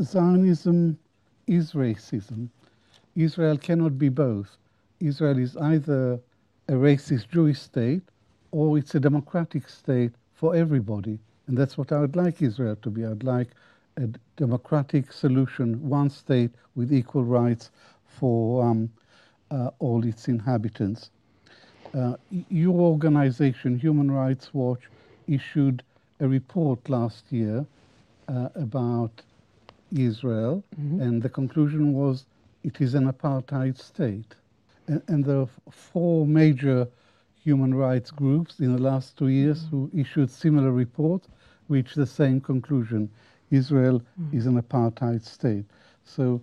Zionism is racism. Israel cannot be both. Israel is either a racist Jewish state or it's a democratic state for everybody. And that's what I would like Israel to be. I'd like a democratic solution, one state with equal rights for um, uh, all its inhabitants. Uh, your organization, Human Rights Watch, issued a report last year uh, about Israel, mm-hmm. and the conclusion was it is an apartheid state. And, and there are four major human rights groups in the last two years mm-hmm. who issued similar reports, reached the same conclusion. Israel mm-hmm. is an apartheid state. So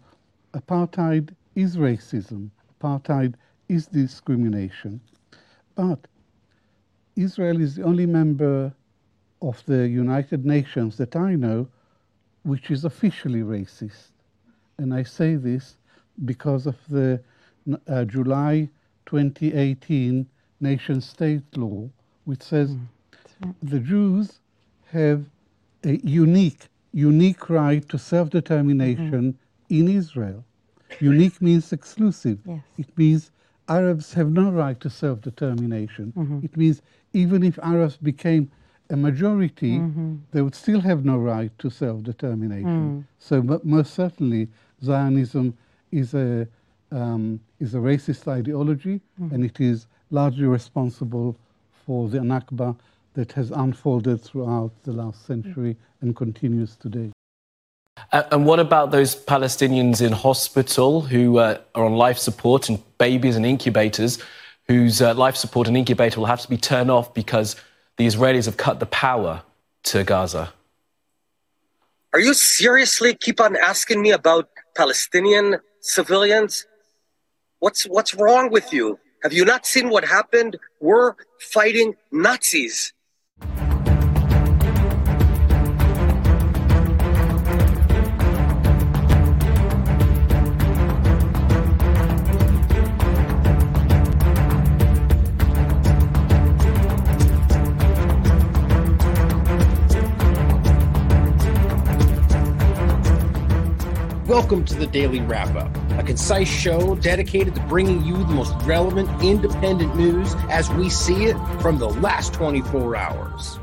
apartheid is racism. Apartheid is discrimination. But Israel is the only member of the United Nations that I know which is officially racist. And I say this because of the uh, July 2018 nation state law, which says mm, the Jews have a unique, unique right to self determination mm-hmm. in Israel. Unique means exclusive. Yes. It means Arabs have no right to self determination. Mm-hmm. It means even if Arabs became a majority, mm-hmm. they would still have no right to self determination. Mm. So, but most certainly, Zionism is a, um, is a racist ideology mm. and it is largely responsible for the Nakba that has unfolded throughout the last century and continues today. And what about those Palestinians in hospital who uh, are on life support and babies and incubators whose uh, life support and incubator will have to be turned off because the Israelis have cut the power to Gaza? Are you seriously keep on asking me about Palestinian civilians? What's what's wrong with you? Have you not seen what happened? We're fighting Nazis. Welcome to the Daily Wrap Up, a concise show dedicated to bringing you the most relevant independent news as we see it from the last 24 hours.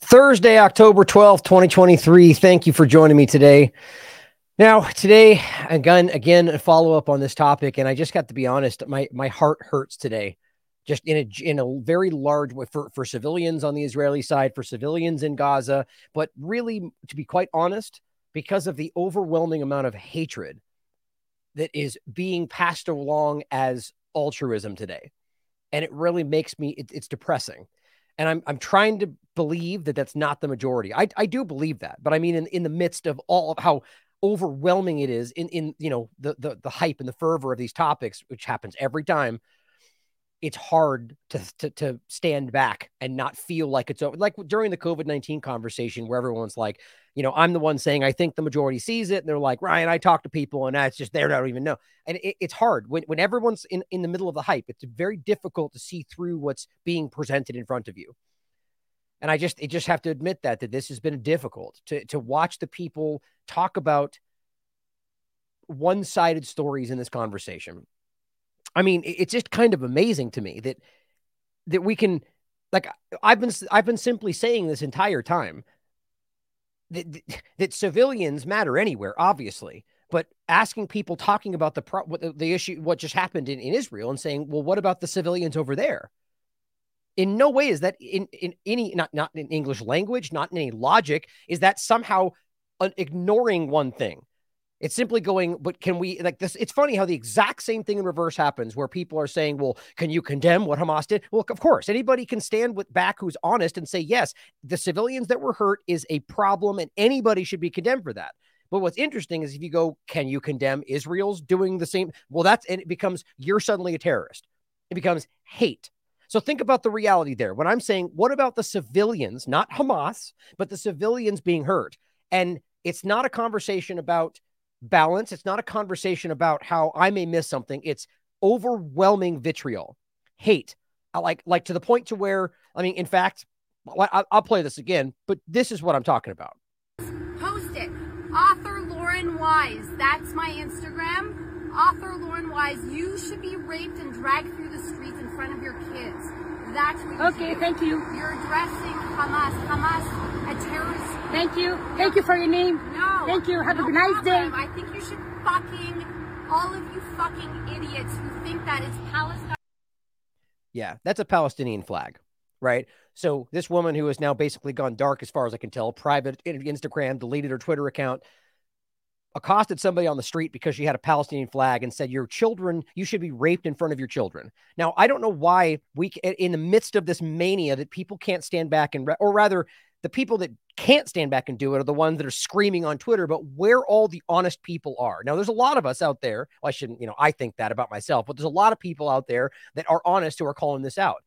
Thursday, October 12th, 2023. Thank you for joining me today. Now, today, again, again, a follow up on this topic, and I just got to be honest, my my heart hurts today just in a in a very large way for, for civilians on the Israeli side, for civilians in Gaza, but really, to be quite honest, because of the overwhelming amount of hatred that is being passed along as altruism today. And it really makes me, it, it's depressing. And I'm, I'm trying to believe that that's not the majority. I, I do believe that, but I mean, in, in the midst of all of how overwhelming it is in, in, you know, the, the, the hype and the fervor of these topics, which happens every time, it's hard to, to, to stand back and not feel like it's. Like during the COVID 19 conversation, where everyone's like, you know, I'm the one saying I think the majority sees it, and they're like, Ryan, I talk to people, and that's just they don't even know. And it, it's hard when, when everyone's in, in the middle of the hype. It's very difficult to see through what's being presented in front of you. And I just, I just have to admit that that this has been difficult to to watch the people talk about one sided stories in this conversation I mean, it's just kind of amazing to me that that we can like I've been I've been simply saying this entire time that that civilians matter anywhere, obviously, but asking people talking about the pro, what the, the issue what just happened in, in Israel and saying, well, what about the civilians over there? In no way is that in in any not not in English language, not in any logic, is that somehow uh, ignoring one thing it's simply going, but can we like this? It's funny how the exact same thing in reverse happens where people are saying, well, can you condemn what Hamas did? Well, of course, anybody can stand with back who's honest and say, yes, the civilians that were hurt is a problem and anybody should be condemned for that. But what's interesting is if you go, can you condemn Israel's doing the same? Well, that's and it becomes you're suddenly a terrorist. It becomes hate. So think about the reality there. When I'm saying, what about the civilians, not Hamas, but the civilians being hurt? And it's not a conversation about balance. It's not a conversation about how I may miss something. It's overwhelming vitriol, hate, I like like to the point to where I mean, in fact, I'll play this again, but this is what I'm talking about. Post it. Author Lauren Wise. That's my Instagram. Author Lauren Wise. You should be raped and dragged through the streets in front of your kids. That's what you Okay, do. thank you. You're addressing Hamas. Hamas, a terrorist. Thank you. Thank you for your name. No. Thank you. Have no a nice day. I think you should fucking, all of you fucking idiots who think that it's Palestine. Yeah, that's a Palestinian flag, right? So this woman who has now basically gone dark, as far as I can tell, private Instagram, deleted her Twitter account, accosted somebody on the street because she had a Palestinian flag and said, "Your children, you should be raped in front of your children." Now, I don't know why we, in the midst of this mania, that people can't stand back and, or rather, the people that can't stand back and do it are the ones that are screaming on Twitter, but where all the honest people are. Now, there's a lot of us out there. Well, I shouldn't, you know, I think that about myself, but there's a lot of people out there that are honest who are calling this out.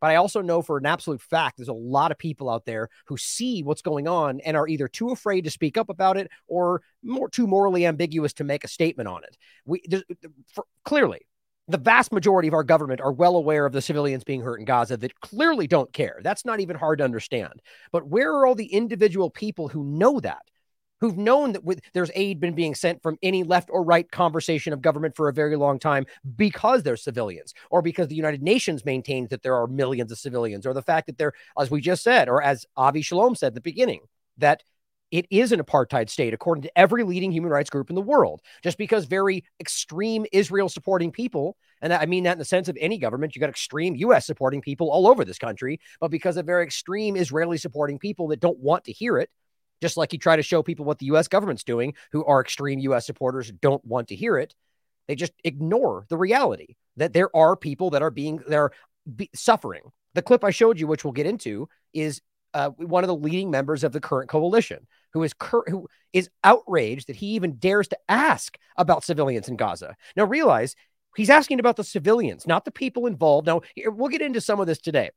But I also know for an absolute fact, there's a lot of people out there who see what's going on and are either too afraid to speak up about it or more too morally ambiguous to make a statement on it. We for, clearly the vast majority of our government are well aware of the civilians being hurt in Gaza that clearly don't care. That's not even hard to understand. But where are all the individual people who know that? who've known that with, there's aid been being sent from any left or right conversation of government for a very long time because they're civilians or because the United Nations maintains that there are millions of civilians or the fact that they're, as we just said, or as Avi Shlaim said at the beginning, that it is an apartheid state, according to every leading human rights group in the world. Just because very extreme Israel supporting people, and I mean that in the sense of any government, you got extreme US supporting people all over this country, but because of very extreme Israeli supporting people that don't want to hear it, just like you try to show people what the US government's doing, who are extreme US supporters, don't want to hear it. They just ignore the reality that there are people that are being, they're be, suffering. The clip I showed you, which we'll get into, is uh, one of the leading members of the current coalition who is cur- who is outraged that he even dares to ask about civilians in Gaza. Now realize he's asking about the civilians, not the people involved. Now we'll get into some of this today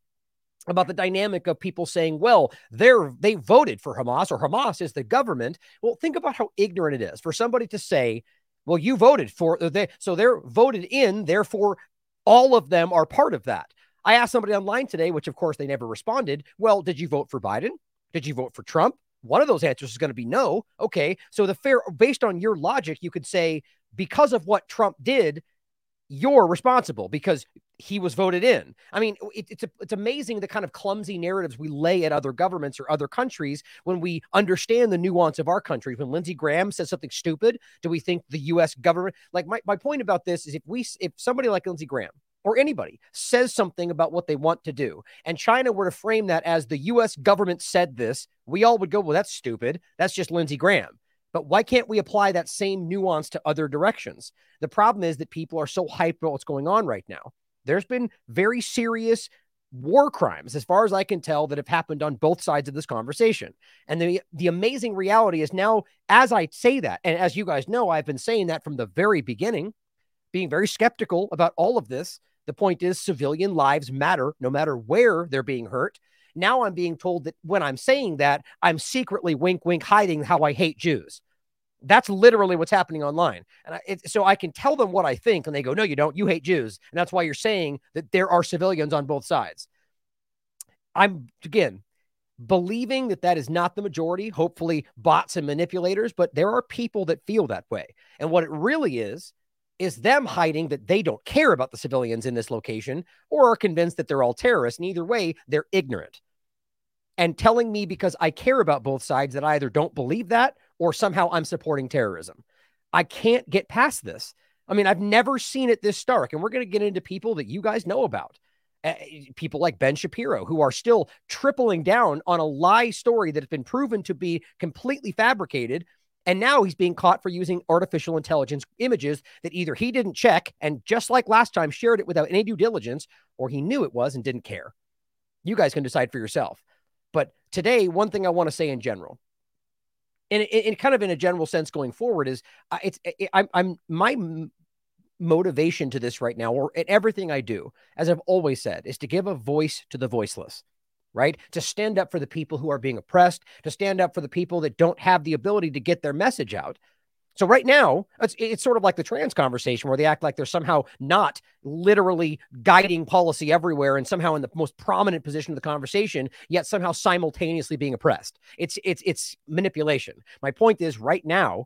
about the dynamic of people saying, well, they're they voted for Hamas or Hamas is the government. Well, think about how ignorant it is for somebody to say, well, you voted for uh, they so they're voted in, therefore all of them are part of that. I asked somebody online today, which of course they never responded. Well, did you vote for Biden? Did you vote for Trump? One of those answers is going to be no. Okay. So the fair based on your logic, you could say because of what Trump did, you're responsible because he was voted in. I mean, it, it's a, it's amazing the kind of clumsy narratives we lay at other governments or other countries when we understand the nuance of our country. When Lindsey Graham says something stupid, do we think the U.S. government? Like my, my point about this is if we if somebody like Lindsey Graham or anybody says something about what they want to do, and China were to frame that as the U.S. government said this, we all would go, well, that's stupid. That's just Lindsey Graham. But why can't we apply that same nuance to other directions? The problem is that people are so hyped about what's going on right now. There's been very serious war crimes, as far as I can tell, that have happened on both sides of this conversation. And the, the amazing reality is now, as I say that, and as you guys know, I've been saying that from the very beginning, being very skeptical about all of this. The point is, civilian lives matter no matter where they're being hurt. Now I'm being told that when I'm saying that, I'm secretly wink, wink, hiding how I hate Jews. That's literally what's happening online. And I, it, so I can tell them what I think, and they go, No, you don't. You hate Jews. And that's why you're saying that there are civilians on both sides. I'm, again, believing that that is not the majority, hopefully bots and manipulators, but there are people that feel that way. And what it really is, is them hiding that they don't care about the civilians in this location or are convinced that they're all terrorists. And either way, they're ignorant. And telling me because I care about both sides that I either don't believe that or somehow I'm supporting terrorism. I can't get past this. I mean, I've never seen it this stark. And we're going to get into people that you guys know about. Uh, people like Ben Shapiro, who are still tripling down on a lie story that has been proven to be completely fabricated. And now he's being caught for using artificial intelligence images that either he didn't check and just like last time shared it without any due diligence, or he knew it was and didn't care. You guys can decide for yourself. But today, one thing I want to say in general and in kind of in a general sense going forward is uh, it's it, I'm, I'm my motivation to this right now or in everything I do as I've always said is to give a voice to the voiceless right to stand up for the people who are being oppressed to stand up for the people that don't have the ability to get their message out So right now, it's, it's sort of like the trans conversation where they act like they're somehow not literally guiding policy everywhere and somehow in the most prominent position of the conversation, yet somehow simultaneously being oppressed. It's it's it's manipulation. My point is right now,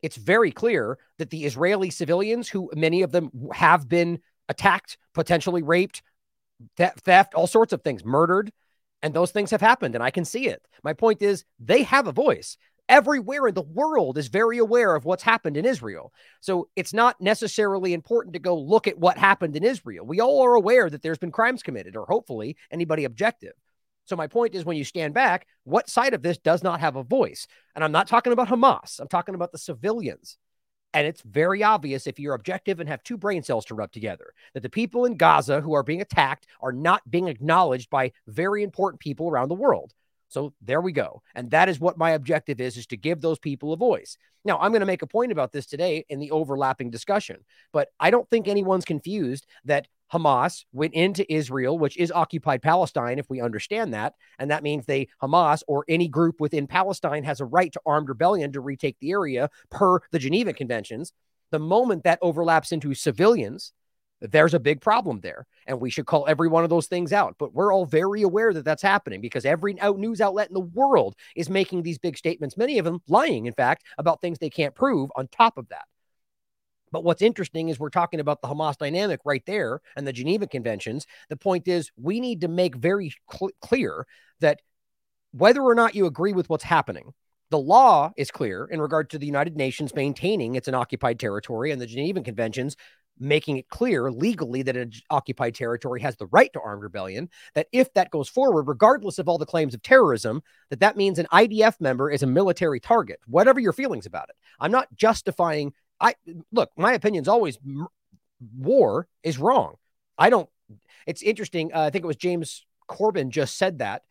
it's very clear that the Israeli civilians, who many of them have been attacked, potentially raped, theft, all sorts of things, murdered, and those things have happened, and I can see it. My point is, they have a voice everywhere in the world is very aware of what's happened in Israel. So it's not necessarily important to go look at what happened in Israel. We all are aware that there's been crimes committed, or hopefully anybody objective. So my point is when you stand back, what side of this does not have a voice? And I'm not talking about Hamas, I'm talking about the civilians. And it's very obvious if you're objective and have two brain cells to rub together that the people in Gaza who are being attacked are not being acknowledged by very important people around the world. So there we go. And that is what my objective is, is to give those people a voice. Now, I'm going to make a point about this today in the overlapping discussion, but I don't think anyone's confused that Hamas went into Israel, which is occupied Palestine, if we understand that. And that means they, Hamas or any group within Palestine, has a right to armed rebellion to retake the area per the Geneva Conventions. The moment that overlaps into civilians, there's a big problem there. And we should call every one of those things out. But we're all very aware that that's happening because every news outlet in the world is making these big statements, many of them lying, in fact, about things they can't prove on top of that. But what's interesting is we're talking about the Hamas dynamic right there and the Geneva Conventions. The point is, we need to make very cl- clear that whether or not you agree with what's happening, the law is clear in regard to the United Nations maintaining it's an occupied territory and the Geneva Conventions making it clear legally that an occupied territory has the right to armed rebellion that if that goes forward regardless of all the claims of terrorism that that means an IDF member is a military target whatever your feelings about it i'm not justifying i look my opinion's always war is wrong. I don't it's interesting uh, i think it was james corbett just said that.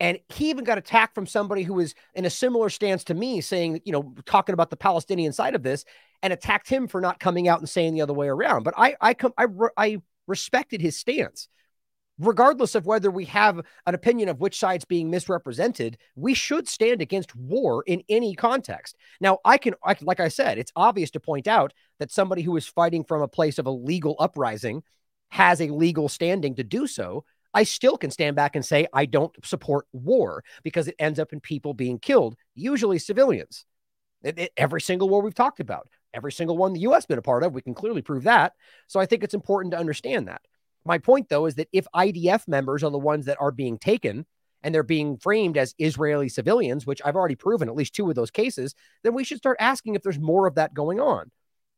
And he even got attacked from somebody who was in a similar stance to me, saying, you know, talking about the Palestinian side of this, and attacked him for not coming out and saying the other way around. But I, I, I, I respected his stance, regardless of whether we have an opinion of which side's being misrepresented. We should stand against war in any context. Now, I can, I, like I said, it's obvious to point out that somebody who is fighting from a place of a legal uprising has a legal standing to do so. I still can stand back and say I don't support war because it ends up in people being killed, usually civilians. It, it, every single war we've talked about, every single one the US been a part of, we can clearly prove that. So I think it's important to understand that. My point, though, is that if IDF members are the ones that are being taken and they're being framed as Israeli civilians, which I've already proven at least two of those cases, then we should start asking if there's more of that going on.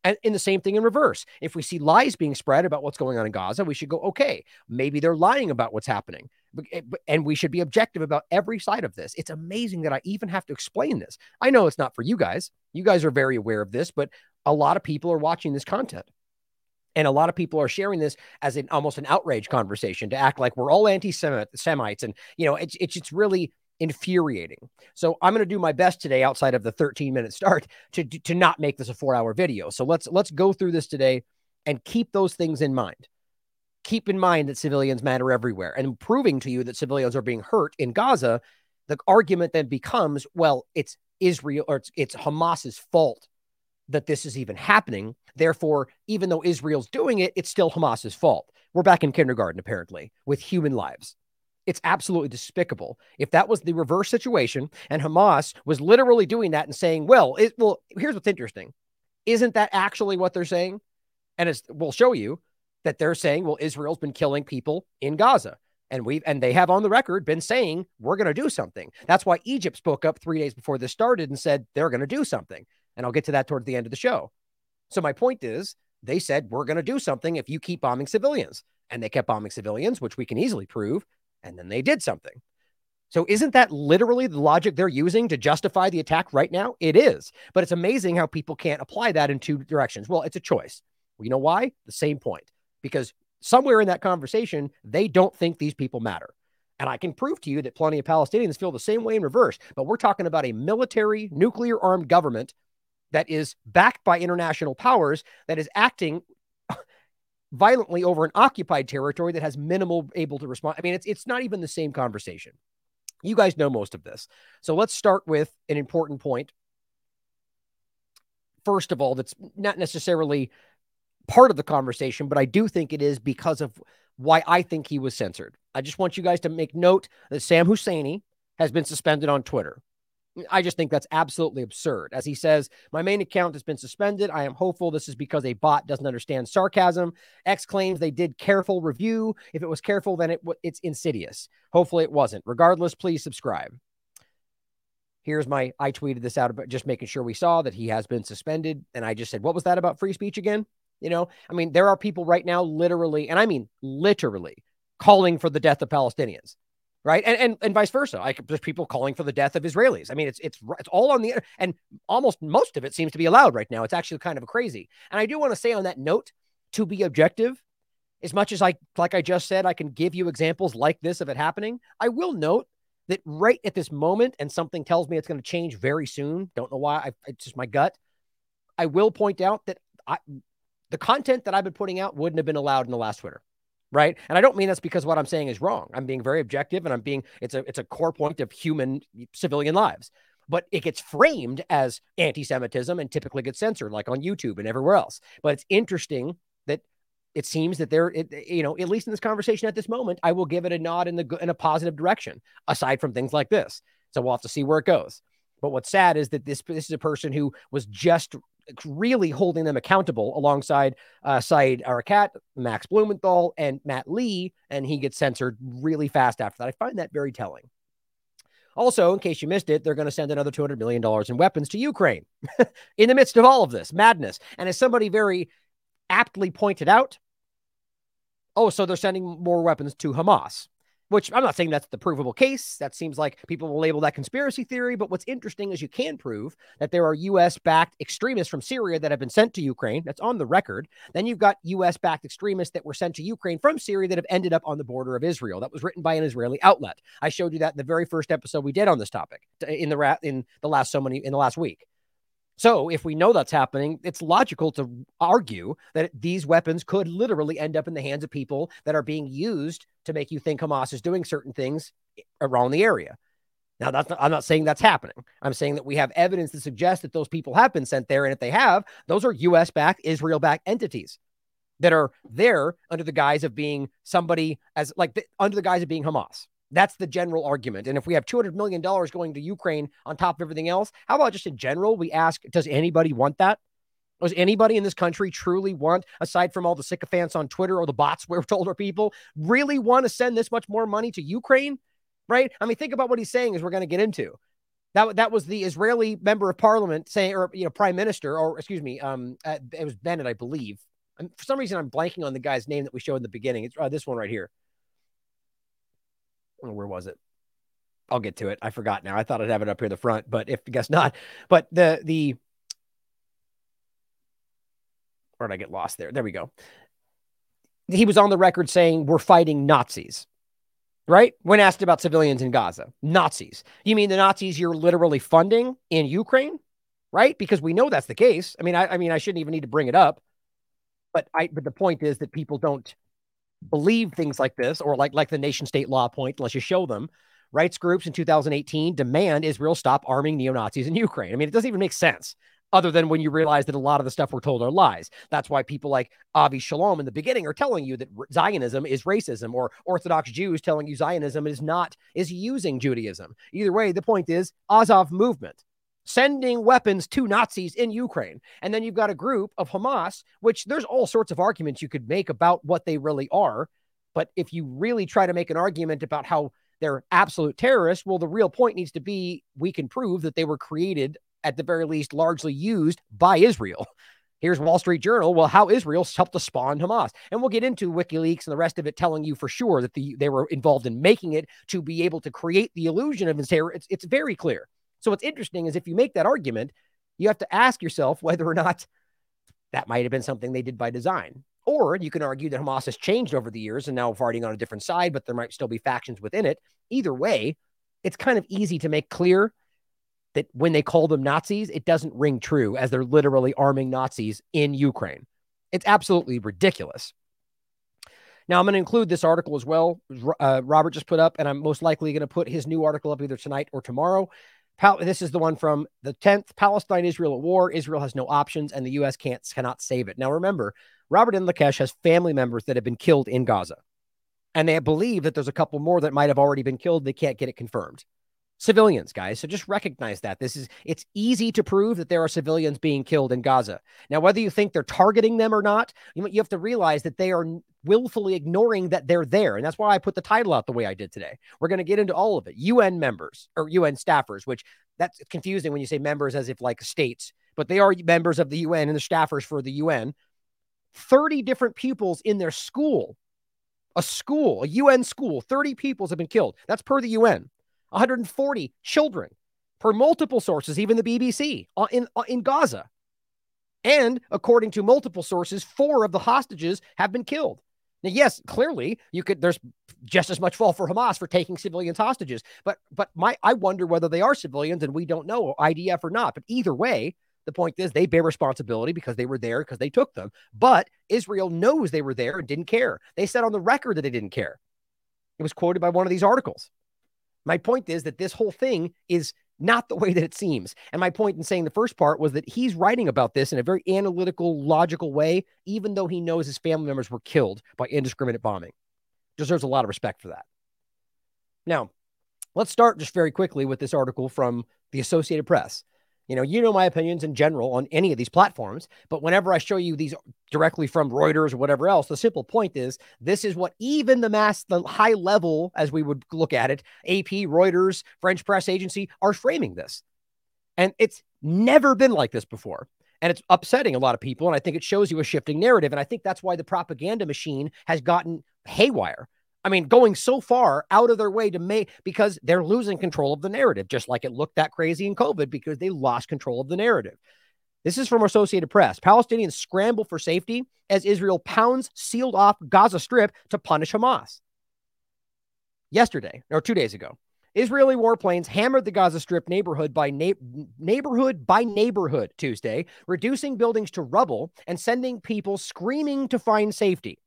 And in the same thing in reverse. If we see lies being spread about what's going on in Gaza, we should go, okay, maybe they're lying about what's happening. Eh, and we should be objective about every side of this. It's amazing that I even have to explain this. I know it's not for you guys. You guys are very aware of this, but a lot of people are watching this content. And a lot of people are sharing this as an almost an outrage conversation to act like we're all anti-Semites. And, you know, it's, it's, it's really infuriating. So I'm going to do my best today outside of the 13 minute start to to not make this a 4-hour video. So let's let's go through this today and keep those things in mind. Keep in mind that civilians matter everywhere and proving to you that civilians are being hurt in Gaza, the argument then becomes, well, it's Israel or it's, it's Hamas's fault that this is even happening. Therefore, even though Israel's doing it, it's still Hamas's fault. We're back in kindergarten, apparently, with human lives. It's absolutely despicable. If that was the reverse situation and Hamas was literally doing that and saying, well, it, well, here's what's interesting. Isn't that actually what they're saying? And it's, we'll show you that they're saying, well, Israel's been killing people in Gaza. And we and they have on the record been saying we're going to do something. That's why Egypt spoke up three days before this started and said they're going to do something. And I'll get to that towards the end of the show. So my point is, they said we're going to do something if you keep bombing civilians, and they kept bombing civilians, which we can easily prove and then they did something. So isn't that literally the logic they're using to justify the attack right now? It is. But it's amazing how people can't apply that in two directions. Well, it's a choice. Well, you know why? The same point. Because somewhere in that conversation, they don't think these people matter. And I can prove to you that plenty of Palestinians feel the same way in reverse. But we're talking about a military, nuclear armed government that is backed by international powers that is acting violently over an occupied territory that has minimal able to respond. I mean, it's it's not even the same conversation. You guys know most of this. So let's start with an important point. first of all, that's not necessarily part of the conversation, but I do think it is because of why I think he was censored. I just want you guys to make note that Sam Husseini has been suspended on Twitter. I just think that's absolutely absurd. As he says, my main account has been suspended. I am hopeful this is because a bot doesn't understand sarcasm. X claims they did careful review. If it was careful, then it it's insidious. Hopefully it wasn't. Regardless, please subscribe. Here's my I tweeted this out about just making sure we saw that he has been suspended. And I just said, what was that about free speech again? You know, I mean, there are people right now literally, and I mean literally, calling for the death of Palestinians right? And and and vice versa. Like there's people calling for the death of Israelis. I mean, it's it's it's all on the and almost most of it seems to be allowed right now. It's actually kind of crazy. And I do want to say on that note, to be objective, as much as I like I just said, I can give you examples like this of it happening. I will note that right at this moment, and something tells me it's going to change very soon. Don't know why. I, it's just my gut. I will point out that I, the content that I've been putting out wouldn't have been allowed in the last Twitter right? And i don't mean that's because what i'm saying is wrong. I'm being very objective and i'm being it's a it's a core point of human civilian lives. But it gets framed as anti-semitism and typically gets censored like on youtube and everywhere else. But it's interesting that it seems that there it, eh, you know at least in this conversation at this moment i will give it a nod in the in a positive direction aside from things like this. So we'll have to see where it goes. But what's sad is that this this is a person who was just really holding them accountable alongside uh, Said Arikat, Max Blumenthal, and Matt Lee, and he gets censored really fast after that. I find that very telling. Also, in case you missed it, they're going to send another $200 million in weapons to Ukraine in the midst of all of this madness. And as somebody very aptly pointed out, oh, so they're sending more weapons to Hamas which I'm not saying that's the provable case. That seems like people will label that conspiracy theory. But what's interesting is you can prove that there are U.S. backed extremists from Syria that have been sent to Ukraine. That's on the record. Then you've got U.S. backed extremists that were sent to Ukraine from Syria that have ended up on the border of Israel. That was written by an Israeli outlet. I showed you that in the very first episode we did on this topic in the ra- in the last so many in the last week. So, if we know that's happening, it's logical to argue that these weapons could literally end up in the hands of people that are being used to make you think Hamas is doing certain things around the area. Now, that's not, I'm not saying that's happening. I'm saying that we have evidence to suggest that those people have been sent there. And if they have, those are US backed, Israel backed entities that are there under the guise of being somebody as like under the guise of being Hamas. That's the general argument. And if we have $200 million going to Ukraine on top of everything else, how about just in general? We ask, does anybody want that? Does anybody in this country truly want, aside from all the sycophants on Twitter or the bots we're told are people, really want to send this much more money to Ukraine? Right? I mean, think about what he's saying as we're going to get into. That, that was the Israeli member of parliament saying, or, you know, prime minister, or excuse me, um, uh, it was Bennett, I believe. For some reason, I'm blanking on the guy's name that we showed in the beginning. It's uh, this one right here. Where was it? I'll get to it. I forgot now. I thought I'd have it up here the front, but if guess not. But the the where did I get lost there? There we go. He was on the record saying we're fighting Nazis. Right? When asked about civilians in Gaza, Nazis. You mean the Nazis you're literally funding in Ukraine? Right? Because we know that's the case. I mean, I, I mean, I shouldn't even need to bring it up. But I but the point is that people don't believe things like this, or like like the nation state law point, unless you show them. Rights groups in 2018 demand Israel stop arming neo Nazis in Ukraine. I mean, it doesn't even make sense other than when you realize that a lot of the stuff we're told are lies. That's why people like Avi Shlaim in the beginning are telling you that Zionism is racism, or Orthodox Jews telling you Zionism is not, is using Judaism. Either way, the point is Azov movement sending weapons to Nazis in Ukraine. And then you've got a group of Hamas, which there's all sorts of arguments you could make about what they really are. But if you really try to make an argument about how they're absolute terrorists, well, the real point needs to be we can prove that they were created, at the very least, largely used by Israel. Here's Wall Street Journal. Well, how Israel helped to spawn Hamas. And we'll get into WikiLeaks and the rest of it telling you for sure that the, they were involved in making it to be able to create the illusion of. It's, it's very clear. So what's interesting is if you make that argument, you have to ask yourself whether or not that might have been something they did by design. Or you can argue that Hamas has changed over the years and now fighting on a different side, but there might still be factions within it. Either way, it's kind of easy to make clear that when they call them Nazis, it doesn't ring true as they're literally arming Nazis in Ukraine. It's absolutely ridiculous. Now, I'm going to include this article as well. Uh, Robert just put up, and I'm most likely going to put his new article up either tonight or tomorrow Pal- this is the one from the 10th Palestine Israel at war. Israel has no options and the U.S. can't cannot save it. Now remember, Robert. Lakesh has family members that have been killed in Gaza. And they believe that there's a couple more that might have already been killed. They can't get it confirmed civilians, guys. So just recognize that this is it's easy to prove that there are civilians being killed in Gaza. Now, whether you think they're targeting them or not, you, you have to realize that they are willfully ignoring that they're there. And that's why I put the title out the way I did today. We're going to get into all of it. UN members or UN staffers, which that's confusing when you say members as if like states, but they are members of the UN and the staffers for the UN. 30 different pupils in their school, a school, a UN school, 30 pupils have been killed. That's per the UN. 140 children per multiple sources, even the BBC uh, in, uh, in Gaza. And according to multiple sources, four of the hostages have been killed. Now, yes, clearly you could there's just as much fault for Hamas for taking civilians hostages. But but my I wonder whether they are civilians and we don't know IDF or not. But either way, the point is they bear responsibility because they were there because they took them. But Israel knows they were there and didn't care. They said on the record that they didn't care. It was quoted by one of these articles. My point is that this whole thing is not the way that it seems. And my point in saying the first part was that he's writing about this in a very analytical, logical way, even though he knows his family members were killed by indiscriminate bombing. Deserves a lot of respect for that. Now, let's start just very quickly with this article from the Associated Press. You know, you know my opinions in general on any of these platforms, but whenever I show you these directly from Reuters or whatever else, the simple point is this is what even the mass, the high level, as we would look at it, AP, Reuters, French press agency are framing this. And it's never been like this before. And it's upsetting a lot of people. And I think it shows you a shifting narrative. And I think that's why the propaganda machine has gotten haywire I mean, going so far out of their way to make because they're losing control of the narrative, just like it looked that crazy in COVID because they lost control of the narrative. This is from Associated Press. Palestinians scramble for safety as Israel pounds sealed off Gaza Strip to punish Hamas. Yesterday, or two days ago, Israeli warplanes hammered the Gaza Strip neighborhood by na- neighborhood by neighborhood Tuesday, reducing buildings to rubble and sending people screaming to find safety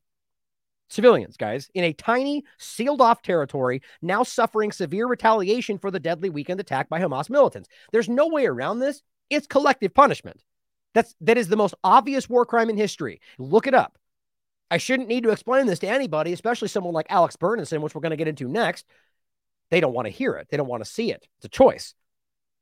civilians, guys, in a tiny, sealed off territory, now suffering severe retaliation for the deadly weekend attack by Hamas militants. There's no way around this. It's collective punishment. That's that is the most obvious war crime in history. Look it up. I shouldn't need to explain this to anybody, especially someone like Alex Berenson, which we're going to get into next. They don't want to hear it. They don't want to see it. It's a choice.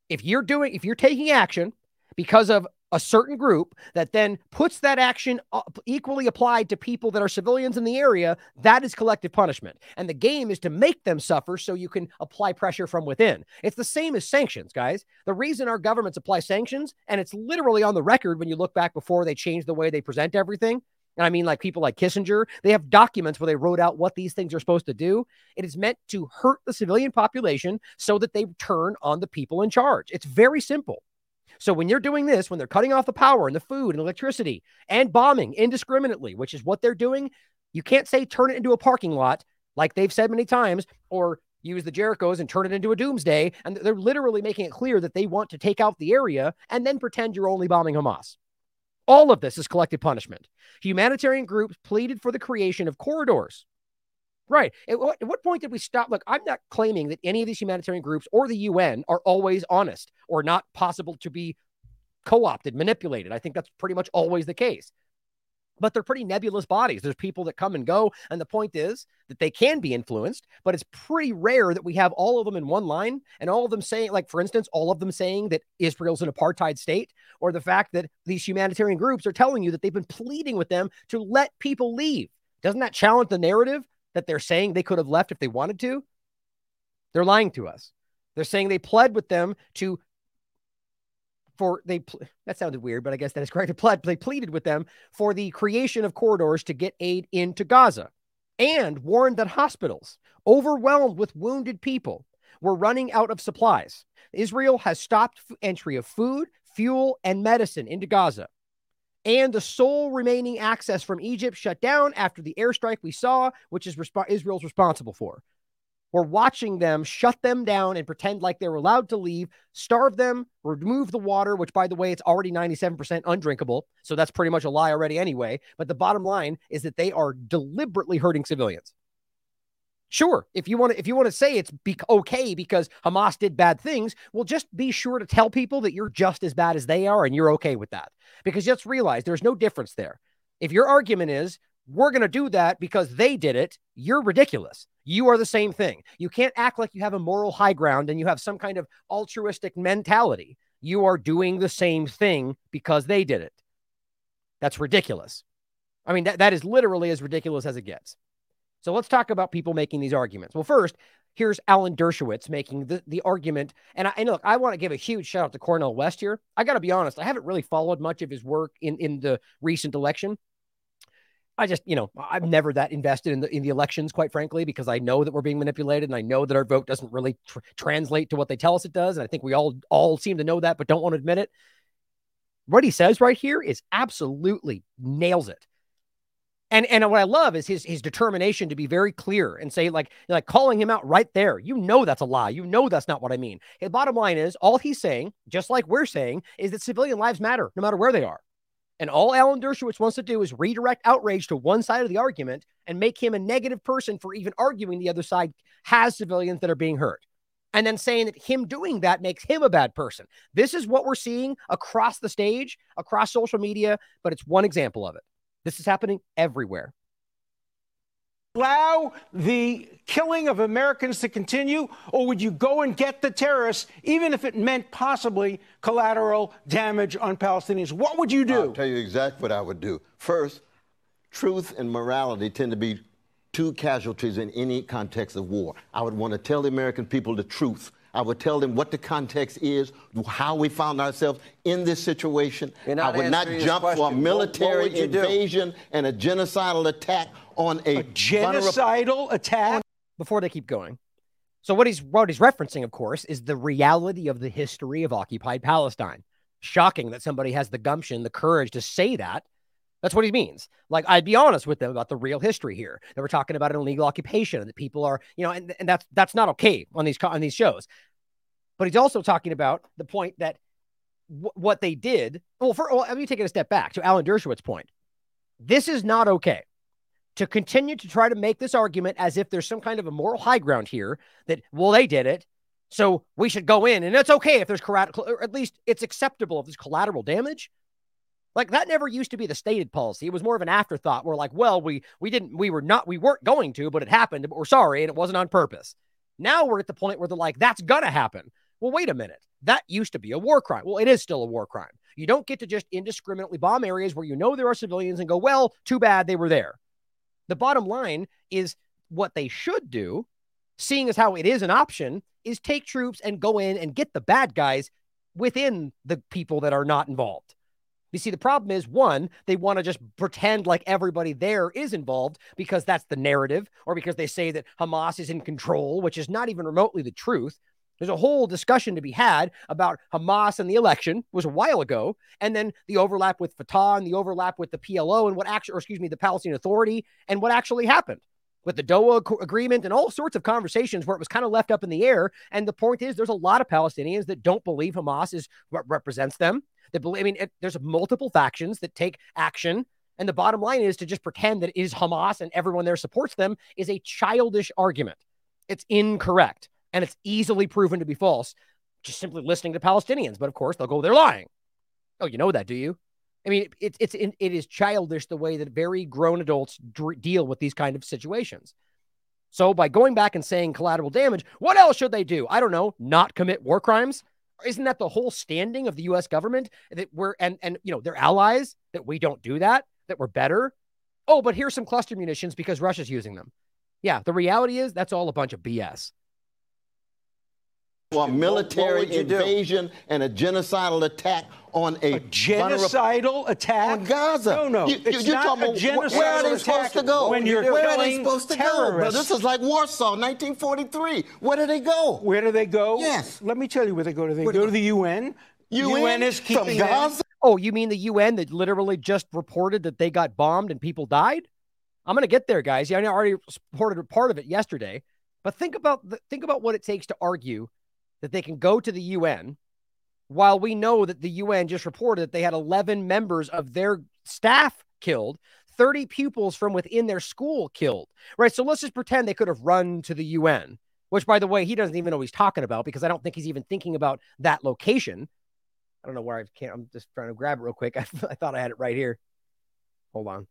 If you're doing, if you're taking action because of a certain group that then puts that action equally applied to people that are civilians in the area, that is collective punishment. And the game is to make them suffer so you can apply pressure from within. It's the same as sanctions, guys. The reason our governments apply sanctions, and it's literally on the record when you look back before they changed the way they present everything. And I mean, like people like Kissinger, they have documents where they wrote out what these things are supposed to do. It is meant to hurt the civilian population so that they turn on the people in charge. It's very simple. So when you're doing this, when they're cutting off the power and the food and electricity and bombing indiscriminately, which is what they're doing, you can't say turn it into a parking lot like they've said many times or use the Jerichos and turn it into a doomsday. And they're literally making it clear that they want to take out the area and then pretend you're only bombing Hamas. All of this is collective punishment. Humanitarian groups pleaded for the creation of corridors Right. At what, at what, point did we stop? Look, I'm not claiming that any of these humanitarian groups or the UN are always honest or not possible to be co opted, manipulated. I think that's pretty much always the case. But they're pretty nebulous bodies. There's people that come and go. And the point is that they can be influenced, but it's pretty rare that we have all of them in one line and all of them saying, like, for instance, all of them saying that Israel's an apartheid state, or the fact that these humanitarian groups are telling you that they've been pleading with them to let people leave. Doesn't that challenge the narrative that they're saying they could have left if they wanted to, they're lying to us. They're saying they pled with them to for they that sounded weird, but I guess that is correct. They, pled, they pleaded with them for the creation of corridors to get aid into Gaza and warned that hospitals overwhelmed with wounded people were running out of supplies. Israel has stopped entry of food, fuel, and medicine into Gaza and the sole remaining access from Egypt shut down after the airstrike we saw, which is resp- Israel's responsible for. We're watching them shut them down and pretend like they're allowed to leave, starve them, remove the water, which, by the way, it's already 97% undrinkable. So that's pretty much a lie already, anyway. But the bottom line is that they are deliberately hurting civilians. Sure, if you want to, if you want to say it's be- okay because Hamas did bad things, well, just be sure to tell people that you're just as bad as they are, and you're okay with that. Because just realize there's no difference there. If your argument is we're going to do that because they did it, you're ridiculous. You are the same thing. You can't act like you have a moral high ground and you have some kind of altruistic mentality. You are doing the same thing because they did it. That's ridiculous. I mean, that, that is literally as ridiculous as it gets. So let's talk about people making these arguments. Well, first, here's Alan Dershowitz making the, the argument. And, I, and look, I want to give a huge shout out to Cornel West here. I got to be honest, I haven't really followed much of his work in, in the recent election. I just, you know, I'm never that invested in the in the elections, quite frankly, because I know that we're being manipulated, and I know that our vote doesn't really tr- translate to what they tell us it does, and I think we all all seem to know that, but don't want to admit it. What he says right here is absolutely nails it. And and what I love is his his determination to be very clear and say like like calling him out right there. You know that's a lie. You know that's not what I mean. His bottom line is all he's saying, just like we're saying, is that civilian lives matter no matter where they are. And all Alan Dershowitz wants to do is redirect outrage to one side of the argument and make him a negative person for even arguing the other side has civilians that are being hurt. And then saying that him doing that makes him a bad person. This is what we're seeing across the stage, across social media, but it's one example of it. This is happening everywhere. Allow the killing of Americans to continue, or would you go and get the terrorists, even if it meant possibly collateral damage on Palestinians? What would you do? I'll tell you exactly what I would do. First, truth and morality tend to be two casualties in any context of war. I would want to tell the American people the truth I would tell them what the context is, how we found ourselves in this situation. I would not jump for a military what, what invasion do? and a genocidal attack on a, a genocidal attack. Before they keep going. So what he's what he's referencing, of course, is the reality of the history of occupied Palestine. Shocking that somebody has the gumption, the courage to say that. That's what he means. Like I'd be honest with them about the real history here. That we're talking about an illegal occupation, and that people are, you know, and, and that's that's not okay on these on these shows. But he's also talking about the point that w- what they did. Well, for well, let me take it a step back to Alan Dershowitz's point. This is not okay to continue to try to make this argument as if there's some kind of a moral high ground here that well they did it, so we should go in, and it's okay if there's collateral, at least it's acceptable if there's collateral damage. Like that never used to be the stated policy. It was more of an afterthought. We're like, well, we we didn't we were not we weren't going to, but it happened. But we're sorry, and it wasn't on purpose. Now we're at the point where they're like, that's gonna happen. Well, wait a minute. That used to be a war crime. Well, it is still a war crime. You don't get to just indiscriminately bomb areas where you know there are civilians and go, well, too bad they were there. The bottom line is what they should do, seeing as how it is an option, is take troops and go in and get the bad guys within the people that are not involved. You see, the problem is one, they want to just pretend like everybody there is involved because that's the narrative, or because they say that Hamas is in control, which is not even remotely the truth. There's a whole discussion to be had about Hamas and the election it was a while ago, and then the overlap with Fatah and the overlap with the PLO and what actually, or excuse me, the Palestinian Authority and what actually happened with the Doha agreement and all sorts of conversations where it was kind of left up in the air. And the point is, there's a lot of Palestinians that don't believe Hamas is what represents them. That believe, I mean, it, there's multiple factions that take action. And the bottom line is to just pretend that it is Hamas and everyone there supports them is a childish argument. It's incorrect and it's easily proven to be false just simply listening to Palestinians. But of course, they'll go, they're lying. Oh, you know that, do you? I mean, it, it's it, is childish the way that very grown adults deal with these kind of situations. So by going back and saying collateral damage, what else should they do? I don't know, not commit war crimes. Isn't that the whole standing of the U.S. government that we're and and you know their allies that we don't do that that we're better? Oh, but here's some cluster munitions because Russia's using them. Yeah, the reality is that's all a bunch of BS a military invasion do? and a genocidal attack on a, a genocidal attack on Gaza. No, no, you, it's you, not a genocidal Where are they supposed to go? When you're where are they supposed to terrorists. go? This is like Warsaw, 1943. Where do they go? Where do they go? Yes. Let me tell you where they go. Do they where go to the UN? UN, UN is keeping from Gaza. Them. Oh, you mean the UN that literally just reported that they got bombed and people died? I'm going to get there, guys. Yeah, I already reported part of it yesterday. But think about the, think about what it takes to argue that they can go to the UN while we know that the UN just reported that they had 11 members of their staff killed, 30 pupils from within their school killed, right? So let's just pretend they could have run to the UN, which, by the way, he doesn't even know he's talking about because I don't think he's even thinking about that location. I don't know where I can't. I'm just trying to grab it real quick. I, I thought I had it right here. Hold on.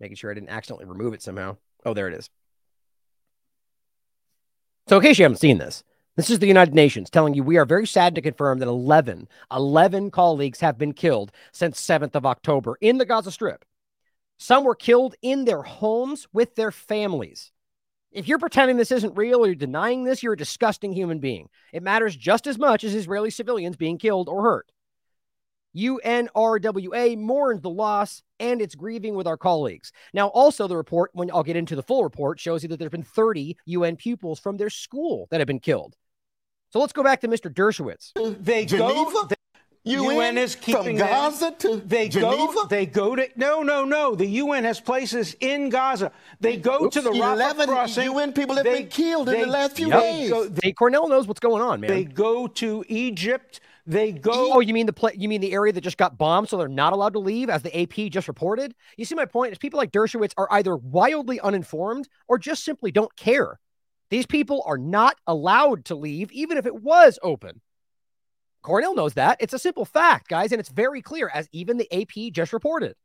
Making sure I didn't accidentally remove it somehow. Oh, there it is. So, in case you haven't seen this, this is the United Nations telling you we are very sad to confirm that 11, 11 colleagues have been killed since 7th of October in the Gaza Strip. Some were killed in their homes with their families. If you're pretending this isn't real or you're denying this, you're a disgusting human being. It matters just as much as Israeli civilians being killed or hurt. UNRWA mourns the loss and it's grieving with our colleagues. Now, also, the report, when I'll get into the full report, shows you that there have been 30 UN pupils from their school that have been killed. So let's go back to Mr. Dershowitz. They Geneva? go. The UN, UN is keeping from them. Gaza to They Geneva? go. They go to. No, no, no. The UN has places in Gaza. They go to the Rafah 11 crossing. UN people have They- been killed in the last few they days. go- Hey, Cornel knows what's going on, man. They go to Egypt. They go. Oh, you mean the pla- you mean the area that just got bombed, so they're not allowed to leave, as the AP just reported? You see, my point is people like Dershowitz are either wildly uninformed or just simply don't care. These people are not allowed to leave, even if it was open. Cornel knows that. It's a simple fact, guys, and it's very clear, as even the AP just reported.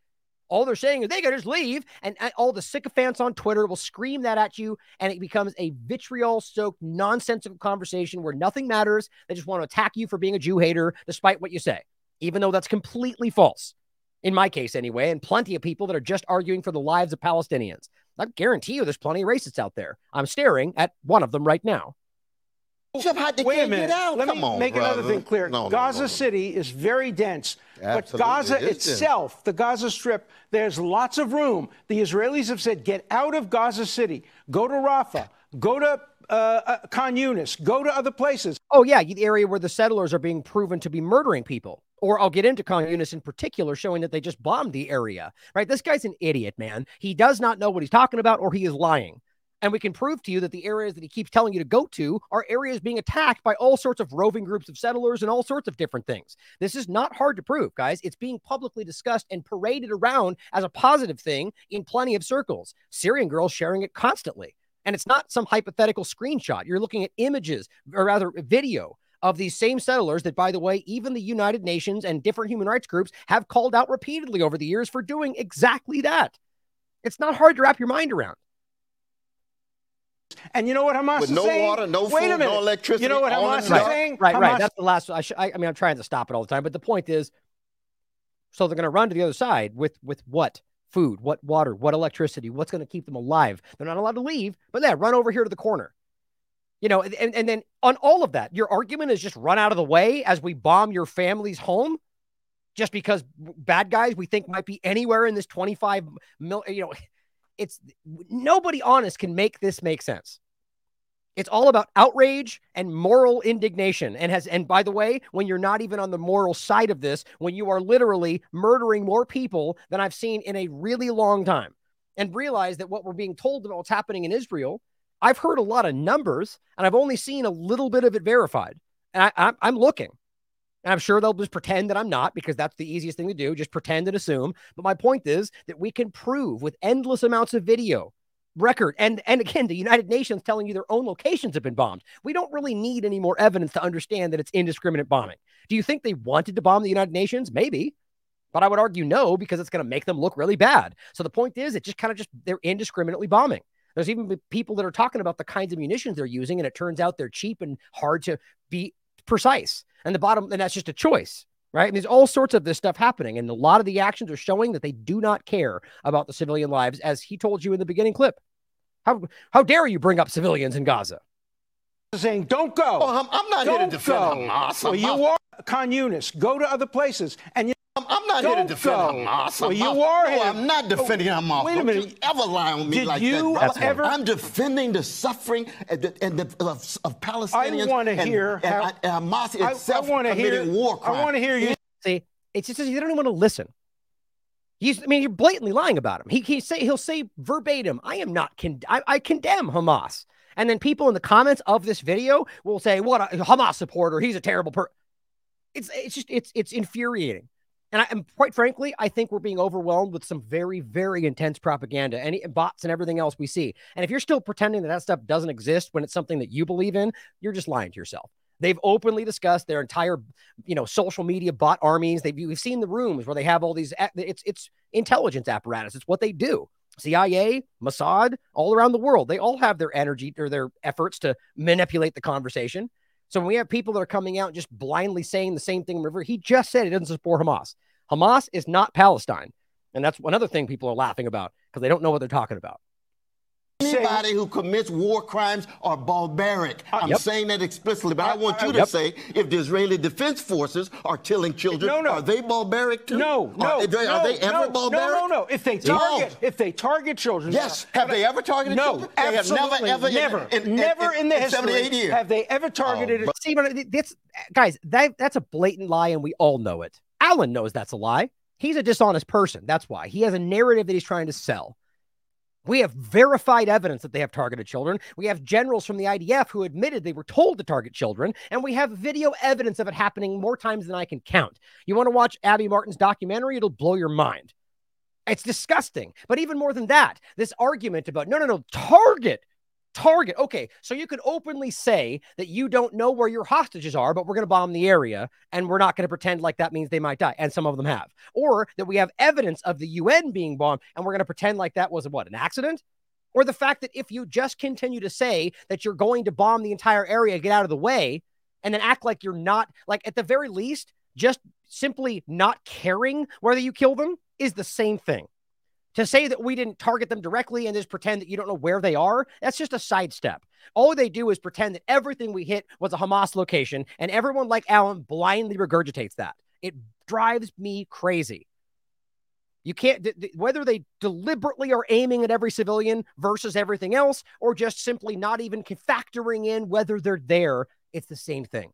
All they're saying is they can just leave, and all the sycophants on Twitter will scream that at you, and it becomes a vitriol-stoked, nonsensical conversation where nothing matters. They just want to attack you for being a Jew hater, despite what you say, even though that's completely false. In my case, anyway, and plenty of people that are just arguing for the lives of Palestinians. I guarantee you, there's plenty of racists out there. I'm staring at one of them right now. Jeff, how they Wait a minute. get out? Let Come me on, make another thing clear. No, no, Gaza no, no. City is very dense, Absolutely, but Gaza it is dense. itself, the Gaza Strip, there's lots of room. The Israelis have said, get out of Gaza City, go to Rafah, go to uh, uh, Khan Yunis, go to other places. Oh, yeah, the area where the settlers are being proven to be murdering people. Or I'll get into Khan Yunis in particular, showing that they just bombed the area, right? This guy's an idiot, man. He does not know what he's talking about, or he is lying. And we can prove to you that the areas that he keeps telling you to go to are areas being attacked by all sorts of roving groups of settlers and all sorts of different things. This is not hard to prove, guys. It's being publicly discussed and paraded around as a positive thing in plenty of circles. Syrian girls sharing it constantly. And it's not some hypothetical screenshot. You're looking at images, or rather, video of these same settlers that, by the way, even the United Nations and different human rights groups have called out repeatedly over the years for doing exactly that. It's not hard to wrap your mind around. And you know what Hamas With is no saying? water, no Wait food, a no minute. electricity, You know what all Hamas in is the dark. saying? Right, right. That's the last. I, sh- I, I mean, I'm trying to stop it all the time, but the point is, so they're going to run to the other side with with what food, what water, what electricity, what's going to keep them alive. They're not allowed to leave, but yeah, run over here to the corner. You know, and, and then on all of that, your argument is just run out of the way as we bomb your family's home, just because bad guys we think might be anywhere in this 25 mil. You know, it's nobody honest can make this make sense. It's all about outrage and moral indignation. And has and by the way, when you're not even on the moral side of this, when you are literally murdering more people than I've seen in a really long time, and realize that what we're being told about what's happening in Israel, I've heard a lot of numbers, and I've only seen a little bit of it verified. And I, I'm, I'm looking. And I'm sure they'll just pretend that I'm not because that's the easiest thing to do, just pretend and assume. But my point is that we can prove with endless amounts of video record and and again the united nations telling you their own locations have been bombed. We don't really need any more evidence to understand that it's indiscriminate bombing. Do you think they wanted to bomb the united nations? Maybe. But i would argue no because it's going to make them look really bad. So the point is it just kind of just they're indiscriminately bombing. There's even people that are talking about the kinds of munitions they're using and it turns out they're cheap and hard to be precise and the bottom and that's just a choice right? And there's all sorts of this stuff happening. And a lot of the actions are showing that they do not care about the civilian lives, as he told you in the beginning clip. How, how dare you bring up civilians in Gaza? saying, don't go. Oh, I'm, I'm not here to defend go. Hamas. Well, you are Khan Yunis. Go to other places. And you I'm, I'm not here to defend go. Hamas. Well, you are No, here. I'm not oh, defending Hamas. Wait a Don't you ever lie on me Did like you that, brother. ever- I'm defending the suffering and the, and the, of, of Palestinians. wanna and- hear and, how- I- and Hamas I, I itself want to hear. committing war I want to hear you. See, it's just you don't even want to listen. He's, I mean, you're blatantly lying about him. He, he say he'll say verbatim, "I am not con- I, I condemn Hamas." And then people in the comments of this video will say, "What a Hamas supporter? He's a terrible person." It's it's just it's it's infuriating. And, I, and quite frankly, I think we're being overwhelmed with some very, very intense propaganda and bots and everything else we see. And if you're still pretending that that stuff doesn't exist when it's something that you believe in, you're just lying to yourself. They've openly discussed their entire, you know, social media bot armies. They've we've seen the rooms where they have all these. It's it's intelligence apparatus. It's what they do. CIA, Mossad, all around the world, they all have their energy or their efforts to manipulate the conversation. So when we have people that are coming out just blindly saying the same thing, River, he just said he doesn't support Hamas. Hamas is not Palestine. And that's another thing people are laughing about because they don't know what they're talking about. Anybody who commits war crimes are barbaric. Uh, I'm yep. saying that explicitly, but uh, I want you uh, to yep. say if the Israeli Defense Forces are killing children, no, no. are they barbaric too? No, no. Are, they, no, are they ever no, barbaric? No, no, no. If they target, if they target children, yes. Have they ever targeted no, children? No, absolutely never, ever, never, in, in, never in, in the history years. have they ever targeted. Oh, See, but that's guys, that that's a blatant lie, and we all know it. Alan knows that's a lie. He's a dishonest person. That's why he has a narrative that he's trying to sell. We have verified evidence that they have targeted children. We have generals from the IDF who admitted they were told to target children, and we have video evidence of it happening more times than I can count. You want to watch Abby Martin's documentary? It'll blow your mind. It's disgusting. But even more than that, this argument about no, no, no, target target. Okay, so you could openly say that you don't know where your hostages are, but we're going to bomb the area and we're not going to pretend like that means they might die. And some of them have. Or that we have evidence of the UN being bombed and we're going to pretend like that was what, an accident? Or the fact that if you just continue to say that you're going to bomb the entire area, get out of the way, and then act like you're not, like at the very least, just simply not caring whether you kill them is the same thing. To say that we didn't target them directly and just pretend that you don't know where they are, that's just a sidestep. All they do is pretend that everything we hit was a Hamas location, and everyone like Alan blindly regurgitates that. It drives me crazy. You can't, th- th- whether they deliberately are aiming at every civilian versus everything else, or just simply not even factoring in whether they're there, it's the same thing.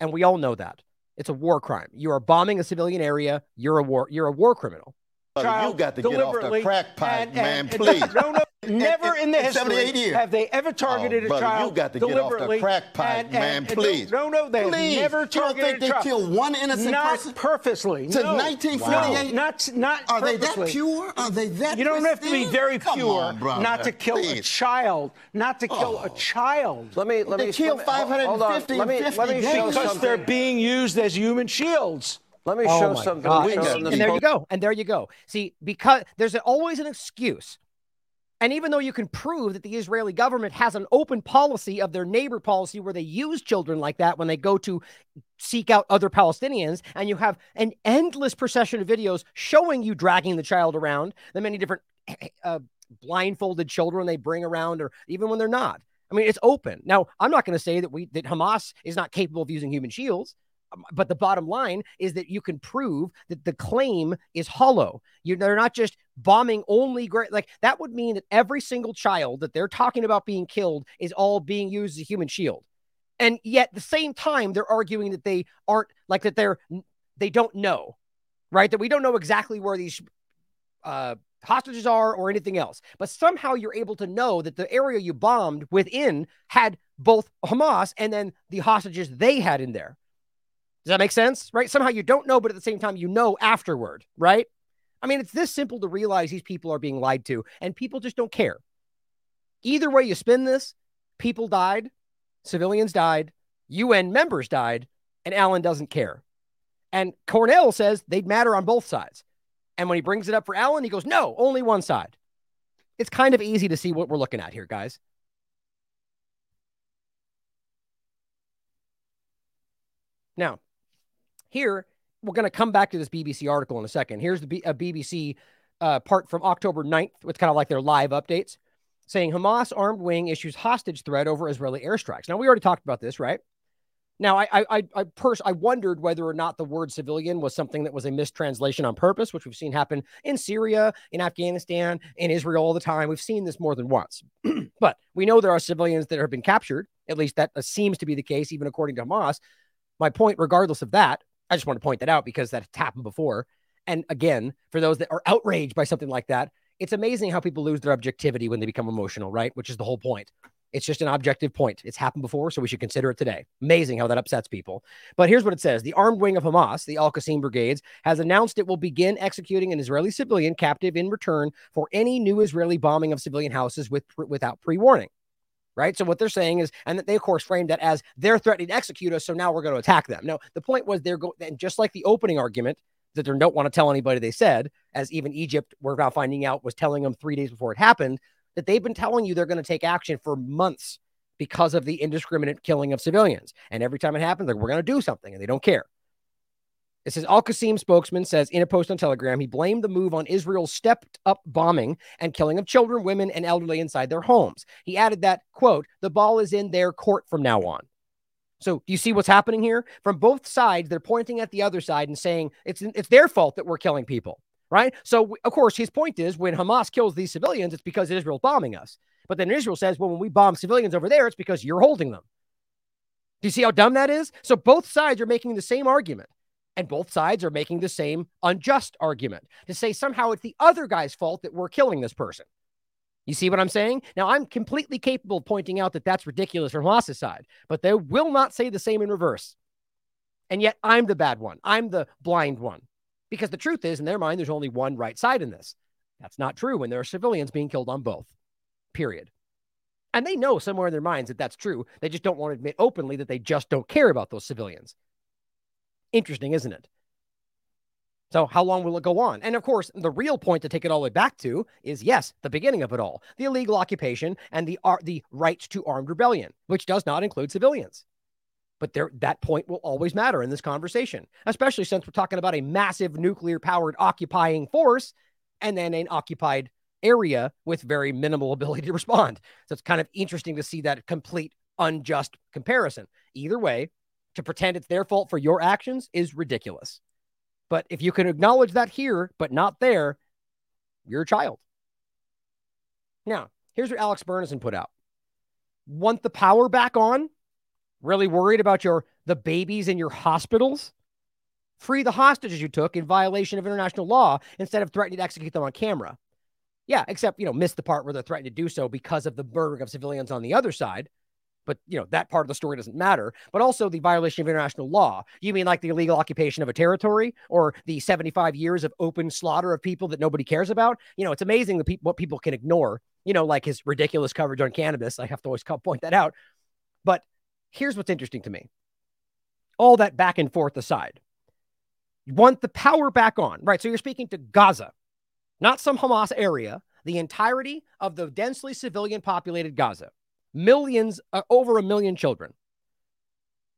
And we all know that. It's a war crime. You are bombing a civilian area, you're a war, you're a war criminal child you got to get off the crack pipe, and, man, and, please. no, no, never in the history have they ever targeted oh, brother, a child you got to deliberately. Get off the crack pipe, and, man, please. No, no, they please. have never targeted you don't think they child. killed one innocent not person? purposely. Since no. 1948? No, not, not Are purposely. they that pure? Are they that You don't have to be very Come pure on, not to kill please. a child. Not to kill oh. a child. Let me, let they me, killed 550 let me, let me show Because something. they're being used as human shields. Let me oh show something. Show And, and there you go. And there you go. See, because there's always an excuse. And even though you can prove that the Israeli government has an open policy of their neighbor policy where they use children like that when they go to seek out other Palestinians, and you have an endless procession of videos showing you dragging the child around, the many different uh, blindfolded children they bring around, or even when they're not. I mean, it's open. Now, I'm not going to say that we that Hamas is not capable of using human shields. Um, but the bottom line is that you can prove that the claim is hollow. You, they're not just bombing only great. Like that would mean that every single child that they're talking about being killed is all being used as a human shield. And yet, at the same time, they're arguing that they aren't like that. They're they don't know, right? That we don't know exactly where these uh, hostages are or anything else. But somehow you're able to know that the area you bombed within had both Hamas and then the hostages they had in there. Does that make sense? Right? Somehow you don't know, but at the same time, you know afterward, right? I mean, it's this simple to realize these people are being lied to, and people just don't care. Either way you spin this, people died, civilians died, UN members died, and Alan doesn't care. And Cornel says they'd matter on both sides. And when he brings it up for Alan, he goes, no, only one side. It's kind of easy to see what we're looking at here, guys. Now, here, we're going to come back to this BBC article in a second. Here's the B- a BBC uh, part from October 9th. It's kind of like their live updates saying Hamas armed wing issues hostage threat over Israeli airstrikes. Now, we already talked about this, right? Now, I I I, pers- I wondered whether or not the word civilian was something that was a mistranslation on purpose, which we've seen happen in Syria, in Afghanistan, in Israel all the time. We've seen this more than once. but we know there are civilians that have been captured. At least that seems to be the case, even according to Hamas. My point, regardless of that, I just want to point that out because that's happened before. And again, for those that are outraged by something like that, it's amazing how people lose their objectivity when they become emotional, right? Which is the whole point. It's just an objective point. It's happened before, so we should consider it today. Amazing how that upsets people. But here's what it says The armed wing of Hamas, the Al Qassam Brigades, has announced it will begin executing an Israeli civilian captive in return for any new Israeli bombing of civilian houses with, without pre warning. Right. So what they're saying is, and that they of course framed that as they're threatening to execute us. So now we're going to attack them. No, the point was they're going, and just like the opening argument that they don't want to tell anybody they said, as even Egypt, we're now finding out, was telling them three days before it happened that they've been telling you they're going to take action for months because of the indiscriminate killing of civilians. And every time it happens, like we're going to do something, and they don't care. It says Al Qassam spokesman says in a post on Telegram, he blamed the move on Israel's stepped up bombing and killing of children, women, and elderly inside their homes. He added that, quote, the ball is in their court from now on. So do you see what's happening here? From both sides, they're pointing at the other side and saying it's it's their fault that we're killing people, right? So of course his point is when Hamas kills these civilians, it's because Israel's bombing us. But then Israel says, well, when we bomb civilians over there, it's because you're holding them. Do you see how dumb that is? So both sides are making the same argument. And both sides are making the same unjust argument to say somehow it's the other guy's fault that we're killing this person. You see what I'm saying? Now, I'm completely capable of pointing out that that's ridiculous from Hamas's side, but they will not say the same in reverse. And yet, I'm the bad one. I'm the blind one. Because the truth is, in their mind, there's only one right side in this. That's not true when there are civilians being killed on both, period. And they know somewhere in their minds that that's true. They just don't want to admit openly that they just don't care about those civilians. Interesting, isn't it? So, how long will it go on? And of course, the real point to take it all the way back to is yes, the beginning of it all the illegal occupation and the, ar- the right to armed rebellion, which does not include civilians. But there, that point will always matter in this conversation, especially since we're talking about a massive nuclear powered occupying force and then an occupied area with very minimal ability to respond. So, it's kind of interesting to see that complete unjust comparison. Either way, to pretend it's their fault for your actions is ridiculous. But if you can acknowledge that here, but not there, you're a child. Now, here's what Alex Berenson put out. Want the power back on? Really worried about your the babies in your hospitals? Free the hostages you took in violation of international law instead of threatening to execute them on camera. Yeah, except, you know, miss the part where they're threatening to do so because of the murder of civilians on the other side but you know that part of the story doesn't matter but also the violation of international law. You mean like the illegal occupation of a territory or the 75 years of open slaughter of people that nobody cares about? You know it's amazing the pe- what people can ignore you know like his ridiculous coverage on cannabis. I have to always point that out. But here's what's interesting to me. All that back and forth aside you want the power back on right? So you're speaking to gaza not some hamas area. The entirety of the densely civilian populated gaza millions, uh, over a million children.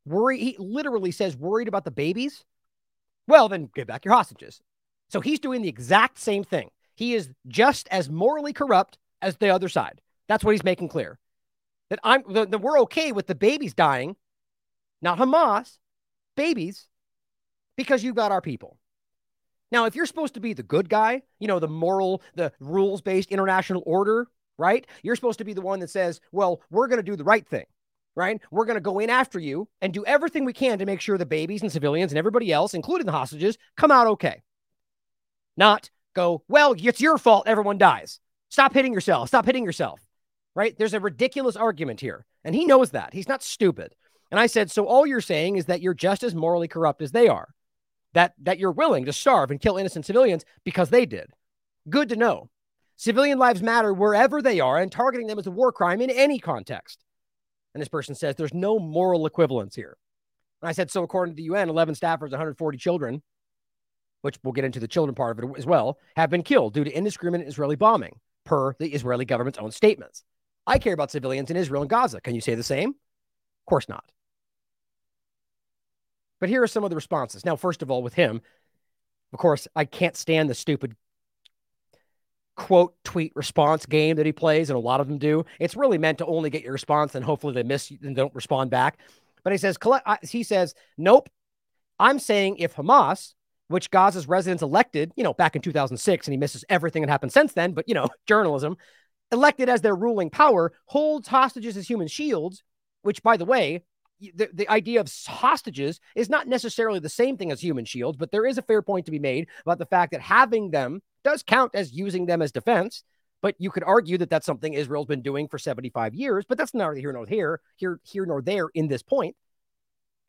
Worry, he literally says, worried about the babies. Well, then give back your hostages. So he's doing the exact same thing. He is just as morally corrupt as the other side. That's what he's making clear. That I'm that we're okay with the babies dying, not Hamas, babies, because you got our people. Now, if you're supposed to be the good guy, you know, the moral, the rules based international order right? You're supposed to be the one that says, well, we're going to do the right thing, right? We're going to go in after you and do everything we can to make sure the babies and civilians and everybody else, including the hostages, come out okay. Not go, well, it's your fault everyone dies. Stop hitting yourself. Stop hitting yourself, right? There's a ridiculous argument here. And he knows that. He's not stupid. And I said, so all you're saying is that you're just as morally corrupt as they are. That that you're willing to starve and kill innocent civilians because they did. Good to know. Civilian lives matter wherever they are, and targeting them is a war crime in any context. And this person says there's no moral equivalence here. And I said, so according to the UN, 11 staffers, 140 children, which we'll get into the children part of it as well, have been killed due to indiscriminate Israeli bombing, per the Israeli government's own statements. I care about civilians in Israel and Gaza. Can you say the same? Of course not. But here are some of the responses. Now, first of all, with him, of course, I can't stand the stupid quote tweet response game that he plays, and a lot of them do. It's really meant to only get your response, and hopefully they miss you and don't respond back. But he says, he says, nope. I'm saying if Hamas, which Gaza's residents elected, you know, back in 2006, and he misses everything that happened since then, but you know, journalism, elected as their ruling power, holds hostages as human shields, which, by the way, the, the idea of hostages is not necessarily the same thing as human shields, but there is a fair point to be made about the fact that having them does count as using them as defense But you could argue that that's something Israel's been doing for 75 years, but that's neither here nor here, here, here nor there in this point.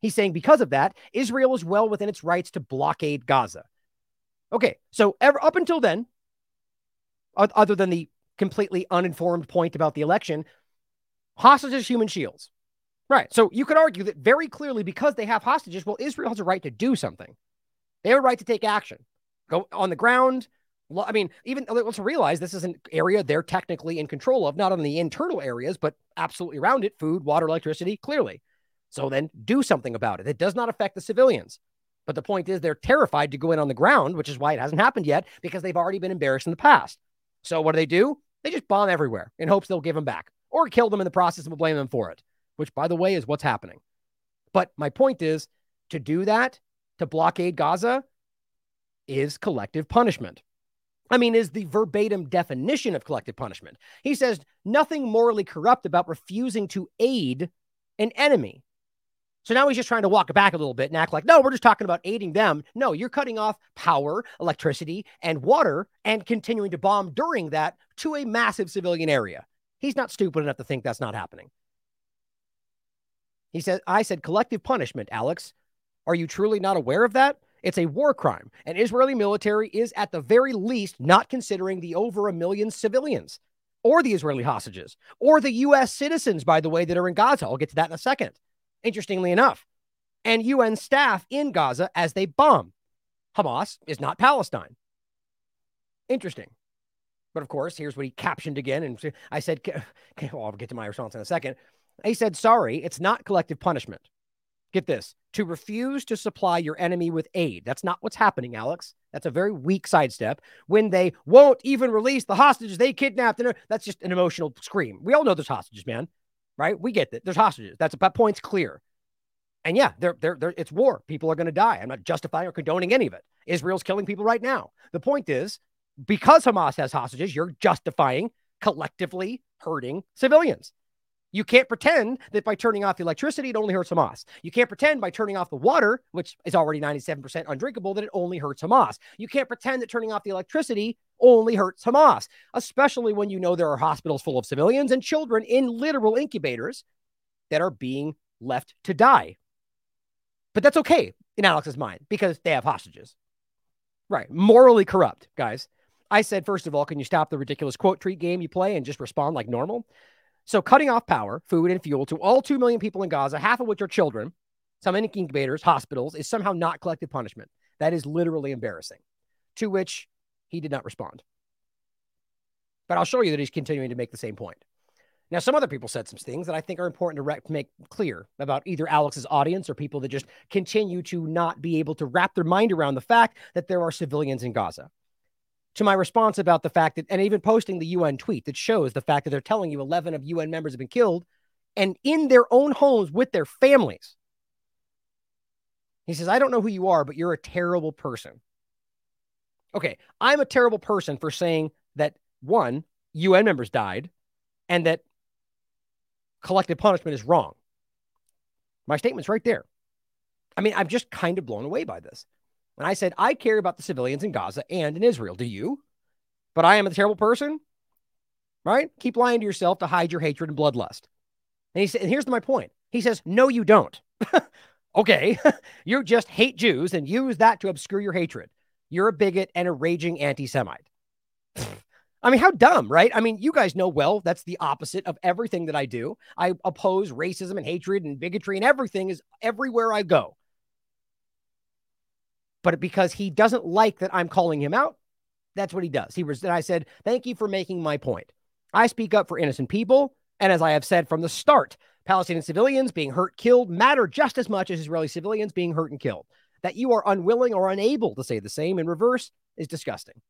He's saying because of that, Israel is well within its rights to blockade Gaza. Okay, so ever, up until then, other than the completely uninformed point about the election, hostages, human shields. Right. So you could argue that very clearly because they have hostages, well, Israel has a right to do something. They have a right to take action, go on the ground. I mean, even let's realize this is an area they're technically in control of, not on the internal areas, but absolutely around it food, water, electricity, clearly. So then do something about it. It does not affect the civilians. But the point is, they're terrified to go in on the ground, which is why it hasn't happened yet, because they've already been embarrassed in the past. So what do they do? They just bomb everywhere in hopes they'll give them back or kill them in the process and blame them for it, which, by the way, is what's happening. But my point is to do that, to blockade Gaza, is collective punishment. I mean, is the verbatim definition of collective punishment. He says nothing morally corrupt about refusing to aid an enemy. So now he's just trying to walk it back a little bit and act like, no, we're just talking about aiding them. No, you're cutting off power, electricity, and water and continuing to bomb during that to a massive civilian area. He's not stupid enough to think that's not happening. He said, I said collective punishment, Alex. Are you truly not aware of that? It's a war crime. And Israeli military is at the very least not considering the over a million civilians or the Israeli hostages or the U.S. citizens, by the way, that are in Gaza. I'll get to that in a second interestingly enough, and UN staff in Gaza as they bomb. Hamas is not Palestine. Interesting. But of course, here's what he captioned again. And I said, well, I'll get to my response in a second. He said, sorry, it's not collective punishment. Get this to refuse to supply your enemy with aid. That's not what's happening, Alex. That's a very weak sidestep when they won't even release the hostages they kidnapped. That's just an emotional scream. We all know there's hostages, man right? We get that. There's hostages. That's that point's clear. And yeah, they're, they're, they're, it's war. People are going to die. I'm not justifying or condoning any of it. Israel's killing people right now. The point is, because Hamas has hostages, you're justifying collectively hurting civilians. You can't pretend that by turning off the electricity, it only hurts Hamas. You can't pretend by turning off the water, which is already 97% undrinkable, that it only hurts Hamas. You can't pretend that turning off the electricity only hurts Hamas, especially when you know there are hospitals full of civilians and children in literal incubators that are being left to die. But that's okay in Alex's mind because they have hostages. Right. Morally corrupt, guys. I said, first of all, can you stop the ridiculous quote tweet game you play and just respond like normal? So, cutting off power, food, and fuel to all 2 million people in Gaza, half of which are children, some in incubators, hospitals, is somehow not collective punishment. That is literally embarrassing. To which he did not respond. But I'll show you that he's continuing to make the same point. Now, some other people said some things that I think are important to, re- make clear about either Alex's audience or people that just continue to not be able to wrap their mind around the fact that there are civilians in Gaza to my response about the fact that, and even posting the UN tweet that shows the fact that they're telling you 11 of UN members have been killed and in their own homes with their families. He says, I don't know who you are, but you're a terrible person. Okay, I'm a terrible person for saying that one, UN members died and that collective punishment is wrong. My statement's right there. I mean, I'm just kind of blown away by this. And I said, I care about the civilians in Gaza and in Israel. Do you? But I am a terrible person, right? Keep lying to yourself to hide your hatred and bloodlust. And he said, and here's my point. He says, No, you don't. okay. you just hate Jews and use that to obscure your hatred. You're a bigot and a raging anti Semite. I mean, how dumb, right? I mean, you guys know well that's the opposite of everything that I do. I oppose racism and hatred and bigotry and everything is everywhere I go but because he doesn't like that I'm calling him out, that's what he does. He was, and I said, Thank you for making my point. I speak up for innocent people. And as I have said from the start, Palestinian civilians being hurt, killed matter just as much as Israeli civilians being hurt and killed. That you are unwilling or unable to say the same in reverse is disgusting.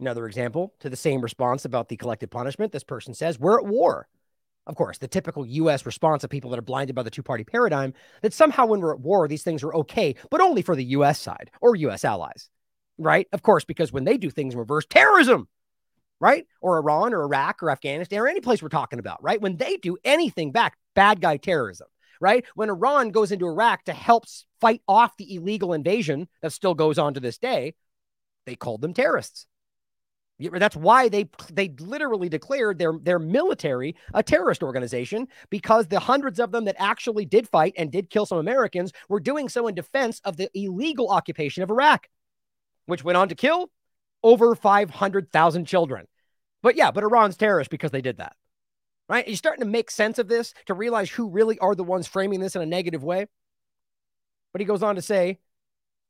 Another example to the same response about the collective punishment. This person says, We're at war of course, the typical US response of people that are blinded by the two party paradigm that somehow when we're at war, these things are okay, but only for the US side or US allies, right? Of course, because when they do things in reverse, terrorism, right? Or Iran or Iraq or Afghanistan or any place we're talking about, right? When they do anything back, bad guy terrorism, right? When Iran goes into Iraq to help fight off the illegal invasion that still goes on to this day, They called them terrorists. That's why they they literally declared their their military a terrorist organization because the hundreds of them that actually did fight and did kill some Americans were doing so in defense of the illegal occupation of Iraq, which went on to kill over 500,000 children. But yeah, but Iran's terrorist because they did that. Right? You're starting to make sense of this to realize who really are the ones framing this in a negative way. But he goes on to say,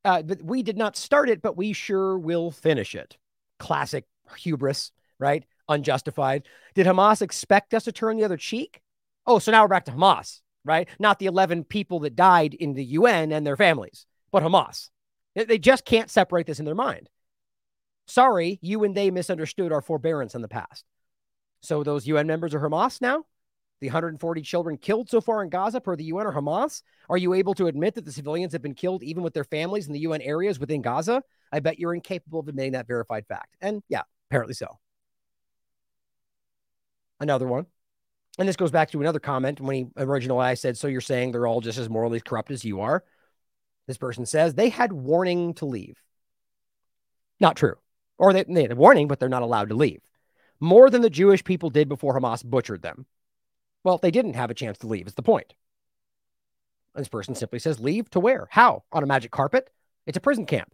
uh, we did not start it, but we sure will finish it. Classic hubris, right? Unjustified. Did Hamas expect us to turn the other cheek? Oh, so now we're back to Hamas, right? Not the 11 people that died in the UN and their families, but Hamas. They just can't separate this in their mind. Sorry, you and they misunderstood our forbearance in the past. So those UN members are Hamas now? The 140 children killed so far in Gaza per the UN or Hamas? Are you able to admit that the civilians have been killed even with their families in the UN areas within Gaza? I bet you're incapable of admitting that verified fact. And yeah, apparently so. Another one. And this goes back to another comment when he originally I said, So you're saying they're all just as morally corrupt as you are? This person says they had warning to leave. Not true. Or they, they had a warning, but they're not allowed to leave. More than the Jewish people did before Hamas butchered them. Well, they didn't have a chance to leave, is the point. This person simply says, Leave to where? How? On a magic carpet? It's a prison camp.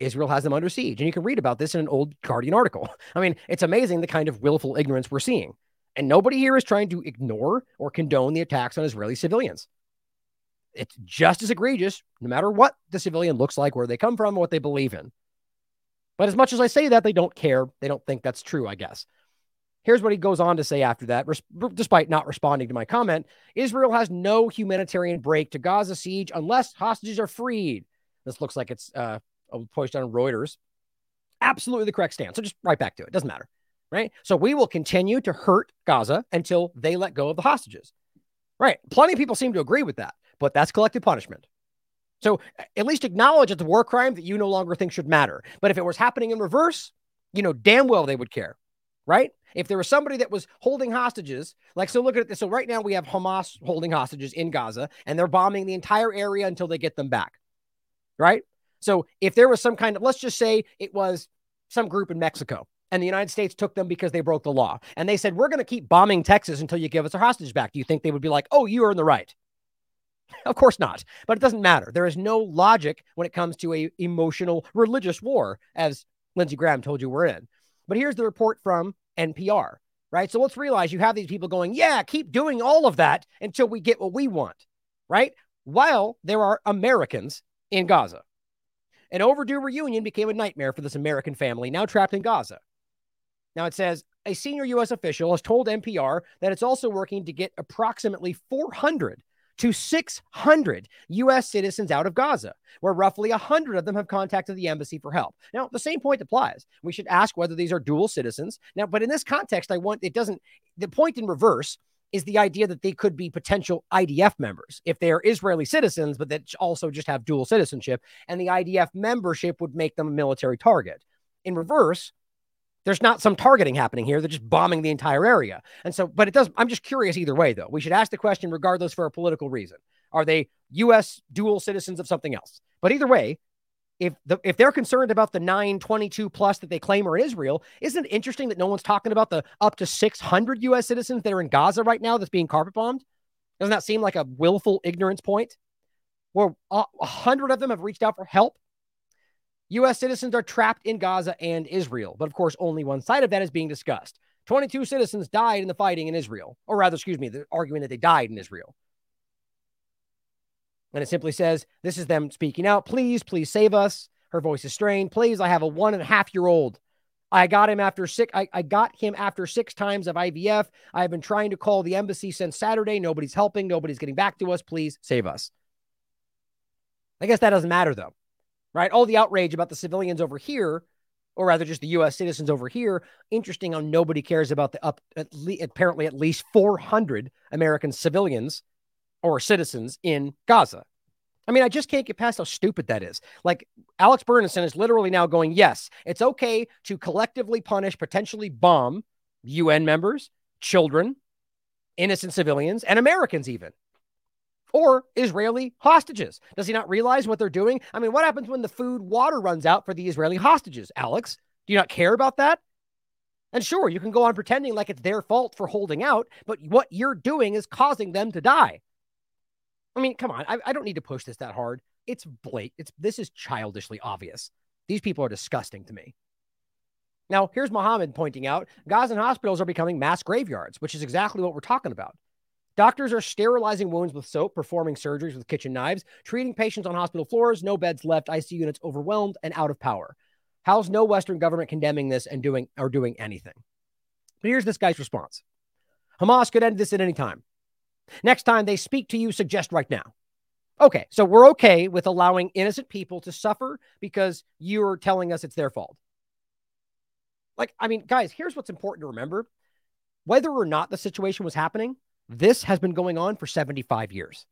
Israel has them under siege. And you can read about this in an old Guardian article. I mean, it's amazing the kind of willful ignorance we're seeing. And nobody here is trying to ignore or condone the attacks on Israeli civilians. It's just as egregious, no matter what the civilian looks like, where they come from, what they believe in. But as much as I say that, they don't care. They don't think that's true, I guess. Here's what he goes on to say after that, res- despite not responding to my comment Israel has no humanitarian break to Gaza siege unless hostages are freed. This looks like it's uh, posted on Reuters. Absolutely the correct stance. So just right back to it. Doesn't matter. Right. So we will continue to hurt Gaza until they let go of the hostages. Right. Plenty of people seem to agree with that, but that's collective punishment. So at least acknowledge it's a war crime that you no longer think should matter. But if it was happening in reverse, you know damn well they would care, right? If there was somebody that was holding hostages, like so, look at this. So right now we have Hamas holding hostages in Gaza, and they're bombing the entire area until they get them back, right? So if there was some kind of, let's just say it was some group in Mexico, and the United States took them because they broke the law, and they said we're going to keep bombing Texas until you give us our hostages back. Do you think they would be like, oh, you are in the right? Of course not. But it doesn't matter. There is no logic when it comes to a emotional religious war, as Lindsey Graham told you we're in. But here's the report from NPR, right? So let's realize you have these people going, yeah, keep doing all of that until we get what we want, right? While there are Americans in Gaza. An overdue reunion became a nightmare for this American family now trapped in Gaza. Now it says a senior U.S. official has told NPR that it's also working to get approximately 400 to 600 U.S. citizens out of Gaza, where roughly 100 of them have contacted the embassy for help. Now, the same point applies. We should ask whether these are dual citizens. Now, but in this context, I want it doesn't, the point in reverse is the idea that they could be potential IDF members if they are Israeli citizens, but that also just have dual citizenship. And the IDF membership would make them a military target. In reverse, there's not some targeting happening here. They're just bombing the entire area. And so, but it does, I'm just curious either way, though. We should ask the question regardless for a political reason. Are they US dual citizens of something else? But either way, if the if they're concerned about the 922 plus that they claim are in Israel, isn't it interesting that no one's talking about the up to 600 US citizens that are in Gaza right now that's being carpet bombed? Doesn't that seem like a willful ignorance point? Where a hundred of them have reached out for help U.S. citizens are trapped in Gaza and Israel. But of course, only one side of that is being discussed. 22 citizens died in the fighting in Israel, or rather, excuse me, they're arguing that they died in Israel. And it simply says, This is them speaking out. Please, please save us. Her voice is strained. Please, I have a one and a half year old. I got him after six. I, I got him after six times of IVF. I've been trying to call the embassy since Saturday. Nobody's helping. Nobody's getting back to us. Please save us. I guess that doesn't matter though right? All the outrage about the civilians over here, or rather just the U.S. citizens over here. Interesting how nobody cares about the up at le- apparently at least 400 American civilians or citizens in Gaza. I mean, I just can't get past how stupid that is. Like Alex Berenson is literally now going, yes, it's okay to collectively punish, potentially bomb UN members, children, innocent civilians, and Americans even. or Israeli hostages. Does he not realize what they're doing? I mean, what happens when the food water runs out for the Israeli hostages, Alex? Do you not care about that? And sure, you can go on pretending like it's their fault for holding out, but what you're doing is causing them to die. I mean, come on. I, I don't need to push this that hard. It's blatant. It's this is childishly obvious. These people are disgusting to me. Now, here's Mohammed pointing out Gazan hospitals are becoming mass graveyards, which is exactly what we're talking about. Doctors are sterilizing wounds with soap, performing surgeries with kitchen knives, treating patients on hospital floors, no beds left, ICU units overwhelmed and out of power. How's no Western government condemning this and doing or doing anything? But here's this guy's response. Hamas could end this at any time. Next time they speak to you, suggest right now. Okay, so we're okay with allowing innocent people to suffer because you're telling us it's their fault. Like, I mean, guys, here's what's important to remember. Whether or not the situation was happening, this has been going on for 75 years.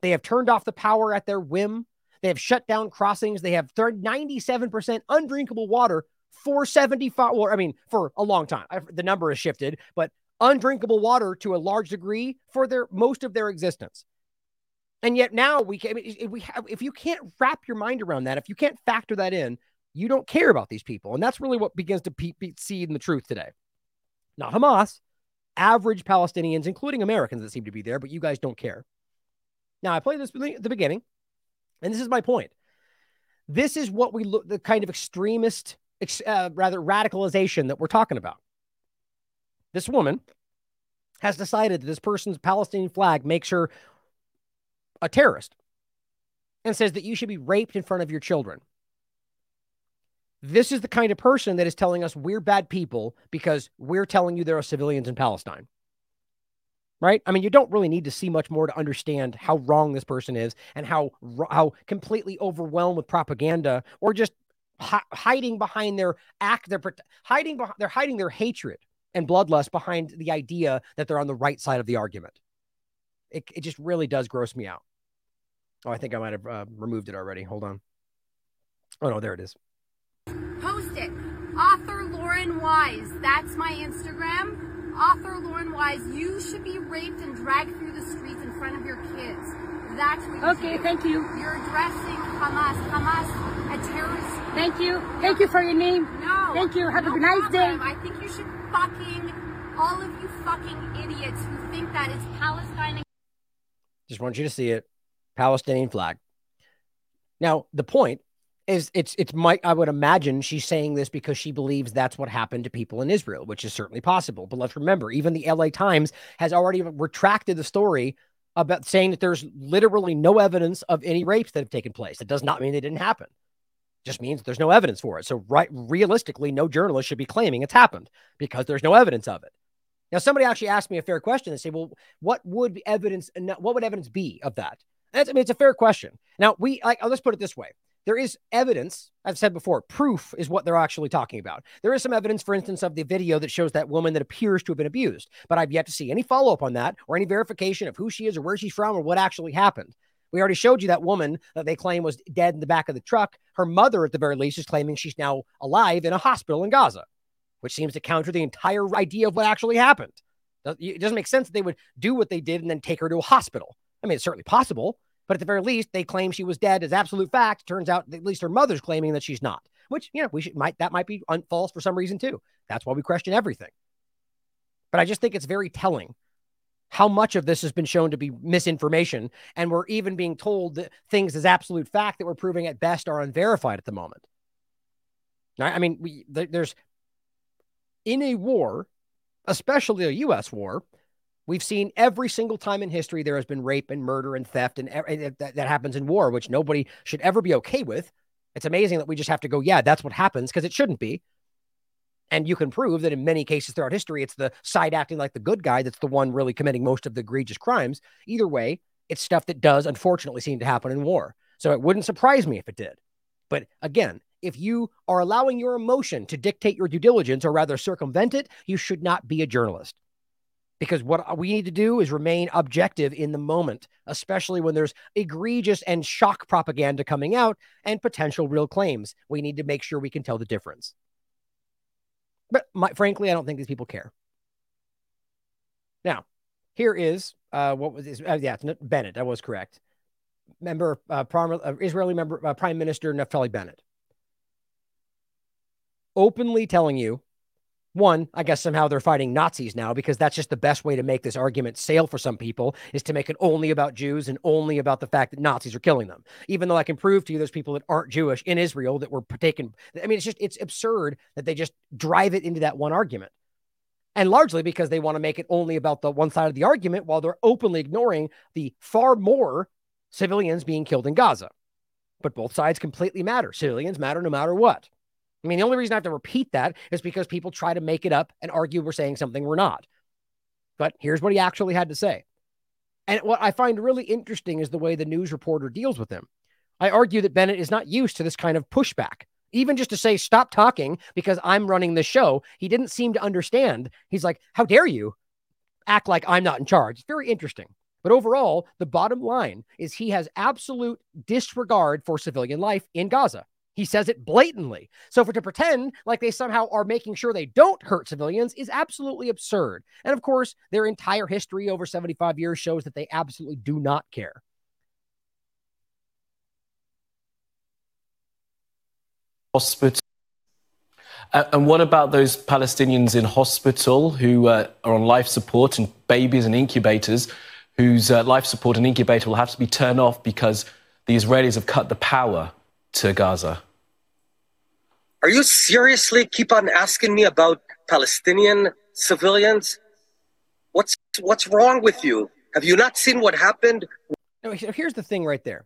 They have turned off the power at their whim. They have shut down crossings. They have 97% undrinkable water for 75, well, I mean, for a long time. The number has shifted, but undrinkable water to a large degree for their most of their existence. And yet now we can, if we have, if you can't wrap your mind around that, if you can't factor that in, you don't care about these people. And that's really what begins to pe- be seed in the truth today. Not Hamas, average Palestinians, including Americans that seem to be there, but you guys don't care. Now, I played this at the beginning, and this is my point. This is what we look, the kind of extremist, uh, rather radicalization that we're talking about. This woman has decided that this person's Palestinian flag makes her a terrorist and says that you should be raped in front of your children. This is the kind of person that is telling us we're bad people because we're telling you there are civilians in Palestine. Right? I mean, you don't really need to see much more to understand how wrong this person is and how how completely overwhelmed with propaganda or just hi- hiding behind their act they're hiding behind they're hiding their hatred and bloodlust behind the idea that they're on the right side of the argument. It, it just really does gross me out. Oh, I think I might have uh, removed it already. Hold on. Oh, no, there it is. Post it. Author Lauren Wise. That's my Instagram. Author Lauren Wise. You should be raped and dragged through the streets in front of your kids. That's what you Okay, do. thank you. You're addressing Hamas. Hamas, a terrorist. Thank you. Thank you for your name. No. Thank you. Have no a nice problem. day. I think you should fucking, all of you fucking idiots who think that it's Palestine. Just want you to see it. Palestinian flag. Now, the point is it's it's my I would imagine she's saying this because she believes that's what happened to people in Israel, which is certainly possible. But let's remember, even the LA Times has already retracted the story about saying that there's literally no evidence of any rapes that have taken place. That does not mean they didn't happen. Just means there's no evidence for it. So right realistically, no journalist should be claiming it's happened because there's no evidence of it. Now, somebody actually asked me a fair question and say, well, what would evidence what would evidence be of that? That's, I mean, it's a fair question. Now, we like uh, let's put it this way: there is evidence. I've said before, proof is what they're actually talking about. There is some evidence, for instance, of the video that shows that woman that appears to have been abused, but I've yet to see any follow up on that or any verification of who she is or where she's from or what actually happened. We already showed you that woman that they claim was dead in the back of the truck. Her mother, at the very least, is claiming she's now alive in a hospital in Gaza, which seems to counter the entire idea of what actually happened. It doesn't make sense that they would do what they did and then take her to a hospital. I mean, it's certainly possible, but at the very least, they claim she was dead as absolute fact. Turns out, at least her mother's claiming that she's not. Which you know, we should might that might be false for some reason too. That's why we question everything. But I just think it's very telling how much of this has been shown to be misinformation, and we're even being told that things as absolute fact that we're proving at best are unverified at the moment. I mean, we, there's in a war, especially a U.S. war, We've seen every single time in history there has been rape and murder and theft, and, and that, that happens in war, which nobody should ever be okay with. It's amazing that we just have to go, yeah, that's what happens because it shouldn't be. And you can prove that in many cases throughout history, it's the side acting like the good guy that's the one really committing most of the egregious crimes. Either way, it's stuff that does unfortunately seem to happen in war. So it wouldn't surprise me if it did. But again, if you are allowing your emotion to dictate your due diligence or rather circumvent it, you should not be a journalist because what we need to do is remain objective in the moment, especially when there's egregious and shock propaganda coming out and potential real claims. We need to make sure we can tell the difference. But my, frankly, I don't think these people care. Now, here is uh, what was this? Uh, yeah, Bennett. That was correct. Member, uh, Prime, uh, Israeli member, uh, Prime Minister Naftali Bennett, openly telling you, one, I guess somehow they're fighting Nazis now because that's just the best way to make this argument sail for some people is to make it only about Jews and only about the fact that Nazis are killing them. Even though I can prove to you there's people that aren't Jewish in Israel that were taken. I mean, it's just it's absurd that they just drive it into that one argument and largely because they want to make it only about the one side of the argument while they're openly ignoring the far more civilians being killed in Gaza. But both sides completely matter. Civilians matter no matter what. I mean, the only reason I have to repeat that is because people try to make it up and argue we're saying something we're not. But here's what he actually had to say. And what I find really interesting is the way the news reporter deals with him. I argue that Bennett is not used to this kind of pushback even just to say stop talking because I'm running the show. He didn't seem to understand. He's like, "How dare you act like I'm not in charge?" It's very interesting. But overall, the bottom line is he has absolute disregard for civilian life in Gaza. He says it blatantly. So for to pretend like they somehow are making sure they don't hurt civilians is absolutely absurd. And of course, their entire history over 75 years shows that they absolutely do not care. hospital. Uh, and what about those Palestinians in hospital who uh, are on life support and babies and incubators whose uh, life support and incubator will have to be turned off because the Israelis have cut the power to Gaza? Are you seriously keep on asking me about Palestinian civilians? What's what's wrong with you? Have you not seen what happened? No, here's the thing right there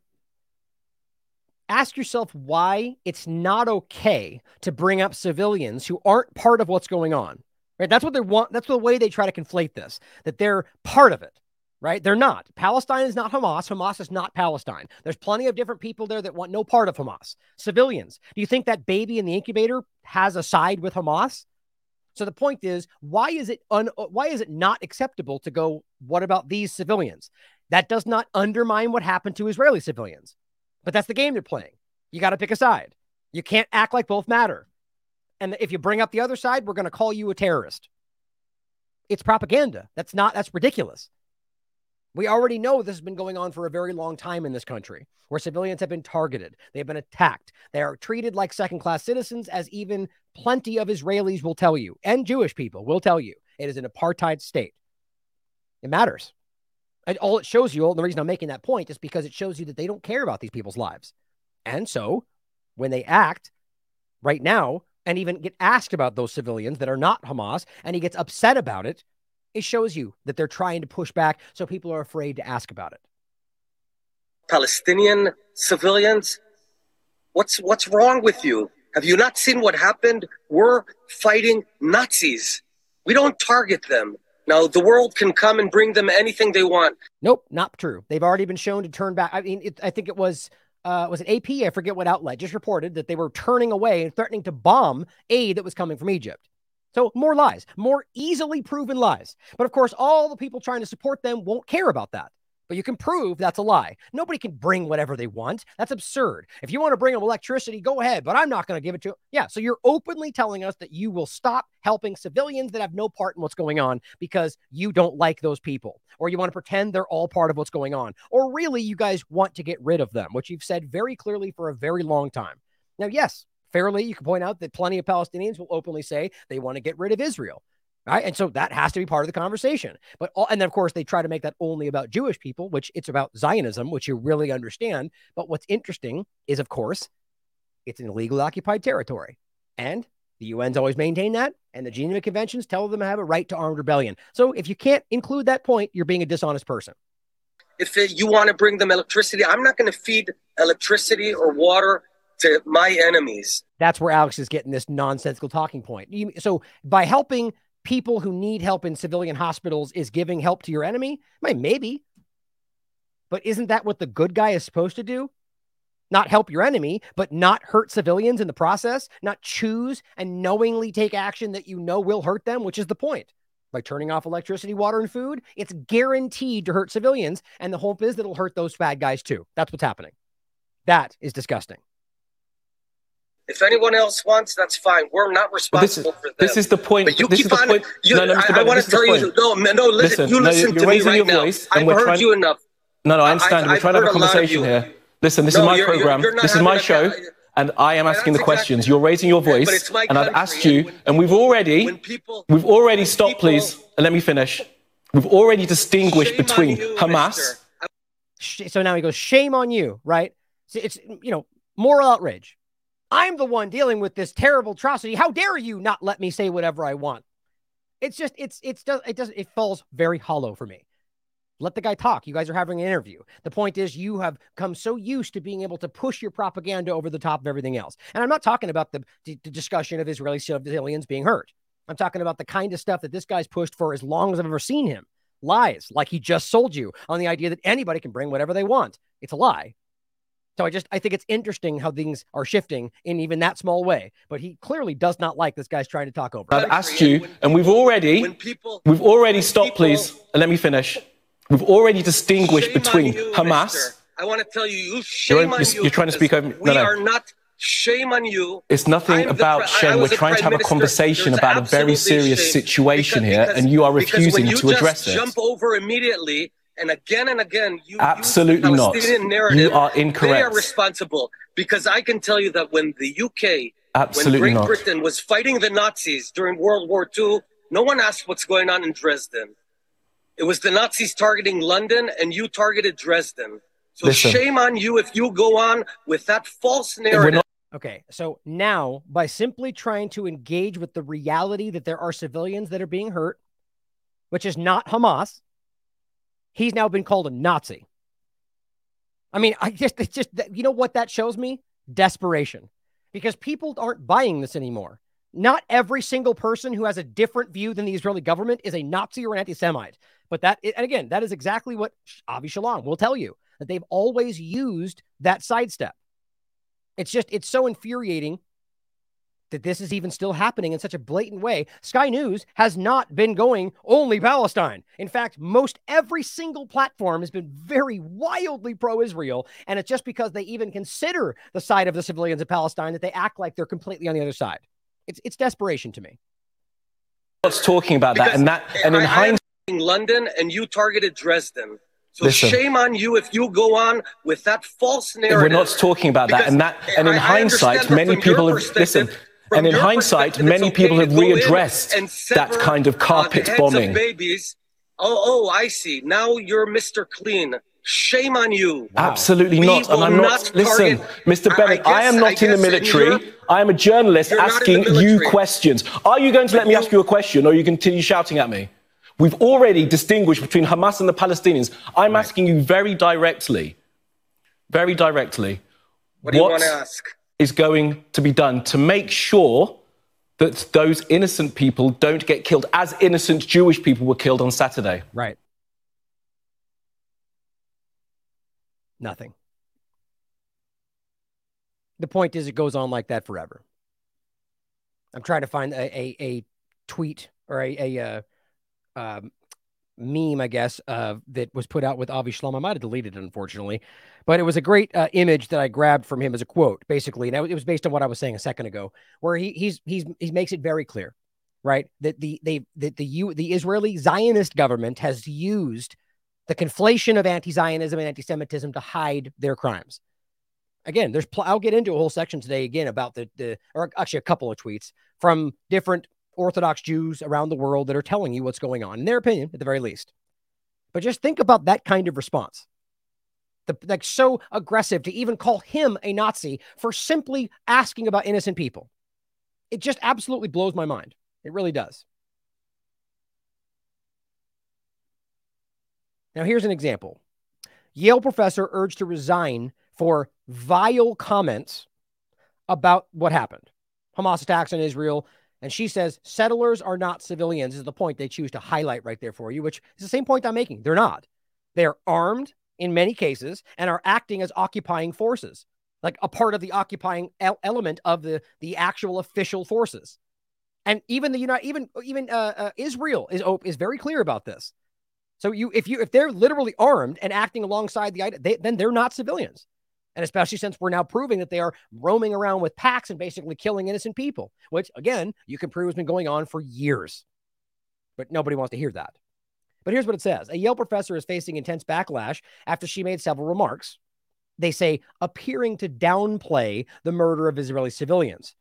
ask yourself why it's not okay to bring up civilians who aren't part of what's going on. Right? That's what they want. That's the way they try to conflate this, that they're part of it. Right? They're not. Palestine is not Hamas. Hamas is not Palestine. There's plenty of different people there that want no part of Hamas. Civilians. Do you think that baby in the incubator has a side with Hamas? So the point is, why is it un- why is it not acceptable to go? What about these civilians? That does not undermine what happened to Israeli civilians. But that's the game they're playing. You got to pick a side. You can't act like both matter. And if you bring up the other side, we're going to call you a terrorist. It's propaganda. That's not, that's ridiculous. We already know this has been going on for a very long time in this country, where civilians have been targeted. They've been attacked. They are treated like second class citizens, as even plenty of Israelis will tell you, and Jewish people will tell you. It is an apartheid state. It matters. And all it shows you, the reason I'm making that point is because it shows you that they don't care about these people's lives. And so when they act right now and even get asked about those civilians that are not Hamas and he gets upset about it, it shows you that they're trying to push back so people are afraid to ask about it. Palestinian civilians, what's what's wrong with you? Have you not seen what happened? We're fighting Nazis. We don't target them. Now the world can come and bring them anything they want. Nope, not true. They've already been shown to turn back. I mean, it, I think it was uh, was it AP? I forget what outlet just reported that they were turning away and threatening to bomb aid that was coming from Egypt. So more lies, more easily proven lies. But of course, all the people trying to support them won't care about that but you can prove that's a lie. Nobody can bring whatever they want. That's absurd. If you want to bring them electricity, go ahead, but I'm not going to give it to you. Yeah. So you're openly telling us that you will stop helping civilians that have no part in what's going on because you don't like those people, or you want to pretend they're all part of what's going on, or really you guys want to get rid of them, which you've said very clearly for a very long time. Now, yes, fairly, you can point out that plenty of Palestinians will openly say they want to get rid of Israel. Right. And so that has to be part of the conversation. But, all, and then, of course, they try to make that only about Jewish people, which it's about Zionism, which you really understand. But what's interesting is, of course, it's an illegally occupied territory. And the UN's always maintained that. And the Geneva Conventions tell them to have a right to armed rebellion. So if you can't include that point, you're being a dishonest person. If you want to bring them electricity, I'm not going to feed electricity or water to my enemies. That's where Alex is getting this nonsensical talking point. So by helping people who need help in civilian hospitals is giving help to your enemy? Maybe. But isn't that what the good guy is supposed to do? Not help your enemy, but not hurt civilians in the process, not choose and knowingly take action that you know will hurt them, which is the point. By turning off electricity, water, and food, it's guaranteed to hurt civilians. And the hope is that it'll hurt those bad guys too. That's what's happening. That is disgusting If anyone else wants, that's fine. We're not responsible this, for them. This is the point. But you this keep is the on. point. You, no, no, I, I want to tell you. No, no, listen. Listen, you no, listen you're to me right your now. voice, I've and we're heard trying- you enough. No, no, I understand. I've- we're trying to have a I've heard a conversation here. Listen, this No, is my you're- you're- program. you're this is my show, a- and I am asking the that's questions. exactly- You're raising your voice, it's my and I've asked you, and and we've already, people- we've already stopped, people- please, and let me finish. We've already distinguished between you, Hamas. mister. So now he goes, shame on you, right? So It's, you know, moral outrage. I'm the one dealing with this terrible atrocity. How dare you not let me say whatever I want? It's just, it's, it's, it doesn't, it falls very hollow for me. Let the guy talk. You guys are having an interview. The point is, you have come so used to being able to push your propaganda over the top of everything else. And I'm not talking about the, the discussion of Israeli civilians being hurt. I'm talking about the kind of stuff that this guy's pushed for as long as I've ever seen him. Lies, like he just sold you on the idea that anybody can bring whatever they want. It's a lie. So I just I think it's interesting how things are shifting in even that small way. But he clearly does not like this guy's trying to talk over. I've asked you, and we've already, people, we've already stopped, people- please, and let me finish. We've already distinguished between you, Hamas. mister. I want to tell you, you shame on you're- you. you're trying to speak over- no, We no. are not. Shame on you. It's nothing I'm about pre- shame. I We're trying to prime have a conversation There's about a very serious shame. situation Because- here, because- and you are refusing when you to address just it. Jump over immediately, and again and again, you Absolutely use the not. Narrative. You are incorrect. They are responsible because I can tell you that when the UK, Absolutely when Great not. Britain was fighting the Nazis during World War II, no one asked what's going on in Dresden. It was the Nazis targeting London, and you targeted Dresden. So Listen. shame on you if you go on with that false narrative. not- Okay, so now by simply trying to engage with the reality that there are civilians that are being hurt, which is not Hamas, he's now been called a Nazi. I mean, I just, it's just, you know what that shows me? Desperation. Because people aren't buying this anymore. Not every single person who has a different view than the Israeli government is a Nazi or an anti Semite. But that, and again, that is exactly what Avi Shlaim will tell you that they've always used that sidestep. It's just, it's so infuriating that this is even still happening in such a blatant way. Sky News has not been going only Palestine. In fact, most every single platform has been very wildly pro Israel. And it's just because they even consider the side of the civilians of Palestine that they act like they're completely on the other side. It's, it's desperation to me. What's talking about that, and that, and in I- I am hindsight, London, and you targeted Dresden. So Listen. shame on you if you go on with that false narrative. we're not talking about that, Because and that, and in I- I hindsight, many people have perspective- listen. And in hindsight, many it's people have to go in readdressed and that kind of uh, carpet heads bombing. Of babies. Oh, oh, I see. Now you're Mr. Clean. Shame on you. Absolutely We not. And I'm not, not listen, Mr. I- I Bennett, I, am not I in the military. I am a journalist You're not in the asking you questions. Are you going to let me ask you a question or are you continue shouting at me? We've already distinguished between Hamas and the Palestinians. I'm asking you very directly, very directly, What do you want to ask? Is going to be done to make sure that those innocent people don't get killed as innocent Jewish people were killed on Saturday? Right. Nothing. The point is, it goes on like that forever. I'm trying to find a a, a tweet or a a uh, um, meme, I guess, uh, that was put out with Avi Shlaim. I might have deleted it, unfortunately, but it was a great uh, image that I grabbed from him as a quote, basically. And it was based on what I was saying a second ago, where he he's he's he makes it very clear, right, that the they that the you the Israeli Zionist government has used the conflation of anti-Zionism and anti-Semitism to hide their crimes. Again, there's pl- I'll get into a whole section today again about the the or actually a couple of tweets from different Orthodox Jews around the world that are telling you what's going on in their opinion, at the very least. But just think about that kind of response. The, like so aggressive to even call him a Nazi for simply asking about innocent people. It just absolutely blows my mind. It really does. Now, here's an example Yale professor urged to resign for vile comments about what happened Hamas attacks on Israel. And she says settlers are not civilians, is the point they choose to highlight right there for you, which is the same point I'm making. They're not. They're armed in many cases and are acting as occupying forces, like a part of the occupying el- element of the, the actual official forces. And even the United, even even uh, uh, Israel is is very clear about this. So you, if you, if they're literally armed and acting alongside the, they, then they're not civilians. And especially since we're now proving that they are roaming around with packs and basically killing innocent people, which again, you can prove has been going on for years. But nobody wants to hear that. But here's what it says A Yale professor is facing intense backlash after she made several remarks. They say appearing to downplay the murder of Israeli civilians.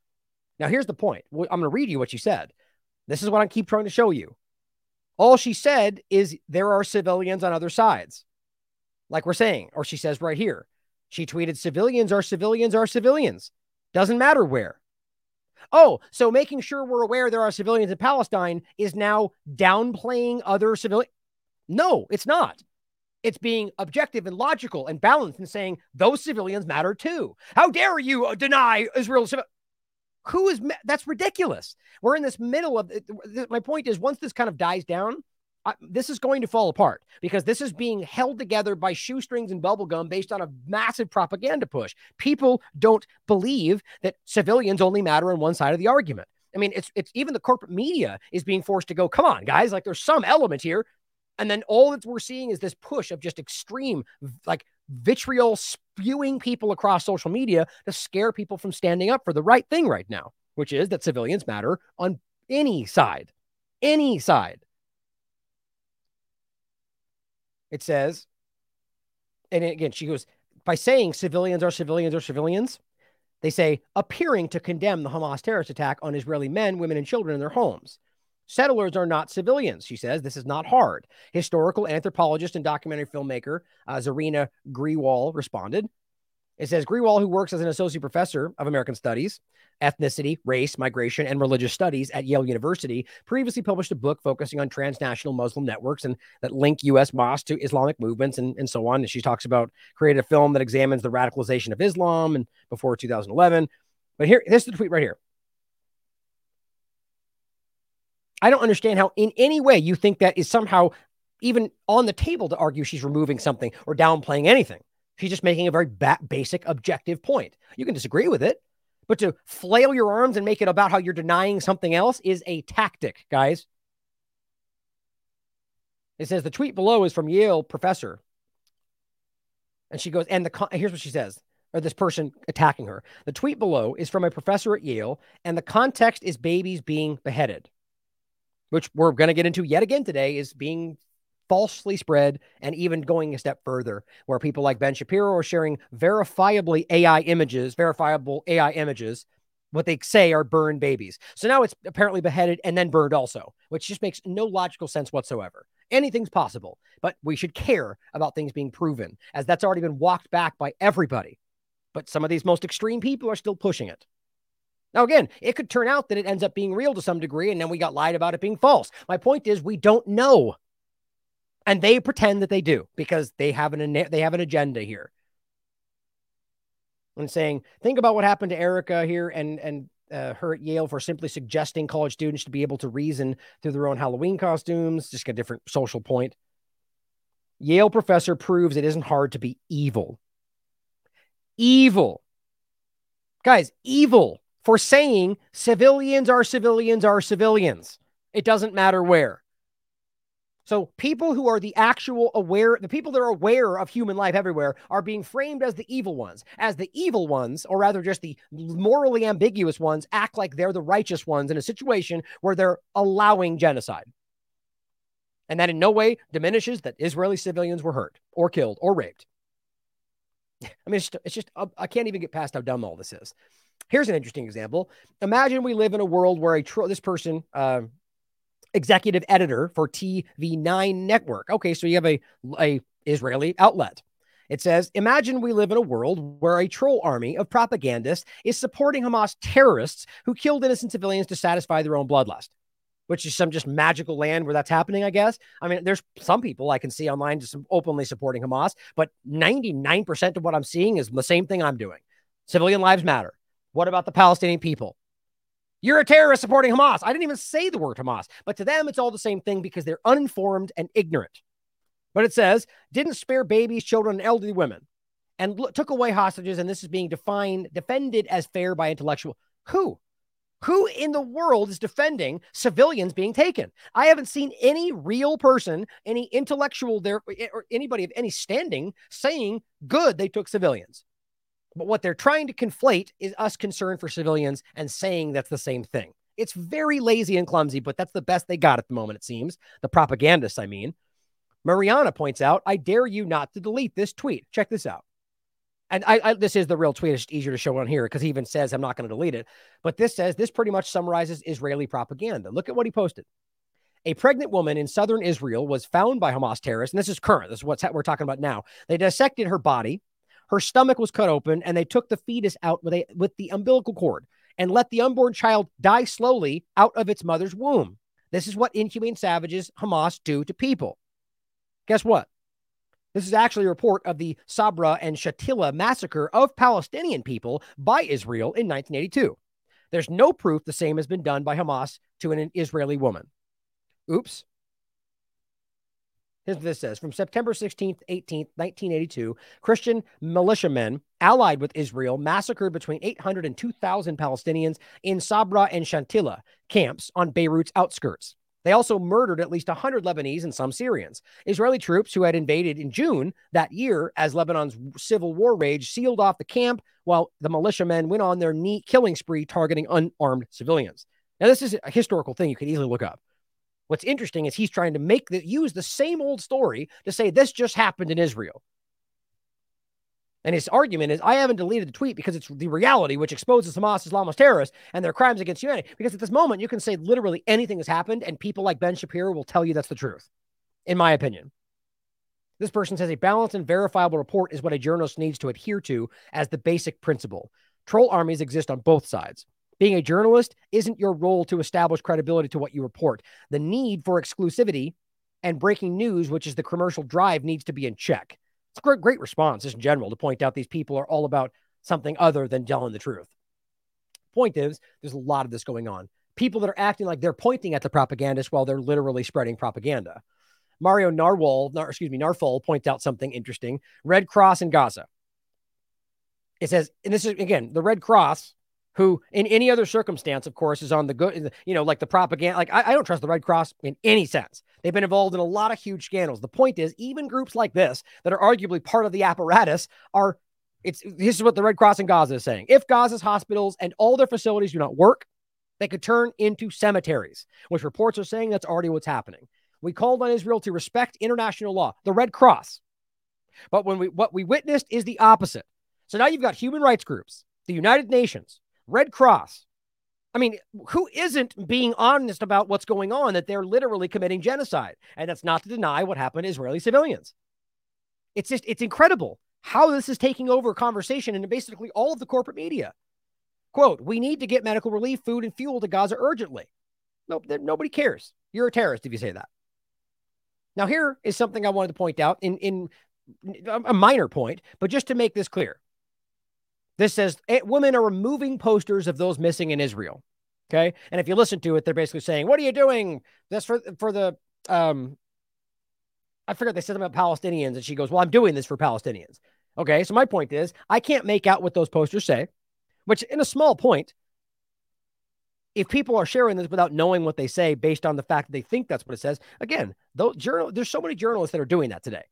Now, here's the point. I'm going to read you what she said. This is what I keep trying to show you. All she said is there are civilians on other sides, like we're saying, or she says right here. She tweeted, civilians are civilians are civilians. Doesn't matter where. Oh, so making sure we're aware there are civilians in Palestine is now downplaying other civilians? No, it's not. It's being objective and logical and balanced and saying those civilians matter too. How dare you uh, deny Israel? Who is that's ridiculous? We're in this middle of my point is once this kind of dies down, uh, this is going to fall apart because this is being held together by shoestrings and bubblegum based on a massive propaganda push. People don't believe that civilians only matter on one side of the argument. I mean, it's it's even the corporate media is being forced to go, come on, guys, like there's some element here. And then all that we're seeing is this push of just extreme, like vitriol spewing people across social media to scare people from standing up for the right thing right now, which is that civilians matter on any side, any side. It says, and again, she goes, by saying civilians are civilians are civilians, they say appearing to condemn the Hamas terrorist attack on Israeli men, women, and children in their homes. Settlers are not civilians, she says. This is not hard. Historical anthropologist and documentary filmmaker uh, Zareena Grewal responded. It says Grewal, who works as an associate professor of American Studies, ethnicity, race, migration, and religious studies at Yale University, previously published a book focusing on transnational Muslim networks and that link U.S. mosques to Islamic movements and, and so on. And she talks about creating a film that examines the radicalization of Islam and before 2011. But here, this is the tweet right here. I don't understand how, in any way, you think that is somehow even on the table to argue she's removing something or downplaying anything. She's just making a very ba- basic, objective point. You can disagree with it, but to flail your arms and make it about how you're denying something else is a tactic, guys. It says the tweet below is from Yale professor. And she goes, and the con- here's what she says, or this person attacking her. The tweet below is from a professor at Yale, and the context is babies being beheaded which we're going to get into yet again today, is being falsely spread and even going a step further, where people like Ben Shapiro are sharing verifiably AI images, verifiable AI images, what they say are burned babies. So now it's apparently beheaded and then burned also, which just makes no logical sense whatsoever. Anything's possible, but we should care about things being proven, as that's already been walked back by everybody. But some of these most extreme people are still pushing it. Now, again, it could turn out that it ends up being real to some degree, and then we got lied about it being false. My point is, we don't know, and they pretend that they do because they have an they have an agenda here. And saying, think about what happened to Erica here, and and uh, her at Yale for simply suggesting college students to be able to reason through their own Halloween costumes. Just a different social point. Yale professor proves it isn't hard to be evil. Evil. Guys, evil for saying civilians are civilians are civilians. It doesn't matter where. So people who are the actual aware, the people that are aware of human life everywhere are being framed as the evil ones. As the evil ones, or rather just the morally ambiguous ones, act like they're the righteous ones in a situation where they're allowing genocide. And that in no way diminishes that Israeli civilians were hurt or killed or raped. I mean, it's just, it's just I can't even get past how dumb all this is. Here's an interesting example. Imagine we live in a world where a tro- this person, uh, executive editor for TV9 network. Okay, so you have a, a Israeli outlet. It says, Imagine we live in a world where a troll army of propagandists is supporting Hamas terrorists who killed innocent civilians to satisfy their own bloodlust, which is some just magical land where that's happening, I guess. I mean, there's some people I can see online just openly supporting Hamas, but 99% of what I'm seeing is the same thing I'm doing. Civilian lives matter. What about the Palestinian people? You're a terrorist supporting Hamas. I didn't even say the word Hamas, but to them, it's all the same thing because they're uninformed and ignorant. But it says, didn't spare babies, children, and elderly women, and took away hostages. And this is being defined, defended as fair by intellectual. Who? Who in the world is defending civilians being taken? I haven't seen any real person, any intellectual there, or anybody of any standing saying, good, they took civilians. But what they're trying to conflate is us concern for civilians and saying that's the same thing. It's very lazy and clumsy, but that's the best they got at the moment, it seems. The propagandists, I mean. Mariana points out, I dare you not to delete this tweet. Check this out. And I, I this is the real tweet. It's easier to show on here because he even says I'm not going to delete it. But this says this pretty much summarizes Israeli propaganda. Look at what he posted. A pregnant woman in southern Israel was found by Hamas terrorists, and this is current. This is what we're talking about now. They dissected her body. Her stomach was cut open, and they took the fetus out with a with the umbilical cord and let the unborn child die slowly out of its mother's womb. This is what inhumane savages Hamas do to people. Guess what? This is actually a report of the Sabra and Shatila massacre of Palestinian people by Israel in 1982. There's no proof the same has been done by Hamas to an Israeli woman. Oops. This says From September 16th, 18th, 1982, Christian militiamen allied with Israel massacred between 800 and 2,000 Palestinians in Sabra and Shatila camps on Beirut's outskirts. They also murdered at least 100 Lebanese and some Syrians. Israeli troops who had invaded in June that year as Lebanon's civil war rage sealed off the camp while the militiamen went on their killing spree targeting unarmed civilians. Now, this is a historical thing you can easily look up. What's interesting is he's trying to make the use the same old story to say this just happened in Israel. And his argument is, I haven't deleted the tweet because it's the reality, which exposes Hamas Islamist terrorists and their crimes against humanity. Because at this moment, you can say literally anything has happened, and people like Ben Shapiro will tell you that's the truth, in my opinion. This person says a balanced and verifiable report is what a journalist needs to adhere to as the basic principle. Troll armies exist on both sides. Being a journalist isn't your role to establish credibility to what you report. The need for exclusivity and breaking news, which is the commercial drive, needs to be in check. It's a great, great response just in general to point out these people are all about something other than telling the truth. Point is, there's a lot of this going on. People that are acting like they're pointing at the propagandists while they're literally spreading propaganda. Mario Narwhal, nar, excuse me, Nawfal points out something interesting. Red Cross in Gaza. It says, and this is again the Red Cross, who in any other circumstance, of course, is on the good, you know, like the propaganda. Like I, I don't trust the Red Cross in any sense. They've been involved in a lot of huge scandals. The point is, even groups like this that are arguably part of the apparatus are. It's this is what the Red Cross in Gaza is saying. If Gaza's hospitals and all their facilities do not work, they could turn into cemeteries, which reports are saying that's already what's happening. We called on Israel to respect international law, the Red Cross. But when we what we witnessed is the opposite. So now you've got human rights groups, the United Nations, Red Cross, I mean, who isn't being honest about what's going on that they're literally committing genocide? And that's not to deny what happened to Israeli civilians. It's just, it's incredible how this is taking over conversation in basically all of the corporate media. Quote, we need to get medical relief, food, and fuel to Gaza urgently. Nope, nobody cares. You're a terrorist if you say that. Now, here is something I wanted to point out in, in a minor point, but just to make this clear. This says eh, women are removing posters of those missing in Israel. Okay. And if you listen to it, they're basically saying, What are you doing? This for for the um I forget they said about Palestinians, and she goes, Well, I'm doing this for Palestinians. Okay. So my point is I can't make out what those posters say, which in a small point, if people are sharing this without knowing what they say based on the fact that they think that's what it says, again, those journal there's so many journalists that are doing that today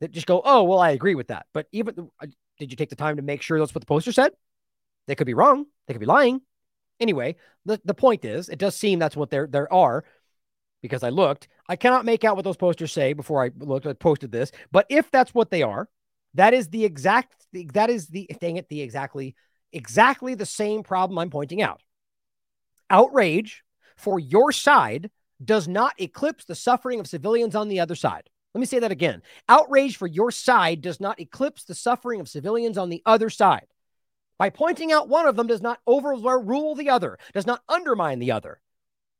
that just go, oh, well, I agree with that. But even did you take the time to make sure that's what the poster said? They could be wrong. They could be lying. Anyway, the, the point is, it does seem that's what there there are because I looked. I cannot make out what those posters say before I looked. I posted this, but if that's what they are, that is the exact. That is the dang it. The exactly exactly the same problem I'm pointing out. Outrage for your side does not eclipse the suffering of civilians on the other side. Let me say that again. Outrage for your side does not eclipse the suffering of civilians on the other side. By pointing out one of them does not overrule the other, does not undermine the other.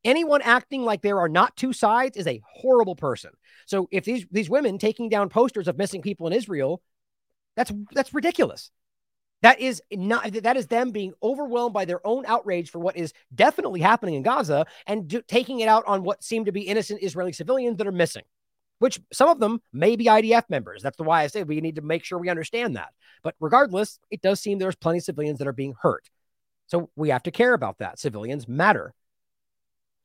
Anyone acting like there are not two sides is a horrible person. So if these these women taking down posters of missing people in Israel, that's that's ridiculous. That is not that is them being overwhelmed by their own outrage for what is definitely happening in Gaza and do, taking it out on what seem to be innocent Israeli civilians that are missing which some of them may be IDF members. That's why I say we need to make sure we understand that. But regardless, it does seem there's plenty of civilians that are being hurt. So we have to care about that. Civilians matter.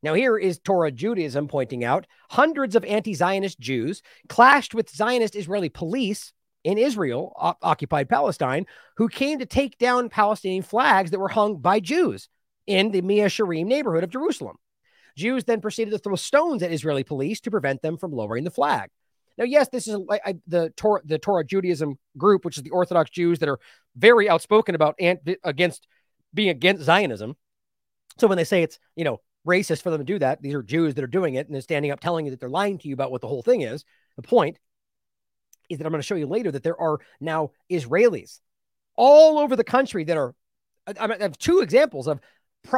Now, here is Torah Judaism pointing out hundreds of anti Zionist Jews clashed with Zionist Israeli police in Israel, o- occupied Palestine, who came to take down Palestinian flags that were hung by Jews in the Mea Shearim neighborhood of Jerusalem. Jews then proceeded to throw stones at Israeli police to prevent them from lowering the flag. Now, yes, this is I, the Torah, the Torah Judaism group, which is the Orthodox Jews that are very outspoken about and against being against Zionism. So when they say it's you know racist for them to do that, these are Jews that are doing it and they're standing up telling you that they're lying to you about what the whole thing is. The point is that I'm going to show you later that there are now Israelis all over the country that are. I have two examples of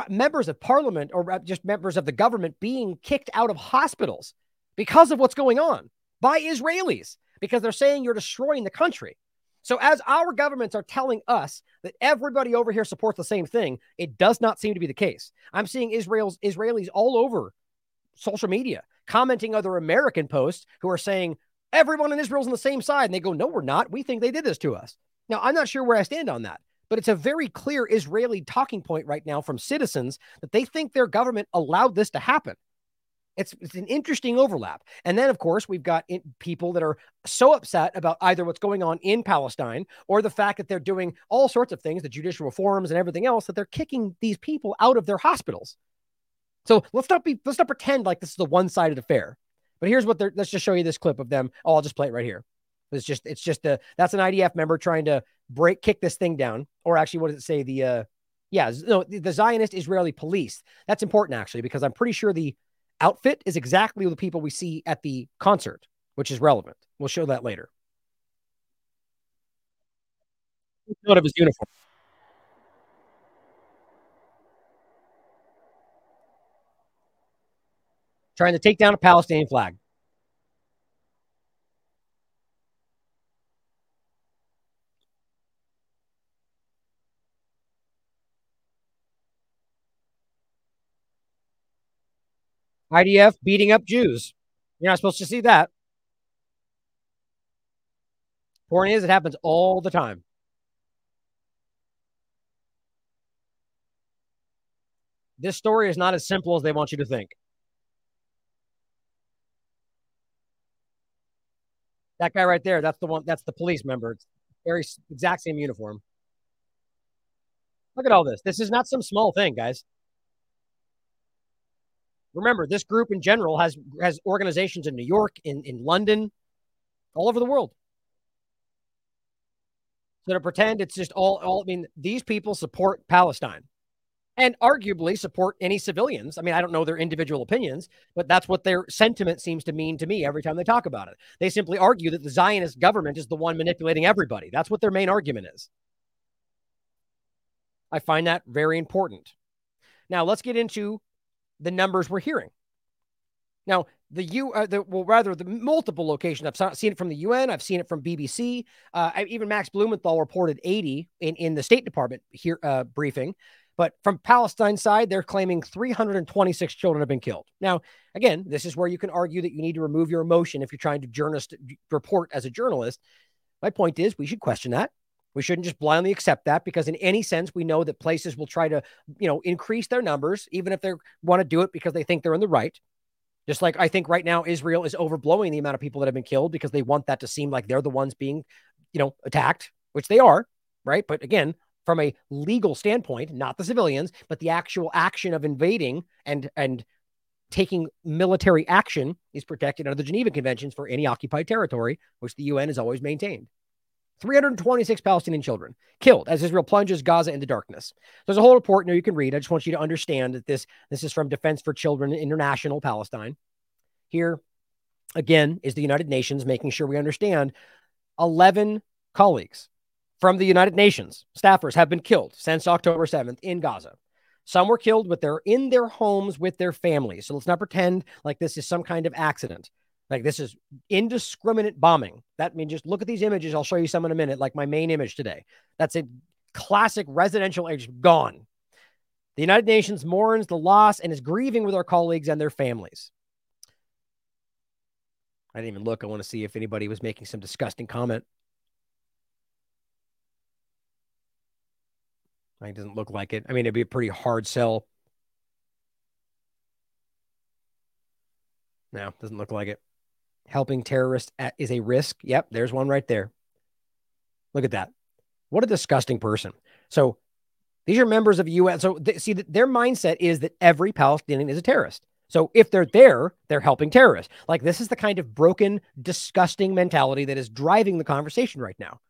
members of parliament or just members of the government being kicked out of hospitals because of what's going on by Israelis because they're saying you're destroying the country. So, as our governments are telling us that everybody over here supports the same thing, it does not seem to be the case. I'm seeing Israel's Israelis all over social media commenting other American posts who are saying everyone in Israel's on the same side. And they go, no, we're not. We think they did this to us. Now, I'm not sure where I stand on that, but it's a very clear Israeli talking point right now from citizens that they think their government allowed this to happen. It's, it's an interesting overlap. And then, of course, we've got people that are so upset about either what's going on in Palestine or the fact that they're doing all sorts of things, the judicial reforms and everything else, that they're kicking these people out of their hospitals. So let's not be let's not pretend like this is a one-sided affair. But here's what they're let's just show you this clip of them. Oh, I'll just play it right here. It's just it's just a that's an IDF member trying to break kick this thing down. Or actually, what does it say? The uh yeah, no, the Zionist Israeli police. That's important actually, because I'm pretty sure the outfit is exactly the people we see at the concert, which is relevant. We'll show that later. Note of his uniform. Trying to take down a Palestinian flag. IDF beating up Jews. You're not supposed to see that. Point is, it happens all the time. This story is not as simple as they want you to think. That guy right there, that's the one, that's the police member. It's very exact same uniform. Look at all this. This is not some small thing, guys. Remember, this group in general has has organizations in New York, in, in London, all over the world. So to pretend it's just all, all I mean, these people support Palestine and arguably support any civilians. I mean, I don't know their individual opinions, but that's what their sentiment seems to mean to me every time they talk about it. They simply argue that the Zionist government is the one manipulating everybody. That's what their main argument is. I find that very important. Now, let's get into the numbers we're hearing. Now, the U, uh, the, well, rather the multiple locations. I've seen it from the UN. I've seen it from BBC. Uh, I, even Max Blumenthal reported 80 in, in the State Department here uh, briefing. But from Palestine side, they're claiming 326 children have been killed. Now, again, this is where you can argue that you need to remove your emotion if you're trying to journalist report as a journalist. My point is, we should question that. We shouldn't just blindly accept that because in any sense, we know that places will try to, you know, increase their numbers, even if they want to do it because they think they're in the right. Just like I think right now, Israel is overblowing the amount of people that have been killed because they want that to seem like they're the ones being, you know, attacked, which they are, right? But again, from a legal standpoint, not the civilians, but the actual action of invading and and taking military action is protected under the Geneva Conventions for any occupied territory, which the UN has always maintained. 326 Palestinian children killed as Israel plunges Gaza into darkness. There's a whole report here you can read. I just want you to understand that this this is from Defense for Children International Palestine. Here again is the United Nations making sure we understand 11 colleagues from the United Nations staffers have been killed since October 7th in Gaza. Some were killed with their in their homes with their families. So let's not pretend like this is some kind of accident. Like this is indiscriminate bombing. That means just look at these images. I'll show you some in a minute, like my main image today. That's a classic residential age gone. The United Nations mourns the loss and is grieving with our colleagues and their families. I didn't even look. I want to see if anybody was making some disgusting comment. It doesn't look like it. I mean, it'd be a pretty hard sell. No, doesn't look like it helping terrorists at, is a risk. Yep, there's one right there. Look at that. What a disgusting person. So these are members of UN. So they, see, their mindset is that every Palestinian is a terrorist. So if they're there, they're helping terrorists. Like this is the kind of broken, disgusting mentality that is driving the conversation right now.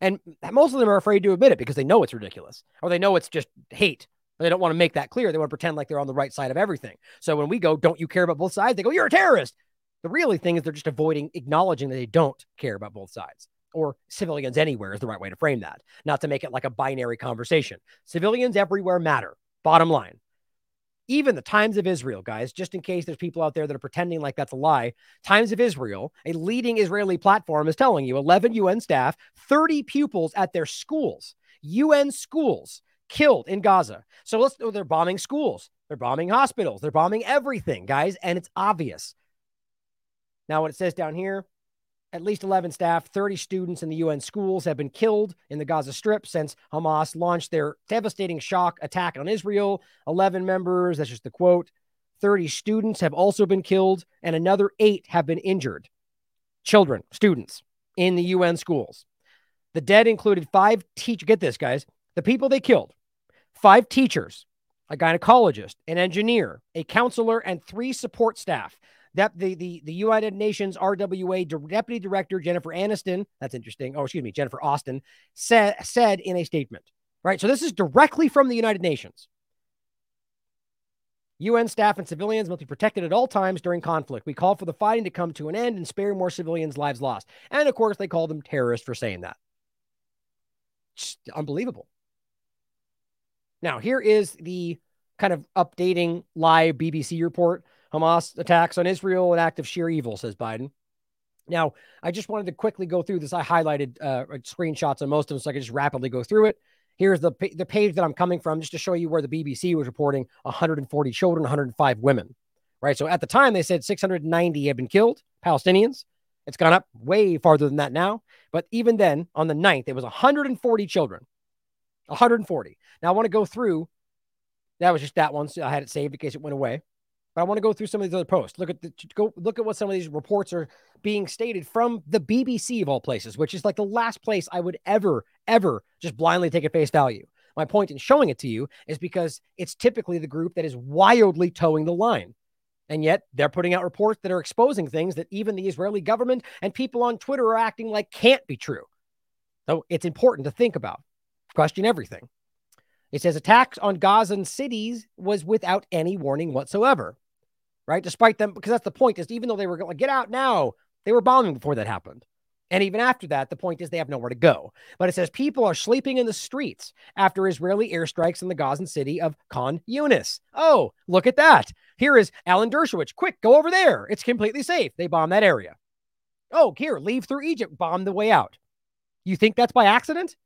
And most of them are afraid to admit it because they know it's ridiculous or they know it's just hate. They don't want to make that clear. They want to pretend like they're on the right side of everything. So when we go, don't you care about both sides? They go, you're a terrorist. The really thing is they're just avoiding acknowledging that they don't care about both sides or civilians anywhere is the right way to frame that, not to make it like a binary conversation. Civilians everywhere matter. Bottom line. Even the Times of Israel, guys, just in case there's people out there that are pretending like that's a lie, Times of Israel, a leading Israeli platform, is telling you 11 UN staff, 30 pupils at their schools, UN schools, killed in Gaza. So let's, oh, they're bombing schools, they're bombing hospitals, they're bombing everything, guys, and it's obvious. Now, what it says down here, at least 11 staff, 30 students in the UN schools have been killed in the Gaza Strip since Hamas launched their devastating shock attack on Israel. 11 members, that's just the quote. 30 students have also been killed, and another eight have been injured. Children, students in the UN schools. The dead included five teachers. Get this, guys. The people they killed five teachers, a gynecologist, an engineer, a counselor, and three support staff that the, the, the United Nations RWA Deputy Director Jennifer Aniston, that's interesting. Oh, excuse me, Jennifer Austin, said, said in a statement, right? So this is directly from the United Nations. UN staff and civilians must be protected at all times during conflict. We call for the fighting to come to an end and spare more civilians' lives lost. And of course, they call them terrorists for saying that. Just unbelievable. Now, here is the kind of updating live BBC report. Hamas attacks on Israel, an act of sheer evil, says Biden. Now, I just wanted to quickly go through this. I highlighted uh, screenshots on most of them, so I could just rapidly go through it. Here's the the page that I'm coming from, just to show you where the BBC was reporting 140 children, 105 women. Right. So at the time, they said 690 had been killed, Palestinians. It's gone up way farther than that now. But even then, on the 9th, it was 140 children. 140. Now I want to go through. That was just that one. So I had it saved in case it went away. But I want to go through some of these other posts. Look at the go look at what some of these reports are being stated from the BBC of all places, which is like the last place I would ever, ever just blindly take at face value. My point in showing it to you is because it's typically the group that is wildly toeing the line. And yet they're putting out reports that are exposing things that even the Israeli government and people on Twitter are acting like can't be true. So it's important to think about, question everything. It says attacks on Gazan cities was without any warning whatsoever right? Despite them, because that's the point is even though they were going, to get out now, they were bombing before that happened. And even after that, the point is they have nowhere to go. But it says people are sleeping in the streets after Israeli airstrikes in the Gazan city of Khan Yunis. Oh, look at that. Here is Alan Dershowitz. Quick, go over there. It's completely safe. They bomb that area. Oh, here, leave through Egypt, bomb the way out. You think that's by accident?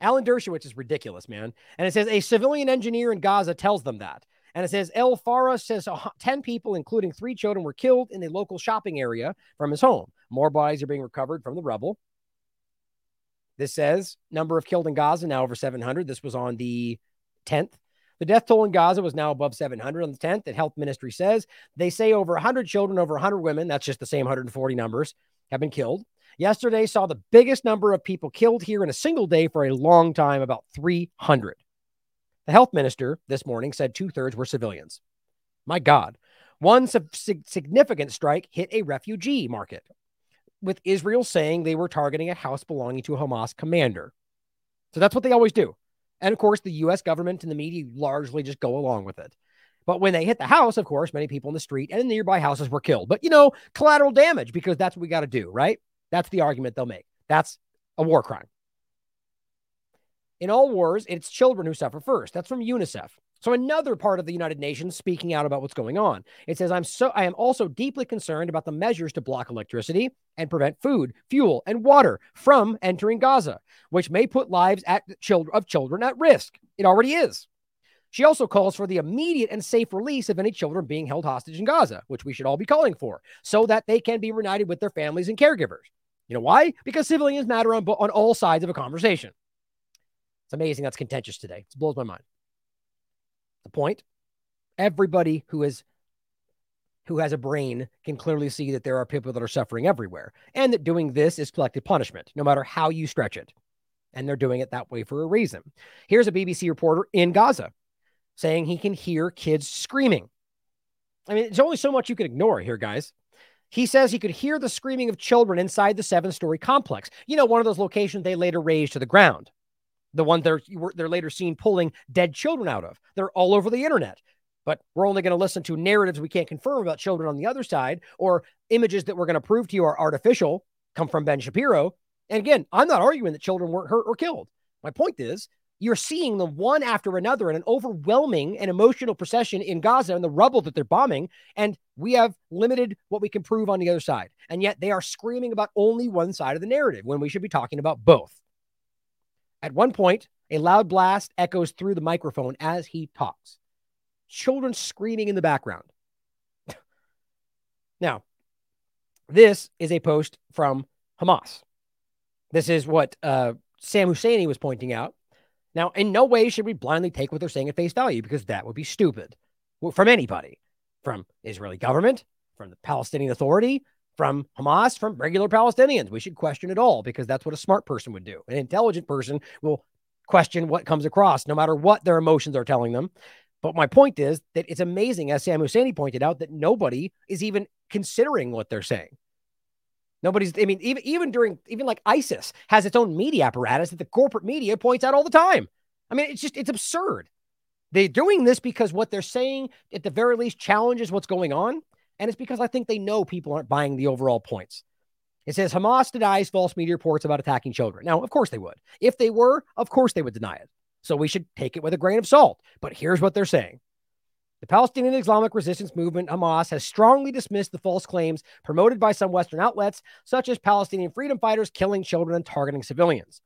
Alan Dershowitz is ridiculous, man. And it says a civilian engineer in Gaza tells them that. And it says El Farah says 10 people, including three children, were killed in the local shopping area from his home. More bodies are being recovered from the rubble. This says number of killed in Gaza now over 700. This was on the 10th. The death toll in Gaza was now above 700 on the 10th. The health ministry says they say over 100 children, over 100 women, that's just the same 140 numbers, have been killed. Yesterday saw the biggest number of people killed here in a single day for a long time, about 300. The health minister this morning said two thirds were civilians. My God. One significant strike hit a refugee market, with Israel saying they were targeting a house belonging to a Hamas commander. So that's what they always do. And of course, the US government and the media largely just go along with it. But when they hit the house, of course, many people in the street and in nearby houses were killed. But, you know, collateral damage because that's what we got to do, right? That's the argument they'll make. That's a war crime. In all wars, it's children who suffer first. That's from UNICEF. So another part of the United Nations speaking out about what's going on. It says, I'm so I am also deeply concerned about the measures to block electricity and prevent food, fuel, and water from entering Gaza, which may put lives at children of children at risk. It already is. She also calls for the immediate and safe release of any children being held hostage in Gaza, which we should all be calling for, so that they can be reunited with their families and caregivers. You know why? Because civilians matter on, on all sides of a conversation. It's amazing that's contentious today. It blows my mind. The point everybody who is who has a brain can clearly see that there are people that are suffering everywhere and that doing this is collective punishment, no matter how you stretch it. And they're doing it that way for a reason. Here's a BBC reporter in Gaza saying he can hear kids screaming. I mean, there's only so much you can ignore here, guys. He says he could hear the screaming of children inside the seven story complex. You know, one of those locations they later razed to the ground. The one they're, they're later seen pulling dead children out of. They're all over the internet. But we're only going to listen to narratives we can't confirm about children on the other side, or images that we're going to prove to you are artificial come from Ben Shapiro. And again, I'm not arguing that children weren't hurt or killed. My point is, you're seeing them one after another in an overwhelming and emotional procession in Gaza and the rubble that they're bombing. And we have limited what we can prove on the other side. And yet they are screaming about only one side of the narrative when we should be talking about both. At one point, a loud blast echoes through the microphone as he talks. Children screaming in the background. now, this is a post from Hamas. This is what uh, Sam Husseini was pointing out now, in no way should we blindly take what they're saying at face value because that would be stupid from anybody, from Israeli government, from the Palestinian Authority, from Hamas, from regular Palestinians. We should question it all because that's what a smart person would do. An intelligent person will question what comes across, no matter what their emotions are telling them. But my point is that it's amazing, as Sam Husseini pointed out, that nobody is even considering what they're saying. Nobody's, I mean, even, even during, even like ISIS has its own media apparatus that the corporate media points out all the time. I mean, it's just, it's absurd. They're doing this because what they're saying, at the very least, challenges what's going on. And it's because I think they know people aren't buying the overall points. It says Hamas denies false media reports about attacking children. Now, of course they would. If they were, of course they would deny it. So we should take it with a grain of salt. But here's what they're saying the Palestinian Islamic Resistance Movement, Hamas, has strongly dismissed the false claims promoted by some Western outlets, such as Palestinian freedom fighters killing children and targeting civilians.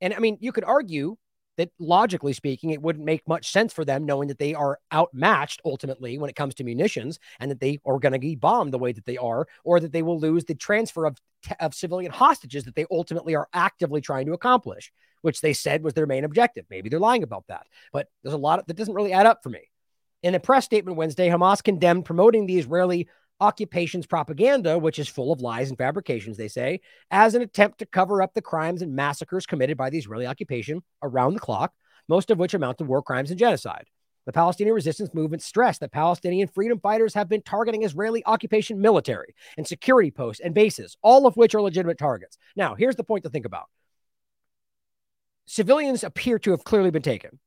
And I mean, you could argue that logically speaking, it wouldn't make much sense for them knowing that they are outmatched ultimately when it comes to munitions and that they are going to be bombed the way that they are, or that they will lose the transfer of, of civilian hostages that they ultimately are actively trying to accomplish, which they said was their main objective. Maybe they're lying about that, but there's a lot of, that doesn't really add up for me. In a press statement Wednesday, Hamas condemned promoting the Israeli occupation's propaganda, which is full of lies and fabrications, they say, as an attempt to cover up the crimes and massacres committed by the Israeli occupation around the clock, most of which amount to war crimes and genocide. The Palestinian resistance movement stressed that Palestinian freedom fighters have been targeting Israeli occupation military and security posts and bases, all of which are legitimate targets. Now, here's the point to think about civilians appear to have clearly been taken.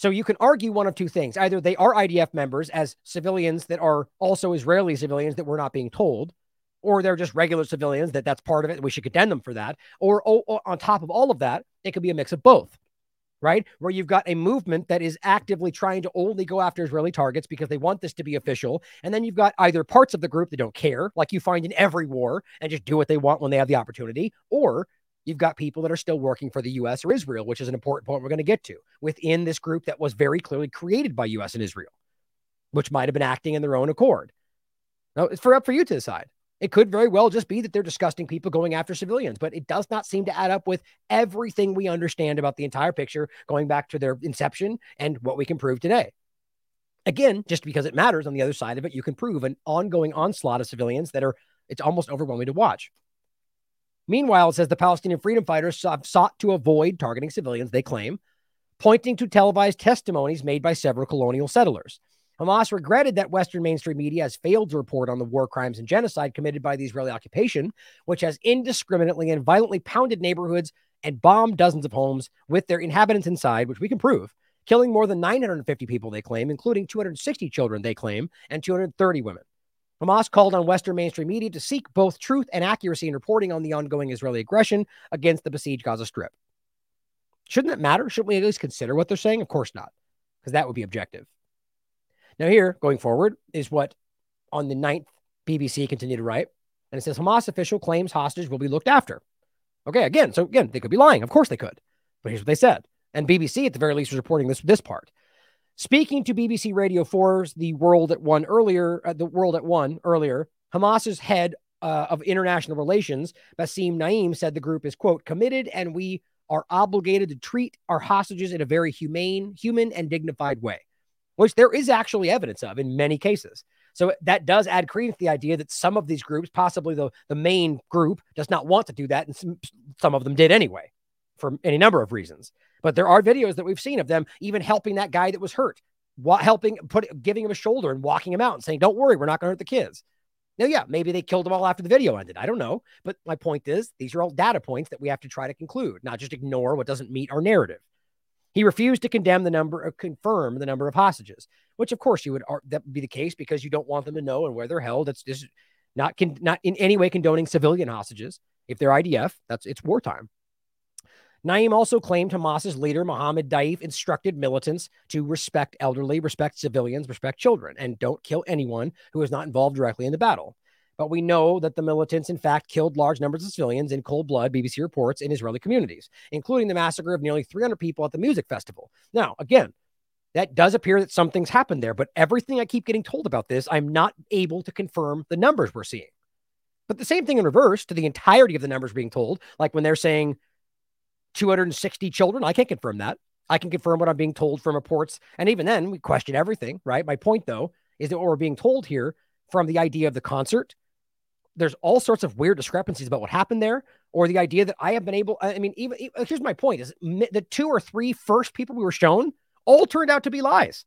So you can argue one of two things. Either they are IDF members as civilians that are also Israeli civilians that we're not being told, or they're just regular civilians that that's part of it. We should condemn them for that. Or, or on top of all of that, it could be a mix of both, right? Where you've got a movement that is actively trying to only go after Israeli targets because they want this to be official. And then you've got either parts of the group that don't care, like you find in every war, and just do what they want when they have the opportunity, or you've got people that are still working for the US or Israel, which is an important point we're going to get to within this group that was very clearly created by US and Israel, which might have been acting in their own accord. Now, it's for up for you to decide. It could very well just be that they're disgusting people going after civilians, but it does not seem to add up with everything we understand about the entire picture going back to their inception and what we can prove today. Again, just because it matters on the other side of it, you can prove an ongoing onslaught of civilians that are, it's almost overwhelming to watch. Meanwhile, it says the Palestinian freedom fighters have sought to avoid targeting civilians, they claim, pointing to televised testimonies made by several colonial settlers. Hamas regretted that Western mainstream media has failed to report on the war crimes and genocide committed by the Israeli occupation, which has indiscriminately and violently pounded neighborhoods and bombed dozens of homes with their inhabitants inside, which we can prove, killing more than 950 people, they claim, including 260 children, they claim, and 230 women. Hamas called on Western mainstream media to seek both truth and accuracy in reporting on the ongoing Israeli aggression against the besieged Gaza Strip. Shouldn't it matter? Shouldn't we at least consider what they're saying? Of course not, because that would be objective. Now, here, going forward, is what on the 9th BBC continued to write. And it says Hamas official claims hostage will be looked after. Okay, again, so again, they could be lying. Of course they could. But here's what they said. And BBC, at the very least, was reporting this, this part. Speaking to BBC Radio 4's The World at One earlier, uh, The World at One earlier, Hamas's head uh, of international relations, Bassem Naim, said the group is, quote, committed and we are obligated to treat our hostages in a very humane, human, and dignified way, which there is actually evidence of in many cases. So that does add credence to the idea that some of these groups, possibly the, the main group, does not want to do that. And some, some of them did anyway for any number of reasons. But there are videos that we've seen of them even helping that guy that was hurt, helping, put, giving him a shoulder and walking him out and saying, don't worry, we're not going to hurt the kids. Now, yeah, maybe they killed them all after the video ended. I don't know. But my point is, these are all data points that we have to try to conclude, not just ignore what doesn't meet our narrative. He refused to condemn the number or confirm the number of hostages, which of course you would that would be the case because you don't want them to know and where they're held. It's just not con, not in any way condoning civilian hostages. If they're IDF, that's it's wartime. Naim also claimed Hamas's leader, Mohammed Daif, instructed militants to respect elderly, respect civilians, respect children, and don't kill anyone who is not involved directly in the battle. But we know that the militants, in fact, killed large numbers of civilians in cold blood, BBC reports, in Israeli communities, including the massacre of nearly 300 people at the music festival. Now, again, that does appear that something's happened there, but everything I keep getting told about this, I'm not able to confirm the numbers we're seeing. But the same thing in reverse to the entirety of the numbers being told, like when they're saying 260 children, I can't confirm that. I can confirm what I'm being told from reports. And even then, we question everything, right? My point, though, is that what we're being told here from the idea of the concert there's all sorts of weird discrepancies about what happened there, or the idea that I have been able. I mean, even, here's my point: is the two or three first people we were shown all turned out to be lies.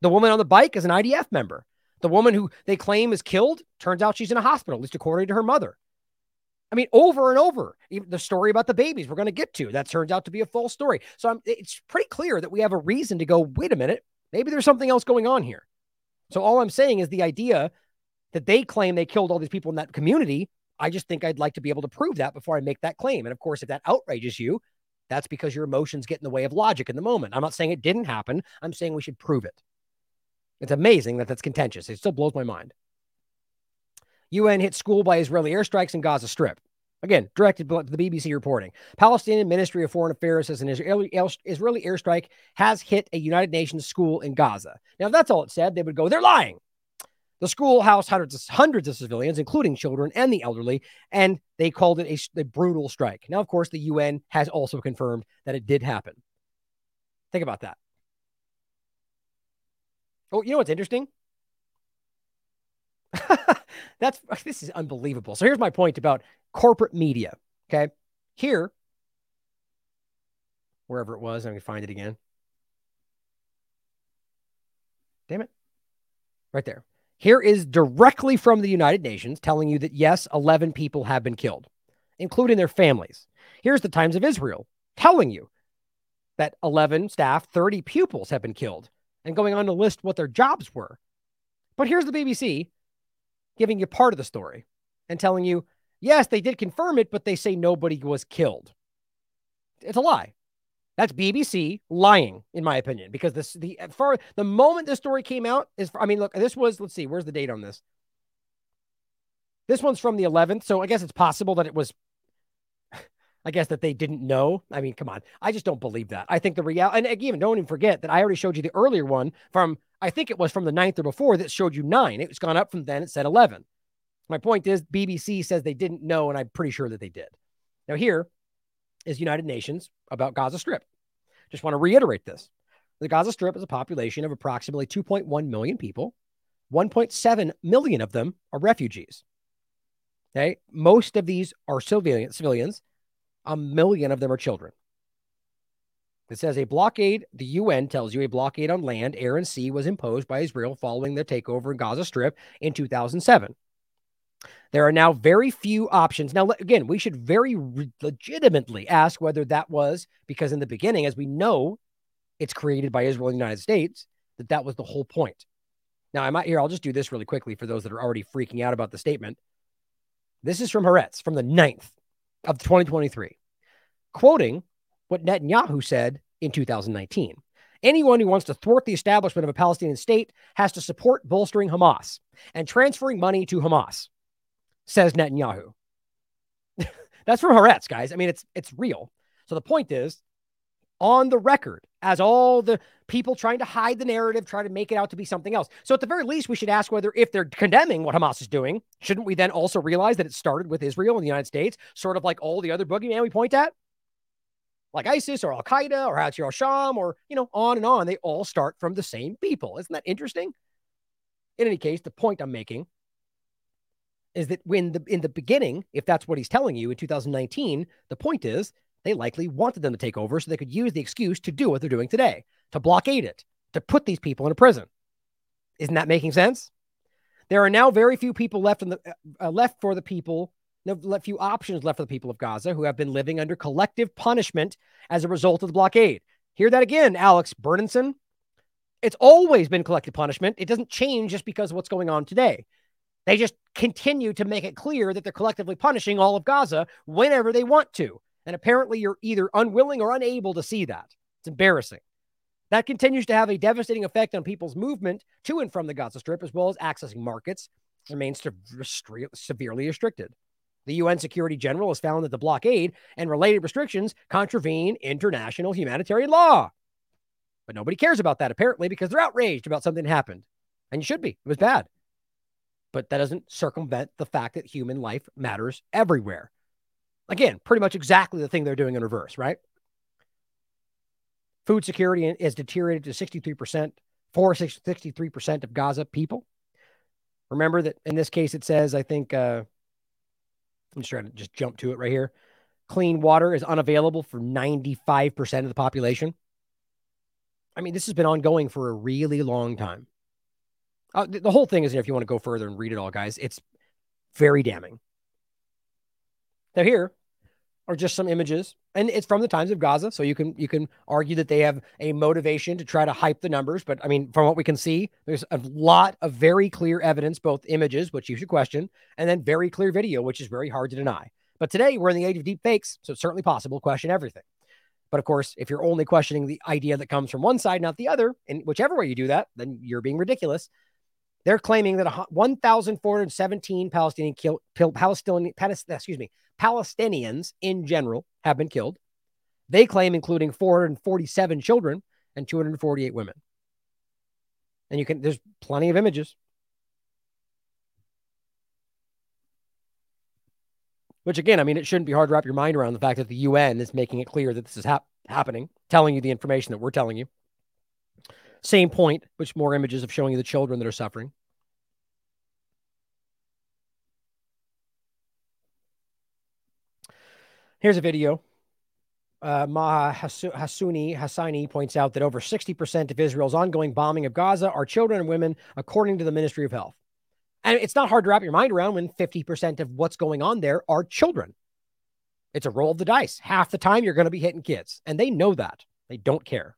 The woman on the bike is an IDF member. The woman who they claim is killed turns out she's in a hospital, at least according to her mother. I mean, over and over, even the story about the babies we're going to get to that turns out to be a false story. So I'm, it's pretty clear that we have a reason to go. Wait a minute, maybe there's something else going on here. So all I'm saying is the idea that they claim they killed all these people in that community. I just think I'd like to be able to prove that before I make that claim. And of course, if that outrages you, that's because your emotions get in the way of logic in the moment. I'm not saying it didn't happen. I'm saying we should prove it. It's amazing that that's contentious. It still blows my mind. UN hit school by Israeli airstrikes in Gaza Strip. Again, directed to the BBC reporting. Palestinian Ministry of Foreign Affairs says an Israeli, Israeli airstrike has hit a United Nations school in Gaza. Now, if that's all it said, they would go, they're lying. The school housed hundreds of, hundreds of civilians, including children and the elderly, and they called it a, a brutal strike. Now, of course, the UN has also confirmed that it did happen. Think about that. Oh, you know what's interesting? That's this is unbelievable. So here's my point about corporate media. Okay. Here, wherever it was, I'm gonna find it again. Damn it. Right there. Here is directly from the United Nations telling you that yes, 11 people have been killed, including their families. Here's the Times of Israel telling you that 11 staff, 30 pupils have been killed, and going on to list what their jobs were. But here's the BBC giving you part of the story and telling you, yes, they did confirm it, but they say nobody was killed. It's a lie. That's BBC lying, in my opinion, because this the for the moment this story came out is. I mean, look, this was. Let's see, where's the date on this? This one's from the 11th, so I guess it's possible that it was. I guess that they didn't know. I mean, come on, I just don't believe that. I think the real and even don't even forget that I already showed you the earlier one from. I think it was from the ninth or before that showed you nine. It's gone up from then. It said 11. My point is, BBC says they didn't know, and I'm pretty sure that they did. Now here is United Nations about Gaza Strip. Just want to reiterate this. The Gaza Strip is a population of approximately 2.1 million people. 1.7 million of them are refugees. Okay. Most of these are civilian, civilians. A million of them are children. It says a blockade, the UN tells you a blockade on land, air, and sea was imposed by Israel following the takeover in Gaza Strip in 2007. There are now very few options. Now, again, we should very re- legitimately ask whether that was because in the beginning, as we know, it's created by Israel and the United States, that that was the whole point. Now, I might here, I'll just do this really quickly for those that are already freaking out about the statement. This is from Haaretz from the 9th of 2023, quoting what Netanyahu said in 2019. Anyone who wants to thwart the establishment of a Palestinian state has to support bolstering Hamas and transferring money to Hamas says Netanyahu. That's from Haaretz, guys. I mean, it's it's real. So the point is, on the record, as all the people trying to hide the narrative, try to make it out to be something else. So at the very least, we should ask whether, if they're condemning what Hamas is doing, shouldn't we then also realize that it started with Israel and the United States, sort of like all the other boogeyman we point at? Like ISIS or Al Qaeda or Hazir al Sham or, you know, on and on. They all start from the same people. Isn't that interesting? In any case, the point I'm making is that when the in the beginning, if that's what he's telling you in 2019, the point is they likely wanted them to take over so they could use the excuse to do what they're doing today, to blockade it, to put these people in a prison. Isn't that making sense? There are now very few people left in the uh, uh left for the people, no few options left for the people of Gaza who have been living under collective punishment as a result of the blockade. Hear that again, Alex Berenson. It's always been collective punishment. It doesn't change just because of what's going on today. They just continue to make it clear that they're collectively punishing all of Gaza whenever they want to. And apparently, you're either unwilling or unable to see that. It's embarrassing. That continues to have a devastating effect on people's movement to and from the Gaza Strip, as well as accessing markets, remains severely restricted. The UN Security General has found that the blockade and related restrictions contravene international humanitarian law. But nobody cares about that, apparently, because they're outraged about something that happened. And you should be. It was bad. But that doesn't circumvent the fact that human life matters everywhere. Again, pretty much exactly the thing they're doing in reverse, right? Food security is deteriorated to 63% for 63% of Gaza people. Remember that in this case, it says, I think, uh, I'm just trying to just jump to it right here. Clean water is unavailable for 95% of the population. I mean, this has been ongoing for a really long time. Uh, the, the whole thing is, if you want to go further and read it all, guys, it's very damning. Now, here are just some images, and it's from the Times of Gaza, so you can you can argue that they have a motivation to try to hype the numbers. But I mean, from what we can see, there's a lot of very clear evidence, both images, which you should question, and then very clear video, which is very hard to deny. But today we're in the age of deep fakes, so it's certainly possible to question everything. But of course, if you're only questioning the idea that comes from one side, not the other, and whichever way you do that, then you're being ridiculous. They're claiming that 1,417 Palestinian kill, Palestinian, excuse me, Palestinians in general have been killed. They claim including 447 children and 248 women. And you can, there's plenty of images. Which again, I mean, it shouldn't be hard to wrap your mind around the fact that the UN is making it clear that this is hap- happening, telling you the information that we're telling you. Same point, which more images of showing you the children that are suffering. Here's a video. Uh, Maha Hussaini points out that over 60% of Israel's ongoing bombing of Gaza are children and women, according to the Ministry of Health. And it's not hard to wrap your mind around when 50% of what's going on there are children. It's a roll of the dice. Half the time you're going to be hitting kids, and they know that. They don't care.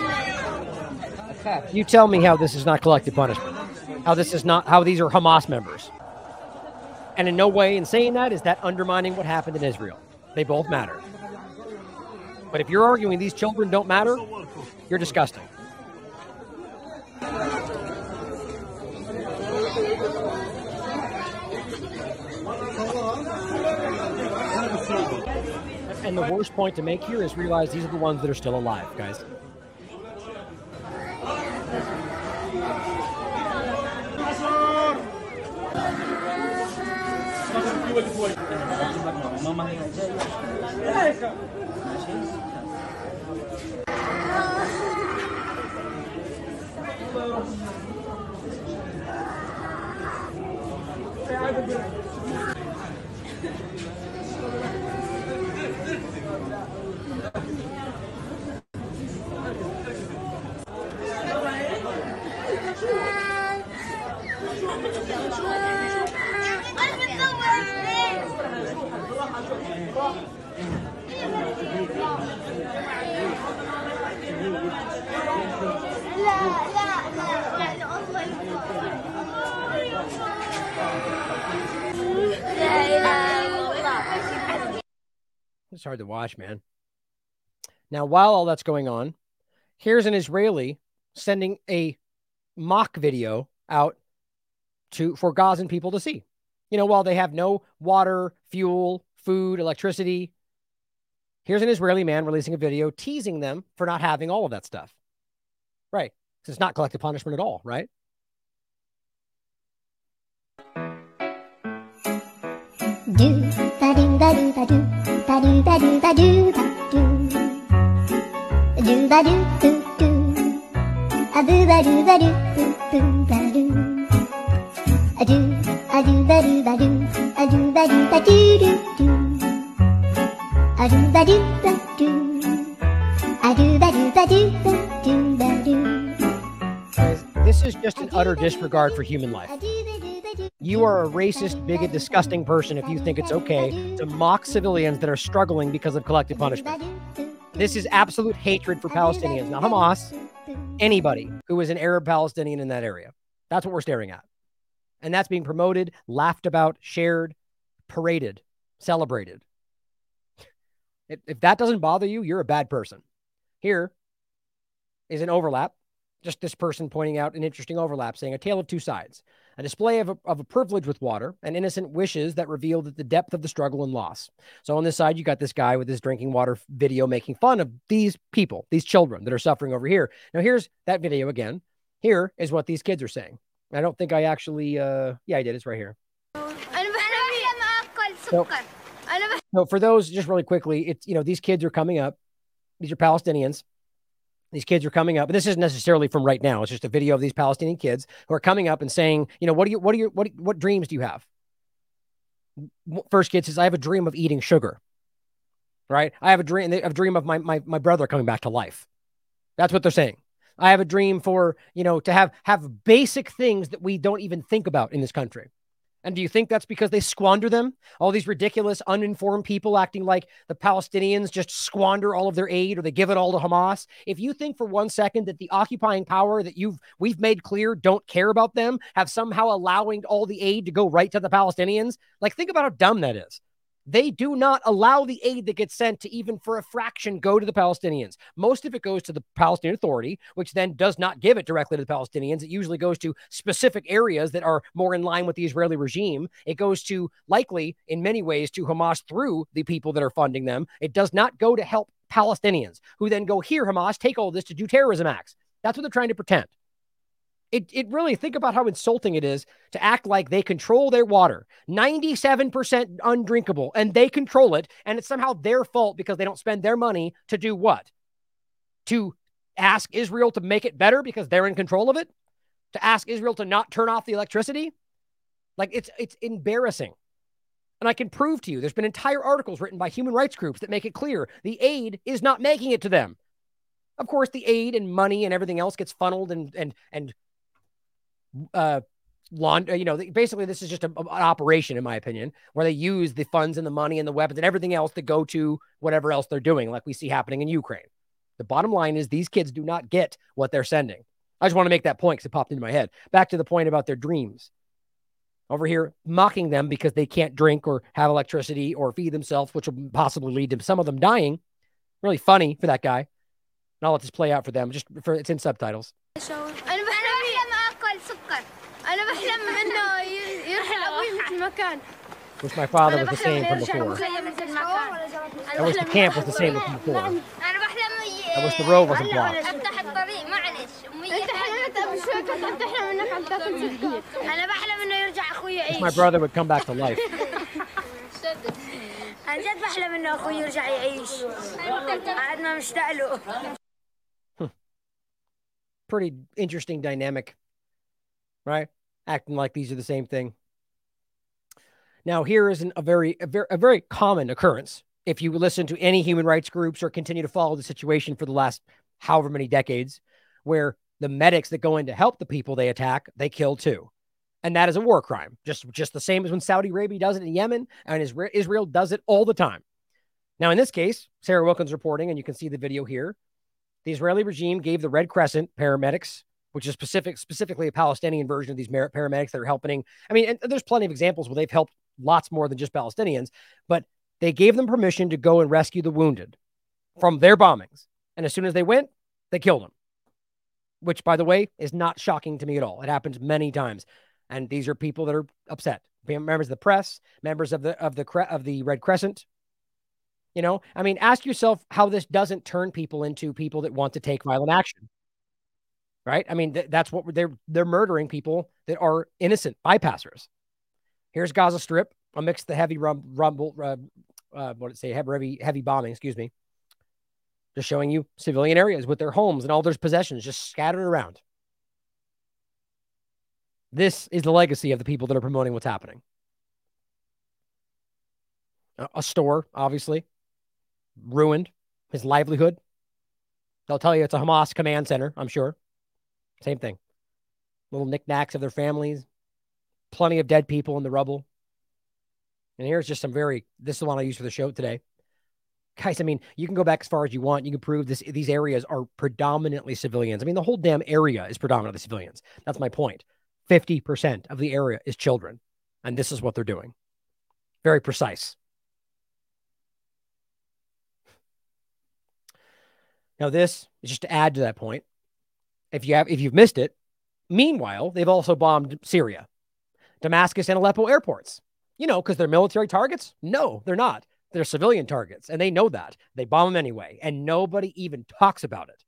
You tell me how this is not collective punishment. How this is not how these are Hamas members. And in no way, in saying that, is that undermining what happened in Israel. They both matter. But if you're arguing these children don't matter, you're disgusting. And the worst point to make here is realize these are the ones that are still alive, guys. 二十斤。It's hard to watch, man. Now, while all that's going on, here's an Israeli sending a mock video out to for Gazan people to see. You know, while they have no water, fuel, food, electricity, here's an Israeli man releasing a video teasing them for not having all of that stuff. Right. So it's not collective punishment at all, right? Do ba do ba do ba do ba do ba do ba do ba do do ba do do do a do ba do ba do do ba do a do a do ba do ba do a do ba do ba do do do a do ba do ba do a do ba do ba do ba do ba do This is just an utter disregard for human life. You are a racist, bigot, disgusting person if you think it's okay to mock civilians that are struggling because of collective punishment. This is absolute hatred for Palestinians, not Hamas, anybody who is an Arab Palestinian in that area. That's what we're staring at. And that's being promoted, laughed about, shared, paraded, celebrated. If, if that doesn't bother you, you're a bad person. Here is an overlap. Just this person pointing out an interesting overlap, saying a tale of two sides a display of a, of a privilege with water, and innocent wishes that reveal that the depth of the struggle and loss. So on this side, you got this guy with his drinking water video making fun of these people, these children that are suffering over here. Now here's that video again. Here is what these kids are saying. I don't think I actually, uh, yeah, I did. It's right here. So, so for those, just really quickly, it's you know these kids are coming up. These are Palestinians these kids are coming up, and this isn't necessarily from right now. It's just a video of these Palestinian kids who are coming up and saying, you know, what do you, what do you, what, what dreams do you have? First kid says, I have a dream of eating sugar. Right? I have a dream, a dream of my, my, my brother coming back to life. That's what they're saying. I have a dream for, you know, to have, have basic things that we don't even think about in this country. And do you think that's because they squander them? All these ridiculous, uninformed people acting like the Palestinians just squander all of their aid or they give it all to Hamas. If you think for one second that the occupying power that you've we've made clear don't care about them, have somehow allowing all the aid to go right to the Palestinians, like think about how dumb that is. They do not allow the aid that gets sent to even for a fraction go to the Palestinians. Most of it goes to the Palestinian Authority, which then does not give it directly to the Palestinians. It usually goes to specific areas that are more in line with the Israeli regime. It goes to likely, in many ways, to Hamas through the people that are funding them. It does not go to help Palestinians who then go here, Hamas, take all this to do terrorism acts. That's what they're trying to pretend. It, it really think about how insulting it is to act like they control their water. 97% undrinkable and they control it and it's somehow their fault because they don't spend their money to do what? To ask israel to make it better because they're in control of it? To ask israel to not turn off the electricity? Like it's it's embarrassing. And i can prove to you there's been entire articles written by human rights groups that make it clear the aid is not making it to them. Of course the aid and money and everything else gets funneled and and and uh, laund- you know, basically this is just a, an operation, in my opinion, where they use the funds and the money and the weapons and everything else to go to whatever else they're doing, like we see happening in Ukraine. The bottom line is these kids do not get what they're sending. I just want to make that point because it popped into my head. Back to the point about their dreams. Over here, mocking them because they can't drink or have electricity or feed themselves, which will possibly lead to some of them dying. Really funny for that guy. And I'll let this play out for them. Just for it's in subtitles. انا بحلم انه يرحل ابوي مثل ما كان Which my father was the same from before. I wish the camp was the same from before. انا بحلم I wish the road wasn't blocked. افتح الطريق معلش انت حلمت قبل شوي كنت عم تحلم انك عم تاكل سكين انا بحلم انه يرجع اخوي يعيش My brother would come back to life. عن جد بحلم انه اخوي يرجع يعيش قعدنا مشتاق له Pretty interesting dynamic, right? Acting like these are the same thing. Now, here is an, a very, a very, a very common occurrence. If you listen to any human rights groups or continue to follow the situation for the last however many decades, where the medics that go in to help the people they attack, they kill too. And that is a war crime, just, just the same as when Saudi Arabia does it in Yemen and Israel does it all the time. Now, in this case, Sarah Wilkins reporting, and you can see the video here. The Israeli regime gave the Red Crescent paramedics, which is specific, specifically a Palestinian version of these paramedics that are helping. I mean, and there's plenty of examples where they've helped lots more than just Palestinians, but they gave them permission to go and rescue the wounded from their bombings. And as soon as they went, they killed them. which, by the way, is not shocking to me at all. It happens many times. And these are people that are upset. Members of the press, members of the of the of the Red Crescent. You know, I mean, ask yourself how this doesn't turn people into people that want to take violent action. Right? I mean, th- that's what they're they're murdering people that are innocent bypassers. Here's Gaza Strip amidst the heavy rum, rumble, uh, uh, what did it say? Heavy, heavy bombing, excuse me. Just showing you civilian areas with their homes and all their possessions just scattered around. This is the legacy of the people that are promoting what's happening. A store, obviously, ruined his livelihood. They'll tell you it's a Hamas command center, I'm sure. Same thing. Little knickknacks of their families, plenty of dead people in the rubble. And here's just some very, this is the one I use for the show today. Guys, I mean, you can go back as far as you want. You can prove this. These areas are predominantly civilians. I mean, the whole damn area is predominantly civilians. That's my point. 50% of the area is children. And this is what they're doing. Very precise. Now, this is just to add to that point. If you have, if you've missed it, meanwhile, they've also bombed Syria, Damascus and Aleppo airports. You know, because they're military targets? No, they're not. They're civilian targets, and they know that. They bomb them anyway, and nobody even talks about it.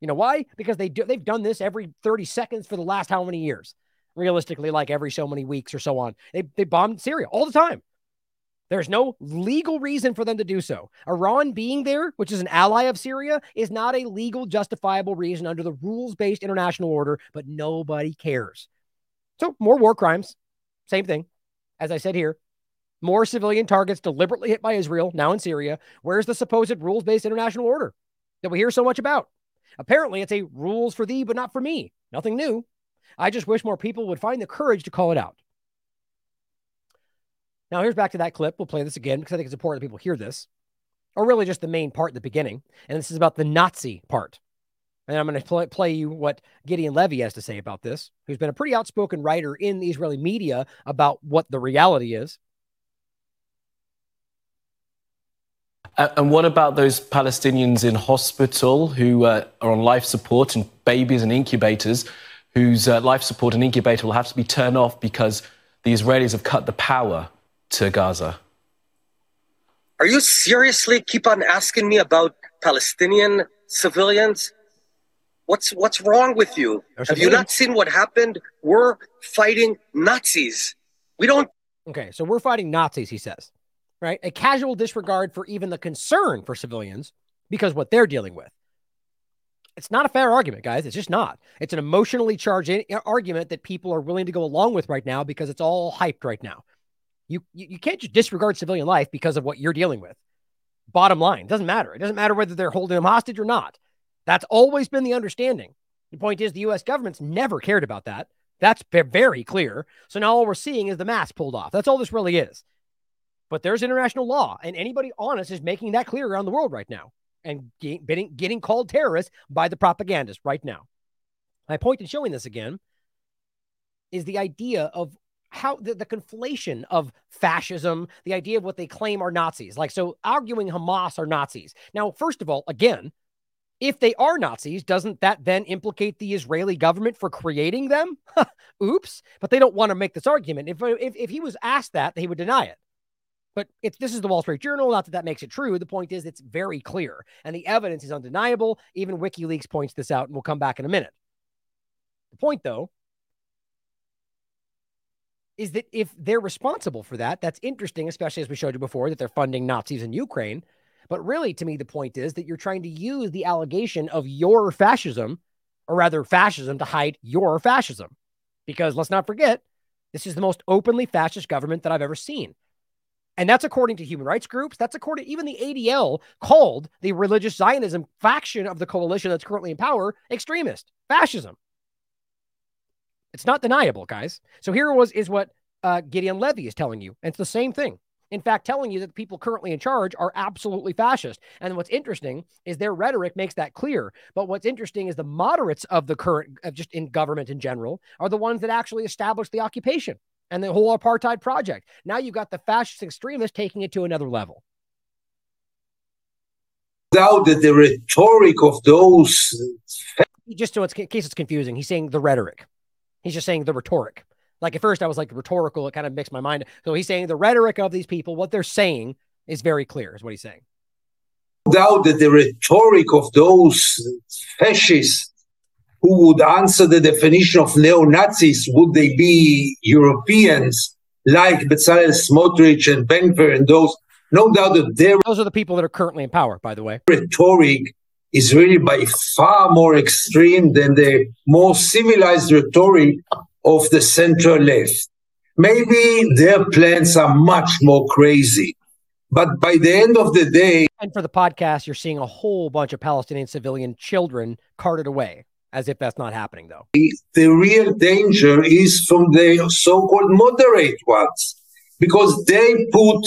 You know why? Because they do, they've done this every 30 seconds for the last how many years? Realistically, like every so many weeks or so on. They, they bombed Syria all the time. There's no legal reason for them to do so. Iran being there, which is an ally of Syria, is not a legal, justifiable reason under the rules based international order, but nobody cares. So, more war crimes. Same thing as I said here, more civilian targets deliberately hit by Israel, now in Syria. Where's the supposed rules based international order that we hear so much about? Apparently, it's a rules for thee, but not for me. Nothing new. I just wish more people would find the courage to call it out. Now, here's back to that clip. We'll play this again because I think it's important that people hear this, or really just the main part at the beginning. And this is about the Nazi part. And I'm going to play, play you what Gideon Levy has to say about this, who's been a pretty outspoken writer in the Israeli media about what the reality is. And what about those Palestinians in hospital who uh, are on life support and babies and incubators whose uh, life support and incubator will have to be turned off because the Israelis have cut the power to Gaza? Are you seriously keep on asking me about Palestinian civilians? What's what's wrong with you? Have you not seen what happened? We're fighting Nazis. We don't. Okay, so we're fighting Nazis, he says, right? A casual disregard for even the concern for civilians because what they're dealing with. It's not a fair argument, guys. It's just not. It's an emotionally charged argument that people are willing to go along with right now because it's all hyped right now. You, you, you can't just disregard civilian life because of what you're dealing with. Bottom line, doesn't matter. It doesn't matter whether they're holding them hostage or not. That's always been the understanding. The point is, the US government's never cared about that. That's very clear. So now all we're seeing is the mask pulled off. That's all this really is. But there's international law, and anybody honest is making that clear around the world right now and getting, getting called terrorists by the propagandists right now. My point in showing this again is the idea of how the, the conflation of fascism, the idea of what they claim are Nazis. Like, so arguing Hamas are Nazis. Now, first of all, again, if they are Nazis, doesn't that then implicate the Israeli government for creating them? Oops. But they don't want to make this argument. If, if, if he was asked that, he would deny it. But it's, this is the Wall Street Journal. Not that that makes it true. The point is, it's very clear. And the evidence is undeniable. Even WikiLeaks points this out, and we'll come back in a minute. The point, though, is that if they're responsible for that, that's interesting, especially as we showed you before, that they're funding Nazis in Ukraine. But really, to me, the point is that you're trying to use the allegation of your fascism, or rather, fascism, to hide your fascism. Because let's not forget, this is the most openly fascist government that I've ever seen. And that's according to human rights groups. That's according even the ADL called the religious Zionism faction of the coalition that's currently in power extremist fascism. It's not deniable, guys. So here was is what uh, Gideon Levy is telling you. And it's the same thing in fact, telling you that the people currently in charge are absolutely fascist. And what's interesting is their rhetoric makes that clear. But what's interesting is the moderates of the current, of just in government in general, are the ones that actually established the occupation and the whole apartheid project. Now you've got the fascist extremists taking it to another level. Doubt that the rhetoric of those just so it's in case it's confusing, he's saying the rhetoric. He's just saying the rhetoric. Like at first, I was like rhetorical. It kind of makes my mind. So he's saying the rhetoric of these people, what they're saying is very clear, is what he's saying. No doubt that the rhetoric of those fascists who would answer the definition of neo Nazis, would they be Europeans like Bezalel Smotrich and Ben-Gvir and those? No doubt that their Those are the people that are currently in power, by the way. rhetoric is really by far more extreme than the more civilized rhetoric of the central left. Maybe their plans are much more crazy. But by the end of the day, And for the podcast, you're seeing a whole bunch of Palestinian civilian children carted away, as if that's not happening, though. the real danger is from the so-called moderate ones because they put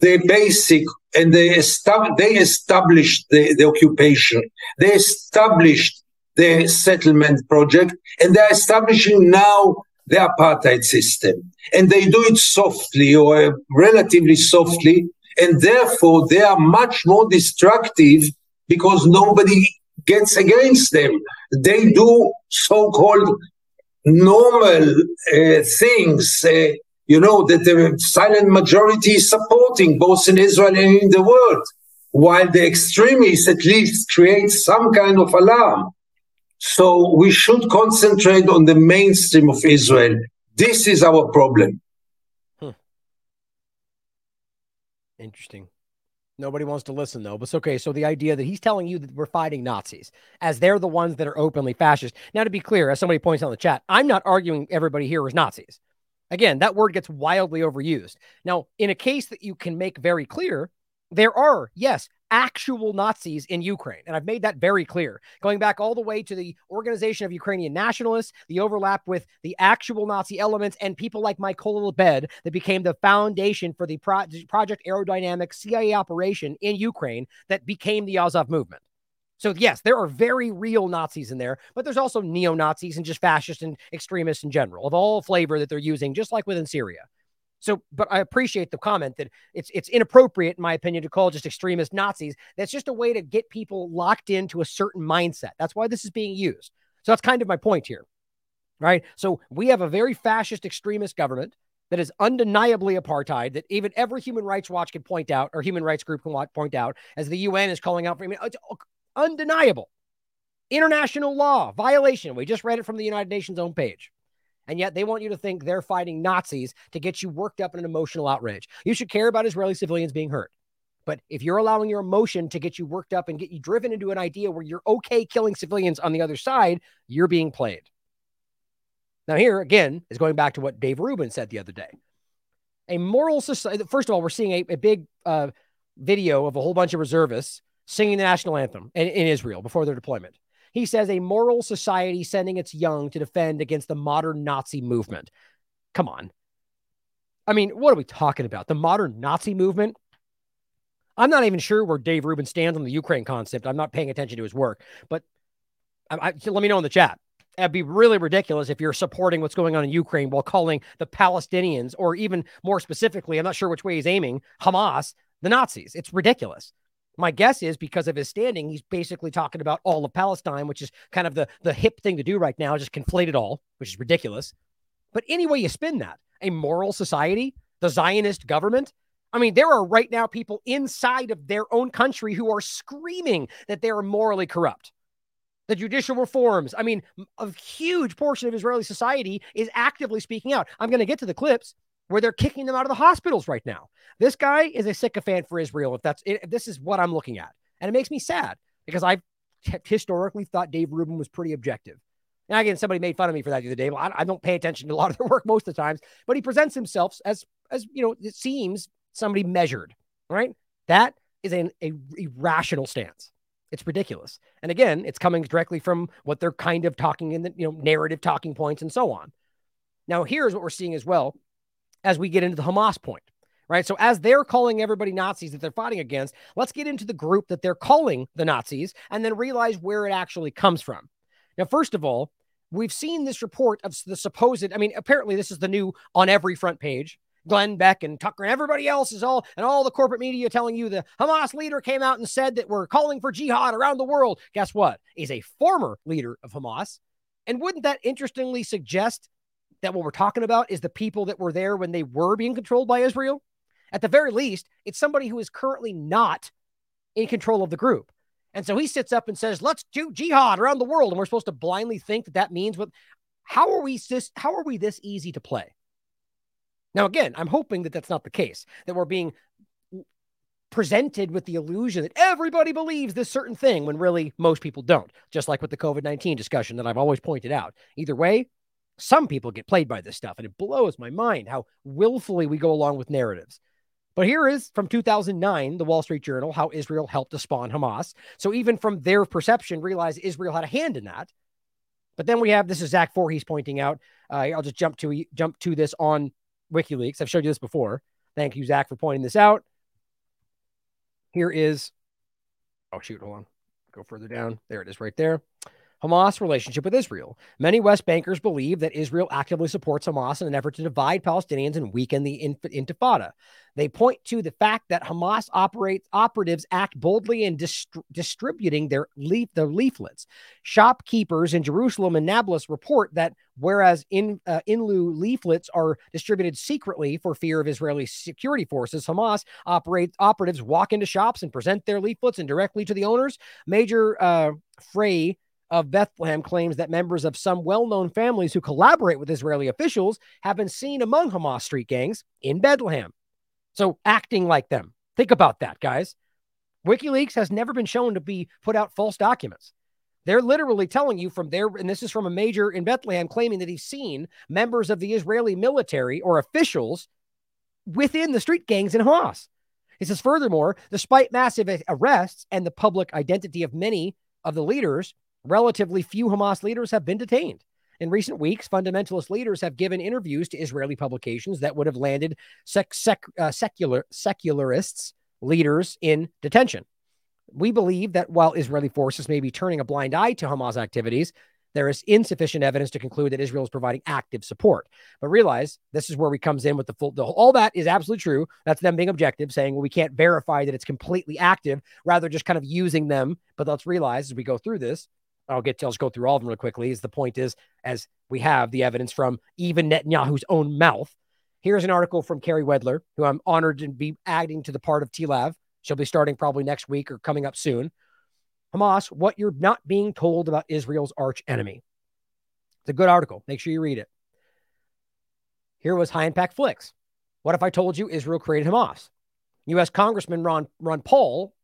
the basic and they, estab- they established the, the occupation. They established the settlement project and they're establishing now the apartheid system. And they do it softly or relatively softly and therefore they are much more destructive because nobody gets against them. They do so-called normal uh, things, uh, you know, that the silent majority is supporting both in Israel and in the world, while the extremists at least create some kind of alarm. So we should concentrate on the mainstream of Israel. This is our problem. Hmm. Interesting. Nobody wants to listen though. But it's okay. So the idea that he's telling you that we're fighting Nazis as they're the ones that are openly fascist. Now, to be clear, as somebody points out in the chat, I'm not arguing everybody here is Nazis. Again, that word gets wildly overused. Now, in a case that you can make very clear, there are, yes, actual Nazis in Ukraine. And I've made that very clear, going back all the way to the Organization of Ukrainian Nationalists, the overlap with the actual Nazi elements, and people like Mykola Lebed that became the foundation for the Pro- Project Aerodynamic CIA operation in Ukraine that became the Azov movement. So, yes, there are very real Nazis in there, but there's also neo Nazis and just fascists and extremists in general of all flavor that they're using, just like within Syria. So, but I appreciate the comment that it's it's inappropriate, in my opinion, to call just extremist Nazis. That's just a way to get people locked into a certain mindset. That's why this is being used. So that's kind of my point here, right? So we have a very fascist extremist government that is undeniably apartheid. That even every Human Rights Watch can point out, or Human Rights Group can point out, as the UN is calling out for. I mean, it's undeniable. International law violation. We just read it from the United Nations own page. And yet they want you to think they're fighting Nazis to get you worked up in an emotional outrage. You should care about Israeli civilians being hurt. But if you're allowing your emotion to get you worked up and get you driven into an idea where you're okay killing civilians on the other side, you're being played. Now, here again is going back to what Dave Rubin said the other day. A moral society, first of all, we're seeing a, a big uh, video of a whole bunch of reservists singing the national anthem in, in Israel before their deployment. He says a moral society sending its young to defend against the modern Nazi movement. Come on. I mean, what are we talking about? The modern Nazi movement? I'm not even sure where Dave Rubin stands on the Ukraine concept. I'm not paying attention to his work, but I, I, let me know in the chat. It'd be really ridiculous if you're supporting what's going on in Ukraine while calling the Palestinians, or even more specifically, I'm not sure which way he's aiming, Hamas, the Nazis. It's ridiculous. My guess is because of his standing, he's basically talking about all of Palestine, which is kind of the, the hip thing to do right now, just conflate it all, which is ridiculous. But any way you spin that a moral society, the Zionist government. I mean, there are right now people inside of their own country who are screaming that they are morally corrupt. The judicial reforms. I mean, a huge portion of Israeli society is actively speaking out. I'm going to get to the clips where they're kicking them out of the hospitals right now. This guy is a sycophant for Israel. If that's if this is what I'm looking at, and it makes me sad because I've historically thought Dave Rubin was pretty objective. And again, somebody made fun of me for that the other day. Well, I, I don't pay attention to a lot of their work most of the times, but he presents himself as as you know, it seems somebody measured, right? That is an a irrational stance. It's ridiculous. And again, it's coming directly from what they're kind of talking in the you know narrative talking points and so on. Now, here's what we're seeing as well as we get into the Hamas point, right? So, as they're calling everybody Nazis that they're fighting against, let's get into the group that they're calling the Nazis and then realize where it actually comes from. Now, first of all, we've seen this report of the supposed, I mean, apparently this is the new on every front page. Glenn Beck and Tucker and everybody else is all, and all the corporate media telling you the Hamas leader came out and said that we're calling for jihad around the world. Guess what? Is a former leader of Hamas. And wouldn't that interestingly suggest that what we're talking about is the people that were there when they were being controlled by Israel? At the very least, it's somebody who is currently not in control of the group. And so he sits up and says, "Let's do jihad around the world," and we're supposed to blindly think that that means what? How are we this? How are we this easy to play? Now, again, I'm hoping that that's not the case. That we're being presented with the illusion that everybody believes this certain thing when really most people don't. Just like with the COVID 19 discussion that I've always pointed out. Either way, some people get played by this stuff, and it blows my mind how willfully we go along with narratives. But here is from 2009, the Wall Street Journal, how Israel helped to spawn Hamas. So even from their perception, realize Israel had a hand in that. But then we have this is Zach Vorhies pointing out. Uh, I'll just jump to jump to this on WikiLeaks. I've showed you this before. Thank you, Zach, for pointing this out. Here is, oh shoot, hold on, go further down. There it is, right there. Hamas relationship with Israel. Many West Bankers believe that Israel actively supports Hamas in an effort to divide Palestinians and weaken the intifada. They point to the fact that Hamas operates operatives act boldly in dist- distributing their leaf leaflets. Shopkeepers in Jerusalem and Nablus report that whereas in uh, lieu leaflets are distributed secretly for fear of Israeli security forces, Hamas operatives walk into shops and present their leaflets and directly to the owners. Major uh, Frey of Bethlehem claims that members of some well known families who collaborate with Israeli officials have been seen among Hamas street gangs in Bethlehem. So, acting like them. Think about that, guys. WikiLeaks has never been shown to be put out false documents. They're literally telling you from there, and this is from a major in Bethlehem claiming that he's seen members of the Israeli military or officials within the street gangs in Hamas. He says, furthermore, despite massive arrests and the public identity of many of the leaders, Relatively few Hamas leaders have been detained. In recent weeks, fundamentalist leaders have given interviews to Israeli publications that would have landed sec- sec- uh, secular secularists leaders in detention. We believe that while Israeli forces may be turning a blind eye to Hamas activities, there is insufficient evidence to conclude that Israel is providing active support. But realize this is where we comes in with the full. The, all that is absolutely true. That's them being objective, saying well we can't verify that it's completely active, rather just kind of using them. But let's realize as we go through this I'll get to, I'll just go through all of them real quickly. Is the point is, as we have the evidence from even Netanyahu's own mouth. Here's an article from Carey Wedler, who I'm honored to be adding to the part of TLAV. She'll be starting probably next week or coming up soon. Hamas, what you're not being told about Israel's arch enemy. It's a good article. Make sure you read it. Here was High Impact Flix. What if I told you Israel created Hamas? U.S. Congressman Ron, Ron Paul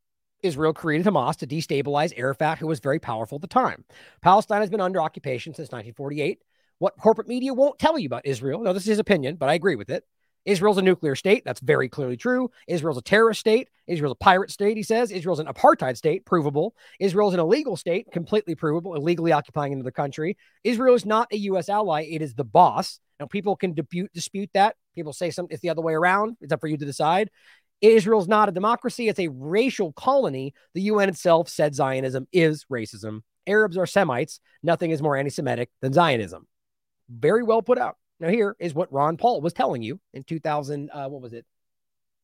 Israel created Hamas to destabilize Arafat, who was very powerful at the time. Palestine has been under occupation since 1948. What corporate media won't tell you about Israel, no, this is his opinion, but I agree with it. Israel's a nuclear state. That's very clearly true. Israel's a terrorist state. Israel's a pirate state, he says. Israel's an apartheid state, provable. Israel's an illegal state, completely provable, illegally occupying another country. Israel is not a U.S. ally. It is the boss. Now, people can dispute, dispute that. People say something, it's the other way around. It's up for you to decide. Israel's not a democracy, it's a racial colony. The UN itself said Zionism is racism. Arabs are Semites. Nothing is more anti Semitic than Zionism. Very well put out. Now, here is what Ron Paul was telling you in 2000. Uh, what was it?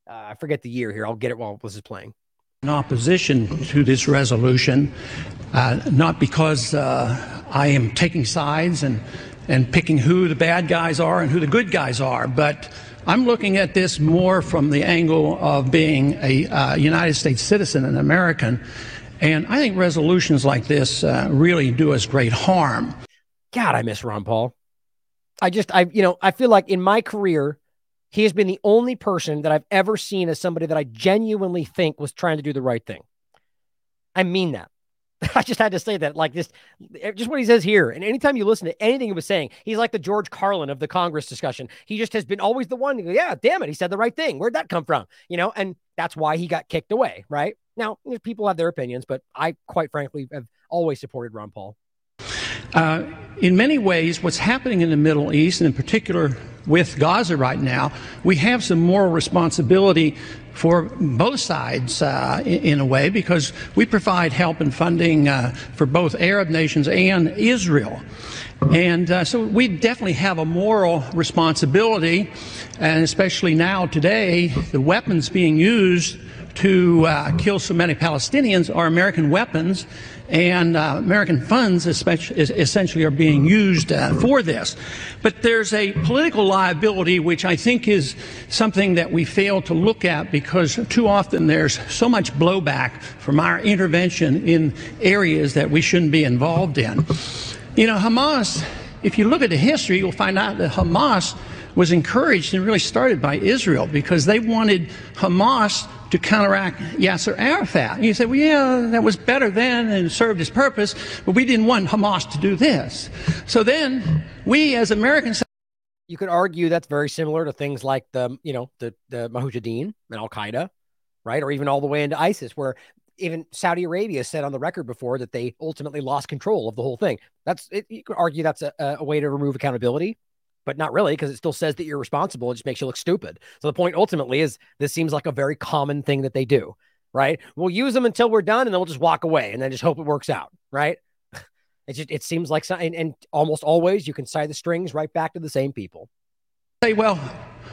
Uh, I forget the year here. I'll get it while this is playing. In opposition to this resolution, uh, not because uh, I am taking sides and, and picking who the bad guys are and who the good guys are, but I'm looking at this more from the angle of being a uh, United States citizen, an American. And I think resolutions like this uh, really do us great harm. God, I miss Ron Paul. I just, I, you know, I feel like in my career, he has been the only person that I've ever seen as somebody that I genuinely think was trying to do the right thing. I mean that. I just had to say that, like this, eh, just what he says here. And anytime you listen to anything he was saying, he's like the George Carlin of the Congress discussion. He just has been always the one. Yeah, damn it, he said the right thing. Where'd that come from? You know, and that's why he got kicked away. Right now, people have their opinions, but I quite frankly have always supported Ron Paul. Uh, in many ways, what's happening in the Middle East, and in particular with Gaza right now, we have some moral responsibility for both sides uh, in, in, a way because we provide help and funding uh, for both Arab nations and Israel. And uh, so we definitely have a moral responsibility, and especially now, today, the weapons being used to uh, kill so many Palestinians are American weapons, and uh, American funds essentially are being used uh, for this. But there's a political liability which I think is something that we fail to look at because too often there's so much blowback from our intervention in areas that we shouldn't be involved in. You know, Hamas, if you look at the history, you'll find out that Hamas was encouraged and really started by Israel because they wanted Hamas to counteract Yasser Arafat. And you say, well, yeah, that was better then and served its purpose, but we didn't want Hamas to do this. So then we as Americans. You could argue that's very similar to things like the, you know, the, the Mujahideen and Al Qaeda, right? Or even all the way into ISIS, where even Saudi Arabia said on the record before that they ultimately lost control of the whole thing. That's it, you could argue that's a, a way to remove accountability but not really because it still says that you're responsible. It just makes you look stupid. So the point ultimately is this seems like a very common thing that they do, right? We'll use them until we're done and then we'll just walk away and then just hope it works out, right? It just it seems like and, and almost always you can tie the strings right back to the same people. Say, well,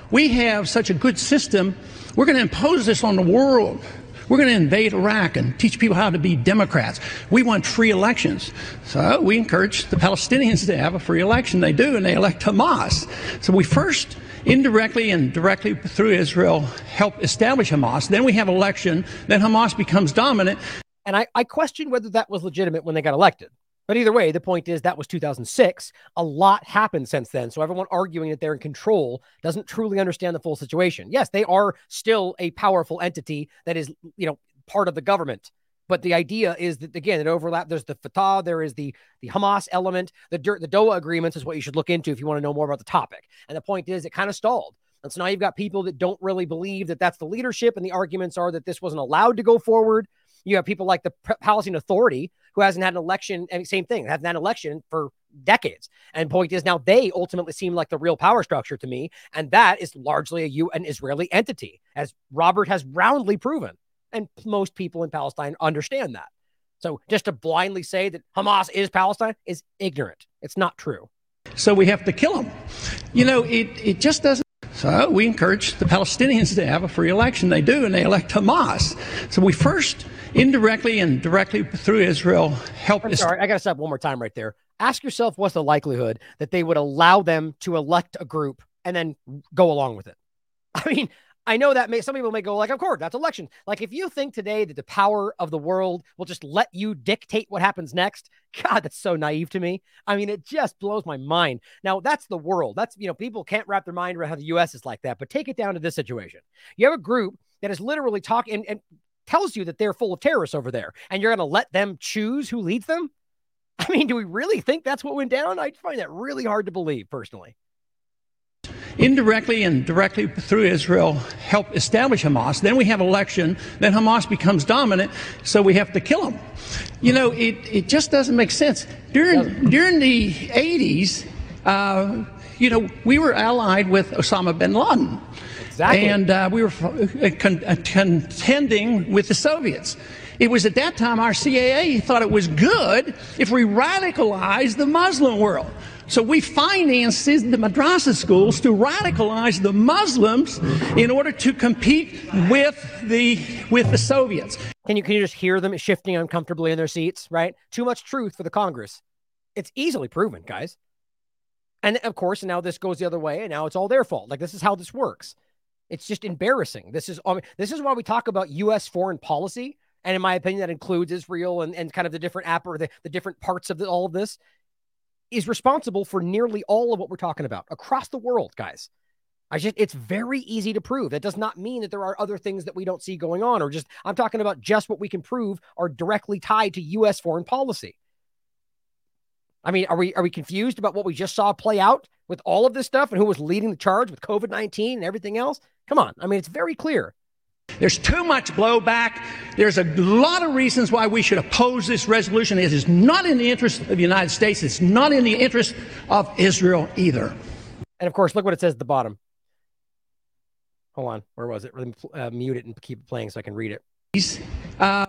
we have such a good system. We're going to impose this on the world. We're going to invade Iraq and teach people how to be Democrats. We want free elections. So we encourage the Palestinians to have a free election. They do, and they elect Hamas. So we first indirectly and directly through Israel help establish Hamas. Then we have election. Then Hamas becomes dominant. And I, I question whether that was legitimate when they got elected. But either way, the point is that was 2006. A lot happened since then. So everyone arguing that they're in control doesn't truly understand the full situation. Yes, they are still a powerful entity that is, you know, part of the government. But the idea is that again, it overlap. There's the Fatah, there is the the Hamas element. The dirt, the Doha agreements is what you should look into if you want to know more about the topic. And the point is, it kind of stalled. And so now you've got people that don't really believe that that's the leadership, and the arguments are that this wasn't allowed to go forward. You have people like the Palestinian Authority who hasn't had an election, same thing, hasn't had an election for decades. And point is now they ultimately seem like the real power structure to me, and that is largely a U an Israeli entity, as Robert has roundly proven, and most people in Palestine understand that. So just to blindly say that Hamas is Palestine is ignorant. It's not true. So we have to kill them. You know, it it just doesn't. So we encourage the Palestinians to have a free election. They do, and they elect Hamas. So we first indirectly and directly through Israel help. I'm sorry, I got to stop one more time right there. Ask yourself what's the likelihood that they would allow them to elect a group and then go along with it? I mean, I know that may some people may go like, of course, that's election. Like if you think today that the power of the world will just let you dictate what happens next, God, that's so naive to me. I mean, it just blows my mind. Now that's the world. That's you know, people can't wrap their mind around how the US is like that. But take it down to this situation. You have a group that is literally talking and, and tells you that they're full of terrorists over there, and you're going to let them choose who leads them? I mean, do we really think that's what went down? I find that really hard to believe personally. Indirectly and directly through Israel help establish Hamas. Then we have election. Then Hamas becomes dominant. So we have to kill them. You know, it, it just doesn't make sense. During during the 80s, uh, you know, we were allied with Osama bin Laden. Exactly. And uh, we were uh, con- uh, contending with the Soviets. It was at that time our CIA thought it was good if we radicalized the Muslim world. So we financed the madrasa schools to radicalize the Muslims in order to compete with the with the Soviets. Can you can you just hear them shifting uncomfortably in their seats? Right? Too much truth for the Congress. It's easily proven, guys. And of course, now this goes the other way, and now it's all their fault. Like this is how this works. It's just embarrassing. This is um, this is why we talk about U.S. foreign policy, and in my opinion, that includes Israel and, and kind of the different app or the, the different parts of the, all of this is responsible for nearly all of what we're talking about across the world, guys. I just it's very easy to prove. That does not mean that there are other things that we don't see going on, or just I'm talking about just what we can prove are directly tied to U.S. foreign policy. I mean, are we are we confused about what we just saw play out with all of this stuff and who was leading the charge with COVID 19 and everything else? Come on. I mean, it's very clear. There's too much blowback. There's a lot of reasons why we should oppose this resolution. It is not in the interest of the United States. It's not in the interest of Israel either. And of course, look what it says at the bottom. Hold on. Where was it? Let me uh, mute it and keep it playing so I can read it. Uh,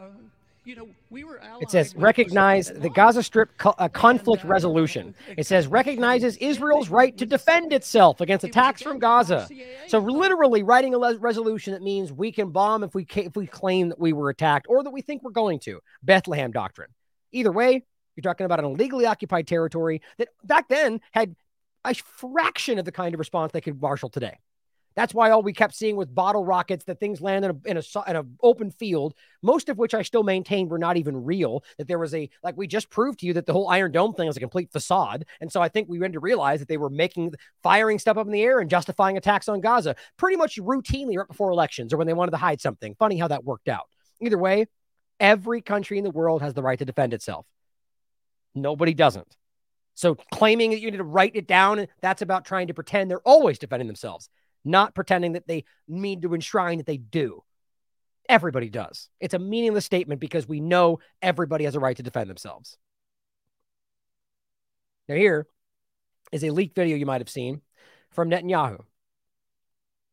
you know, we were It says recognize the Gaza Strip co- uh, conflict resolution. It says recognizes Israel's right to defend itself against attacks from Gaza. So literally writing a le- resolution that means we can bomb if we ca- if we claim that we were attacked or that we think we're going to. Bethlehem doctrine. Either way, you're talking about an illegally occupied territory that back then had a fraction of the kind of response they could marshal today. That's why all we kept seeing with bottle rockets that things land in a in a in an open field, most of which I still maintain were not even real. That there was a like we just proved to you that the whole Iron Dome thing is a complete facade, and so I think we went to realize that they were making firing stuff up in the air and justifying attacks on Gaza pretty much routinely right before elections or when they wanted to hide something. Funny how that worked out. Either way, every country in the world has the right to defend itself. Nobody doesn't. So claiming that you need to write it down, that's about trying to pretend they're always defending themselves not pretending that they mean to enshrine that they do. Everybody does. It's a meaningless statement because we know everybody has a right to defend themselves. Now, here is a leaked video you might have seen from Netanyahu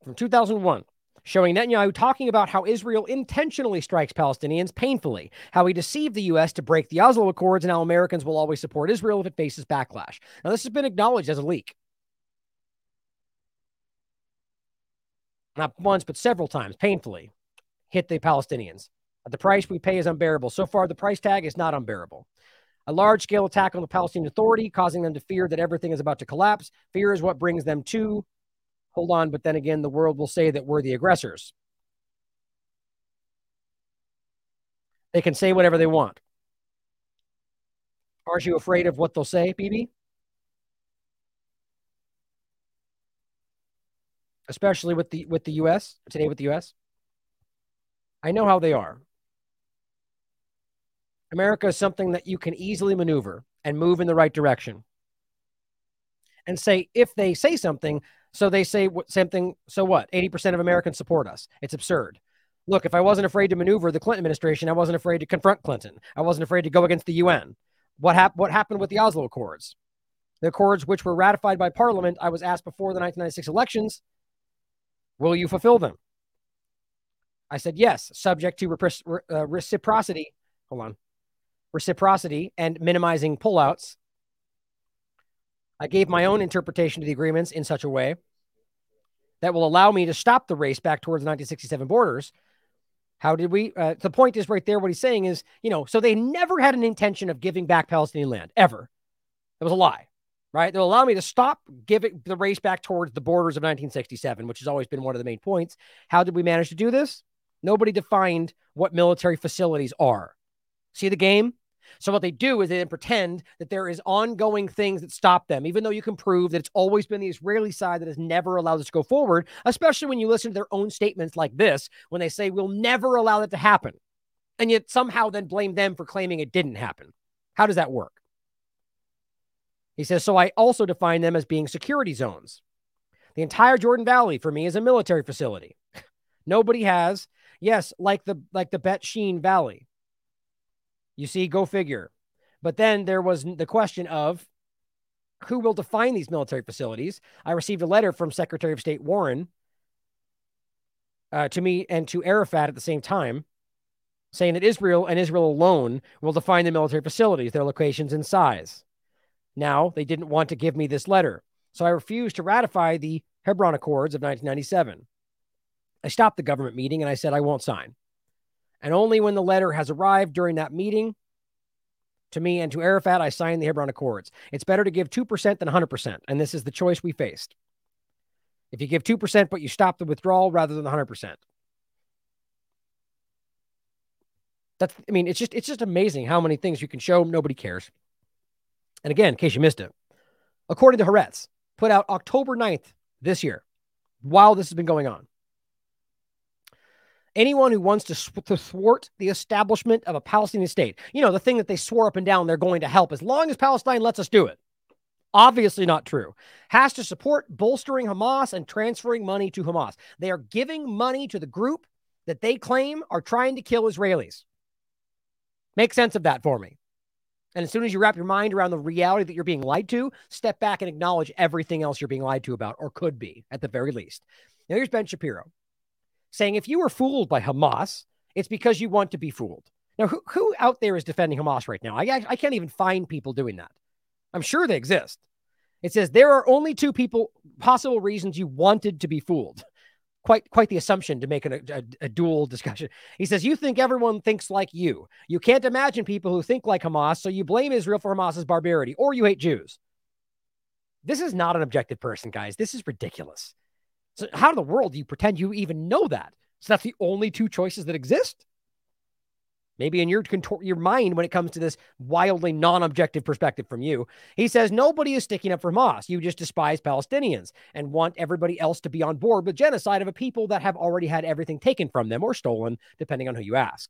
from 2001 showing Netanyahu talking about how Israel intentionally strikes Palestinians painfully, how he deceived the U.S. to break the Oslo Accords, and how Americans will always support Israel if it faces backlash. Now, this has been acknowledged as a leak. Not once, but several times, painfully, hit the Palestinians. Uh, the price we pay is unbearable. So far, the price tag is not unbearable. A large scale attack on the Palestinian Authority, causing them to fear that everything is about to collapse. Fear is what brings them to. Hold on, but then again, the world will say that we're the aggressors. They can say whatever they want. Aren't you afraid of what they'll say, Bibi? Especially with the with the US today with the US. I know how they are. America is something that you can easily maneuver and move in the right direction. And say if they say something, so they say what something, so what? 80% of Americans support us. It's absurd. Look, if I wasn't afraid to maneuver the Clinton administration, I wasn't afraid to confront Clinton. I wasn't afraid to go against the UN. What, hap- what happened with the Oslo Accords? The accords, which were ratified by Parliament, I was asked before the 1996 elections Will you fulfill them? I said, yes, subject to uh, reciprocity. Hold on. Reciprocity and minimizing pullouts. I gave my own interpretation to the agreements in such a way that will allow me to stop the race back towards the 1967 borders. How did we? Uh, the point is right there. What he's saying is, you know, so they never had an intention of giving back Palestinian land ever. That was a lie right? They'll allow me to stop giving the race back towards the borders of 1967, which has always been one of the main points. How did we manage to do this? Nobody defined what military facilities are. See the game? So what they do is they then pretend that there is ongoing things that stop them, even though you can prove that it's always been the Israeli side that has never allowed this to go forward, especially when you listen to their own statements like this, when they say we'll never allow that to happen. And yet somehow then blame them for claiming it didn't happen. How does that work? He says, so I also define them as being security zones. The entire Jordan Valley for me is a military facility. Nobody has, yes, like the like the Bet Shean Valley. You see, go figure. But then there was the question of who will define these military facilities. I received a letter from Secretary of State Warren uh, to me and to Arafat at the same time, saying that Israel and Israel alone will define the military facilities, their locations and size. Now, they didn't want to give me this letter, so I refused to ratify the Hebron Accords of 1997. I stopped the government meeting and I said I won't sign. And only when the letter has arrived during that meeting to me and to Arafat, I signed the Hebron Accords. It's better to give 2% than 100%. And this is the choice we faced. If you give 2%, but you stop the withdrawal rather than 100%. That's, I mean, it's just, it's just amazing how many things you can show. Nobody cares. And again, in case you missed it, according to Haaretz, put out October 9th this year, while this has been going on. Anyone who wants to, to thwart the establishment of a Palestinian state, you know, the thing that they swore up and down they're going to help as long as Palestine lets us do it. Obviously not true. Has to support bolstering Hamas and transferring money to Hamas. They are giving money to the group that they claim are trying to kill Israelis. Make sense of that for me. And as soon as you wrap your mind around the reality that you're being lied to, step back and acknowledge everything else you're being lied to about, or could be at the very least. Now, here's Ben Shapiro saying if you were fooled by Hamas, it's because you want to be fooled. Now, who, who out there is defending Hamas right now? I, I can't even find people doing that. I'm sure they exist. It says there are only two people, possible reasons you wanted to be fooled quite quite the assumption to make an, a, a, dual discussion. He says, You think everyone thinks like you. You can't imagine people who think like Hamas, so you blame Israel for Hamas's barbarity, or you hate Jews. This is not an objective person, guys. This is ridiculous. So, how in the world do you pretend you even know that? So, that's the only two choices that exist? Maybe in your your mind when it comes to this wildly non-objective perspective from you. He says nobody is sticking up for Hamas. You just despise Palestinians and want everybody else to be on board with genocide of a people that have already had everything taken from them or stolen, depending on who you ask.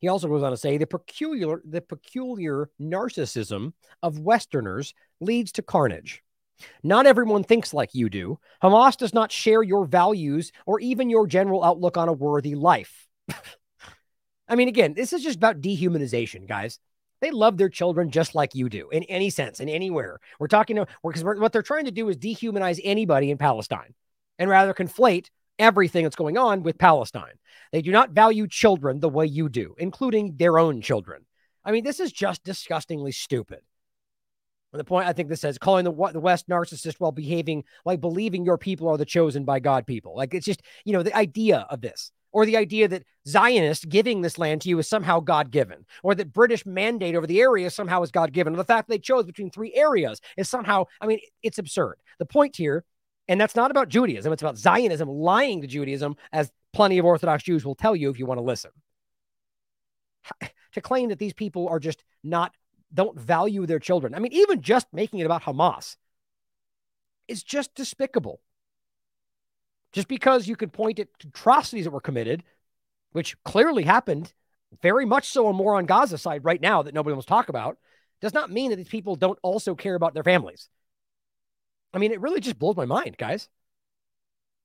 He also goes on to say the peculiar the peculiar narcissism of Westerners leads to carnage. Not everyone thinks like you do. Hamas does not share your values or even your general outlook on a worthy life. I mean, again, this is just about dehumanization, guys. They love their children just like you do in any sense, in anywhere. We're talking because what they're trying to do is dehumanize anybody in Palestine and rather conflate everything that's going on with Palestine. They do not value children the way you do, including their own children. I mean, this is just disgustingly stupid. And the point I think this says calling the, the West narcissist while behaving like believing your people are the chosen by God people. Like it's just, you know, the idea of this or the idea that Zionists giving this land to you is somehow God given, or that British mandate over the area somehow is God given, or the fact they chose between three areas is somehow, I mean, it's absurd. The point here, and that's not about Judaism, it's about Zionism lying to Judaism, as plenty of Orthodox Jews will tell you if you want to listen. To claim that these people are just not, don't value their children. I mean, even just making it about Hamas is just despicable. Just because you could point at atrocities that were committed, which clearly happened very much so and more on Gaza side right now that nobody wants to talk about, does not mean that these people don't also care about their families. I mean, it really just blows my mind, guys.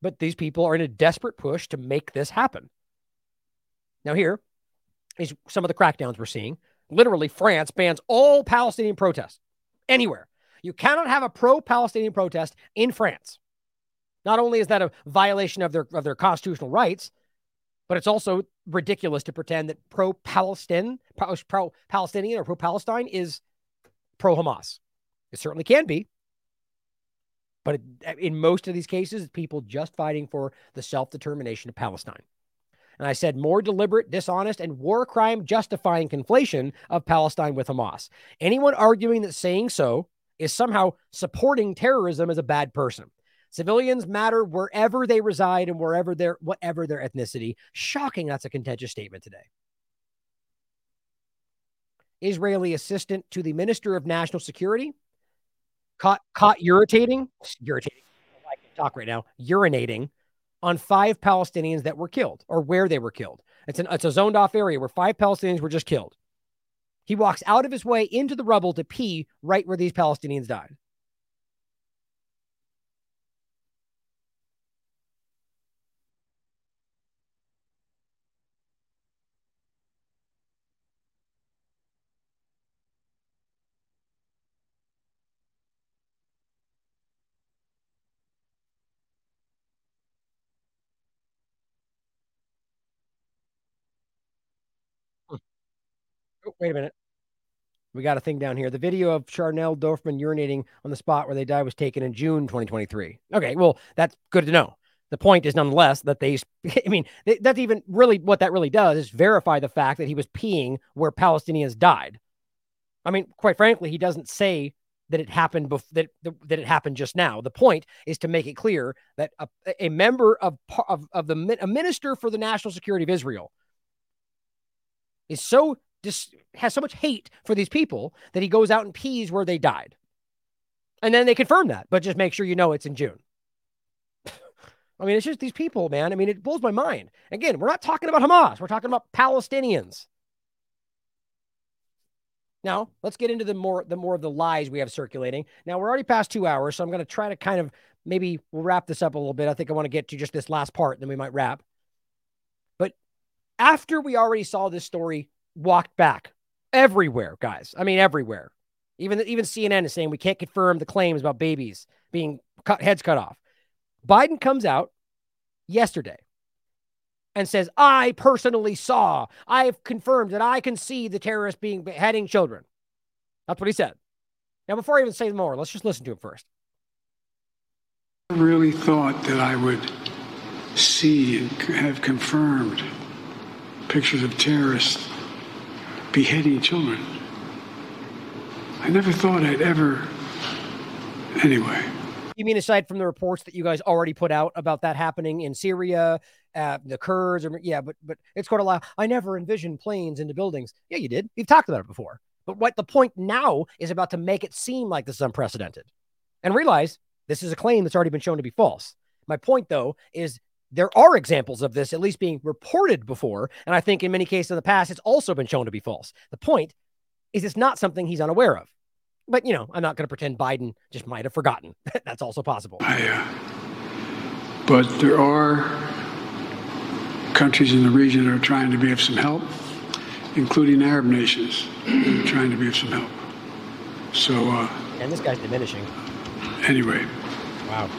But these people are in a desperate push to make this happen. Now, here is some of the crackdowns we're seeing. Literally, France bans all Palestinian protests anywhere. You cannot have a pro Palestinian protest in France. Not only is that a violation of their of their constitutional rights, but it's also ridiculous to pretend that pro Palestine, pro Palestinian or pro Palestine is pro Hamas. It certainly can be. But in most of these cases, people just fighting for the self determination of Palestine. And I said more deliberate, dishonest, and war crime justifying conflation of Palestine with Hamas. Anyone arguing that saying so is somehow supporting terrorism as a bad person. Civilians matter wherever they reside and wherever their whatever their ethnicity. Shocking that's a contentious statement today. Israeli assistant to the Minister of National Security caught caught irritating, irritating. I can talk right now, urinating on five Palestinians that were killed or where they were killed. It's an it's a zoned off area where five Palestinians were just killed. He walks out of his way into the rubble to pee right where these Palestinians died. Wait a minute. We got a thing down here. The video of Chanamel Dorfman urinating on the spot where they died was taken in June 2023. Okay, well, that's good to know. The point is, nonetheless, that they, I mean, that's even really what that really does is verify the fact that he was peeing where Palestinians died. I mean, quite frankly, he doesn't say that it happened bef- that that it happened just now. The point is to make it clear that a, a member of of, of the a minister for the national security of Israel is so just has so much hate for these people that he goes out and pees where they died. And then they confirm that, but just make sure you know it's in June. I mean, it's just these people, man. I mean, it blows my mind. Again, we're not talking about Hamas, we're talking about Palestinians. Now, let's get into the more the more of the lies we have circulating. Now, we're already past 2 hours, so I'm going to try to kind of maybe we'll wrap this up a little bit. I think I want to get to just this last part, then we might wrap. But after we already saw this story walked back everywhere, guys. I mean, everywhere. Even even CNN is saying we can't confirm the claims about babies being cut heads cut off. Biden comes out yesterday and says, I personally saw, I've confirmed that I can see the terrorists being beheading children. That's what he said. Now, before I even say more, let's just listen to him first. I really thought that I would see and have confirmed pictures of terrorists beheading children. I never thought I'd ever. Anyway. You mean aside from the reports that you guys already put out about that happening in Syria, uh, the Kurds, or yeah, but but it's quite a lot. I never envisioned planes into buildings. Yeah, you did. We've talked about it before. But what the point now is about to make it seem like this is unprecedented, and realize this is a claim that's already been shown to be false. My point, though, is there are examples of this at least being reported before, and I think in many cases in the past it's also been shown to be false. The point is it's not something he's unaware of. But you know, I'm not going to pretend Biden just might have forgotten. That's also possible. I, uh, but there are countries in the region that are trying to be of some help, including Arab nations that are trying to be of some help. So. Uh, and this guy's diminishing. Anyway. Wow.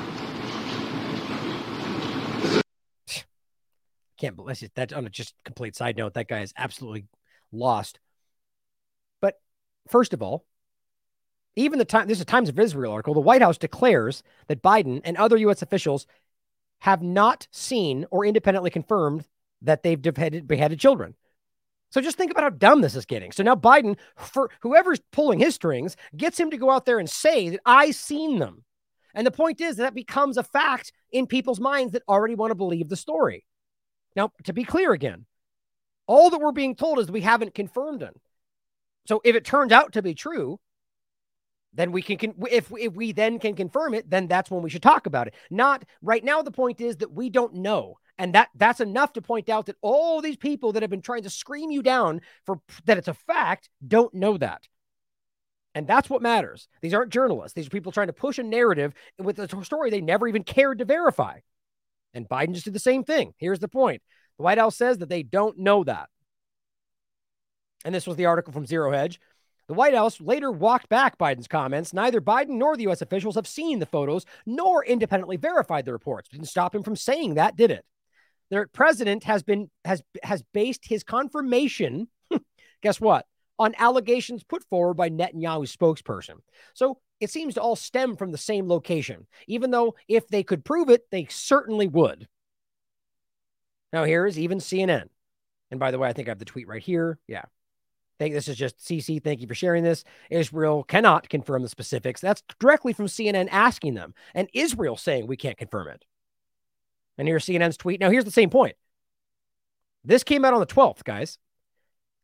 Can't believe it. That on a just complete side note, that guy is absolutely lost. But first of all, even the time this is a Times of Israel article, the White House declares that Biden and other U.S. officials have not seen or independently confirmed that they've beheaded, beheaded children. So just think about how dumb this is getting. So now Biden, for whoever's pulling his strings, gets him to go out there and say that I seen them. And the point is that, that becomes a fact in people's minds that already want to believe the story. Now, to be clear again, all that we're being told is we haven't confirmed them. So if it turns out to be true, then we can, can if if we then can confirm it, then that's when we should talk about it. Not right now. The point is that we don't know. And that that's enough to point out that all these people that have been trying to scream you down for that it's a fact don't know that. And that's what matters. These aren't journalists. These are people trying to push a narrative with a story they never even cared to verify. And Biden just did the same thing. Here's the point the White House says that they don't know that. And this was the article from Zero Hedge. The White House later walked back Biden's comments. Neither Biden nor the U.S. officials have seen the photos nor independently verified the reports. Didn't stop him from saying that, did it? Their president has been has has based his confirmation. guess what? On allegations put forward by Netanyahu's spokesperson. So it seems to all stem from the same location, even though if they could prove it, they certainly would. Now, here is even CNN. And by the way, I think I have the tweet right here. Yeah. Think this is just CC. Thank you for sharing this. Israel cannot confirm the specifics. That's directly from CNN asking them, and Israel saying we can't confirm it. And here's CNN's tweet. Now, here's the same point. This came out on the 12th, guys.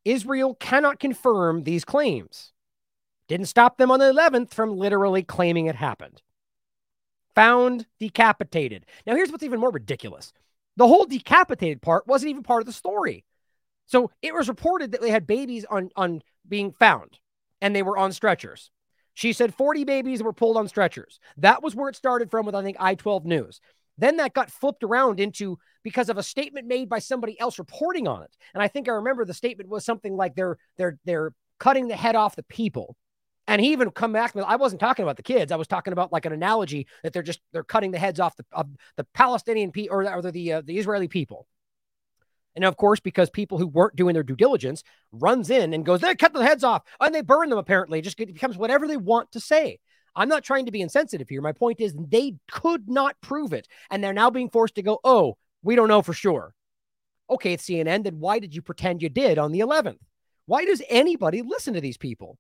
Israel cannot confirm these claims. Didn't stop them on the 11th from literally claiming it happened. Found decapitated. Now, here's what's even more ridiculous the whole decapitated part wasn't even part of the story. So it was reported that they had babies on, on being found and they were on stretchers. She said 40 babies were pulled on stretchers. That was where it started from with, I think, I 12 News. Then that got flipped around into because of a statement made by somebody else reporting on it. And I think I remember the statement was something like they're they're they're cutting the head off the people. And he even come back. I wasn't talking about the kids. I was talking about like an analogy that they're just they're cutting the heads off the of the Palestinian people or, or the uh, the Israeli people. And of course, because people who weren't doing their due diligence runs in and goes, they cut the heads off and they burn them, apparently. It just becomes whatever they want to say. I'm not trying to be insensitive here. My point is they could not prove it. And they're now being forced to go, oh, we don't know for sure. Okay, it's CNN. Then why did you pretend you did on the 11th? Why does anybody listen to these people?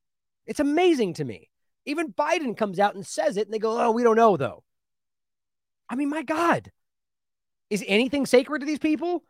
It's amazing to me. Even Biden comes out and says it, and they go, oh, we don't know, though. I mean, my God. Is anything sacred to these people?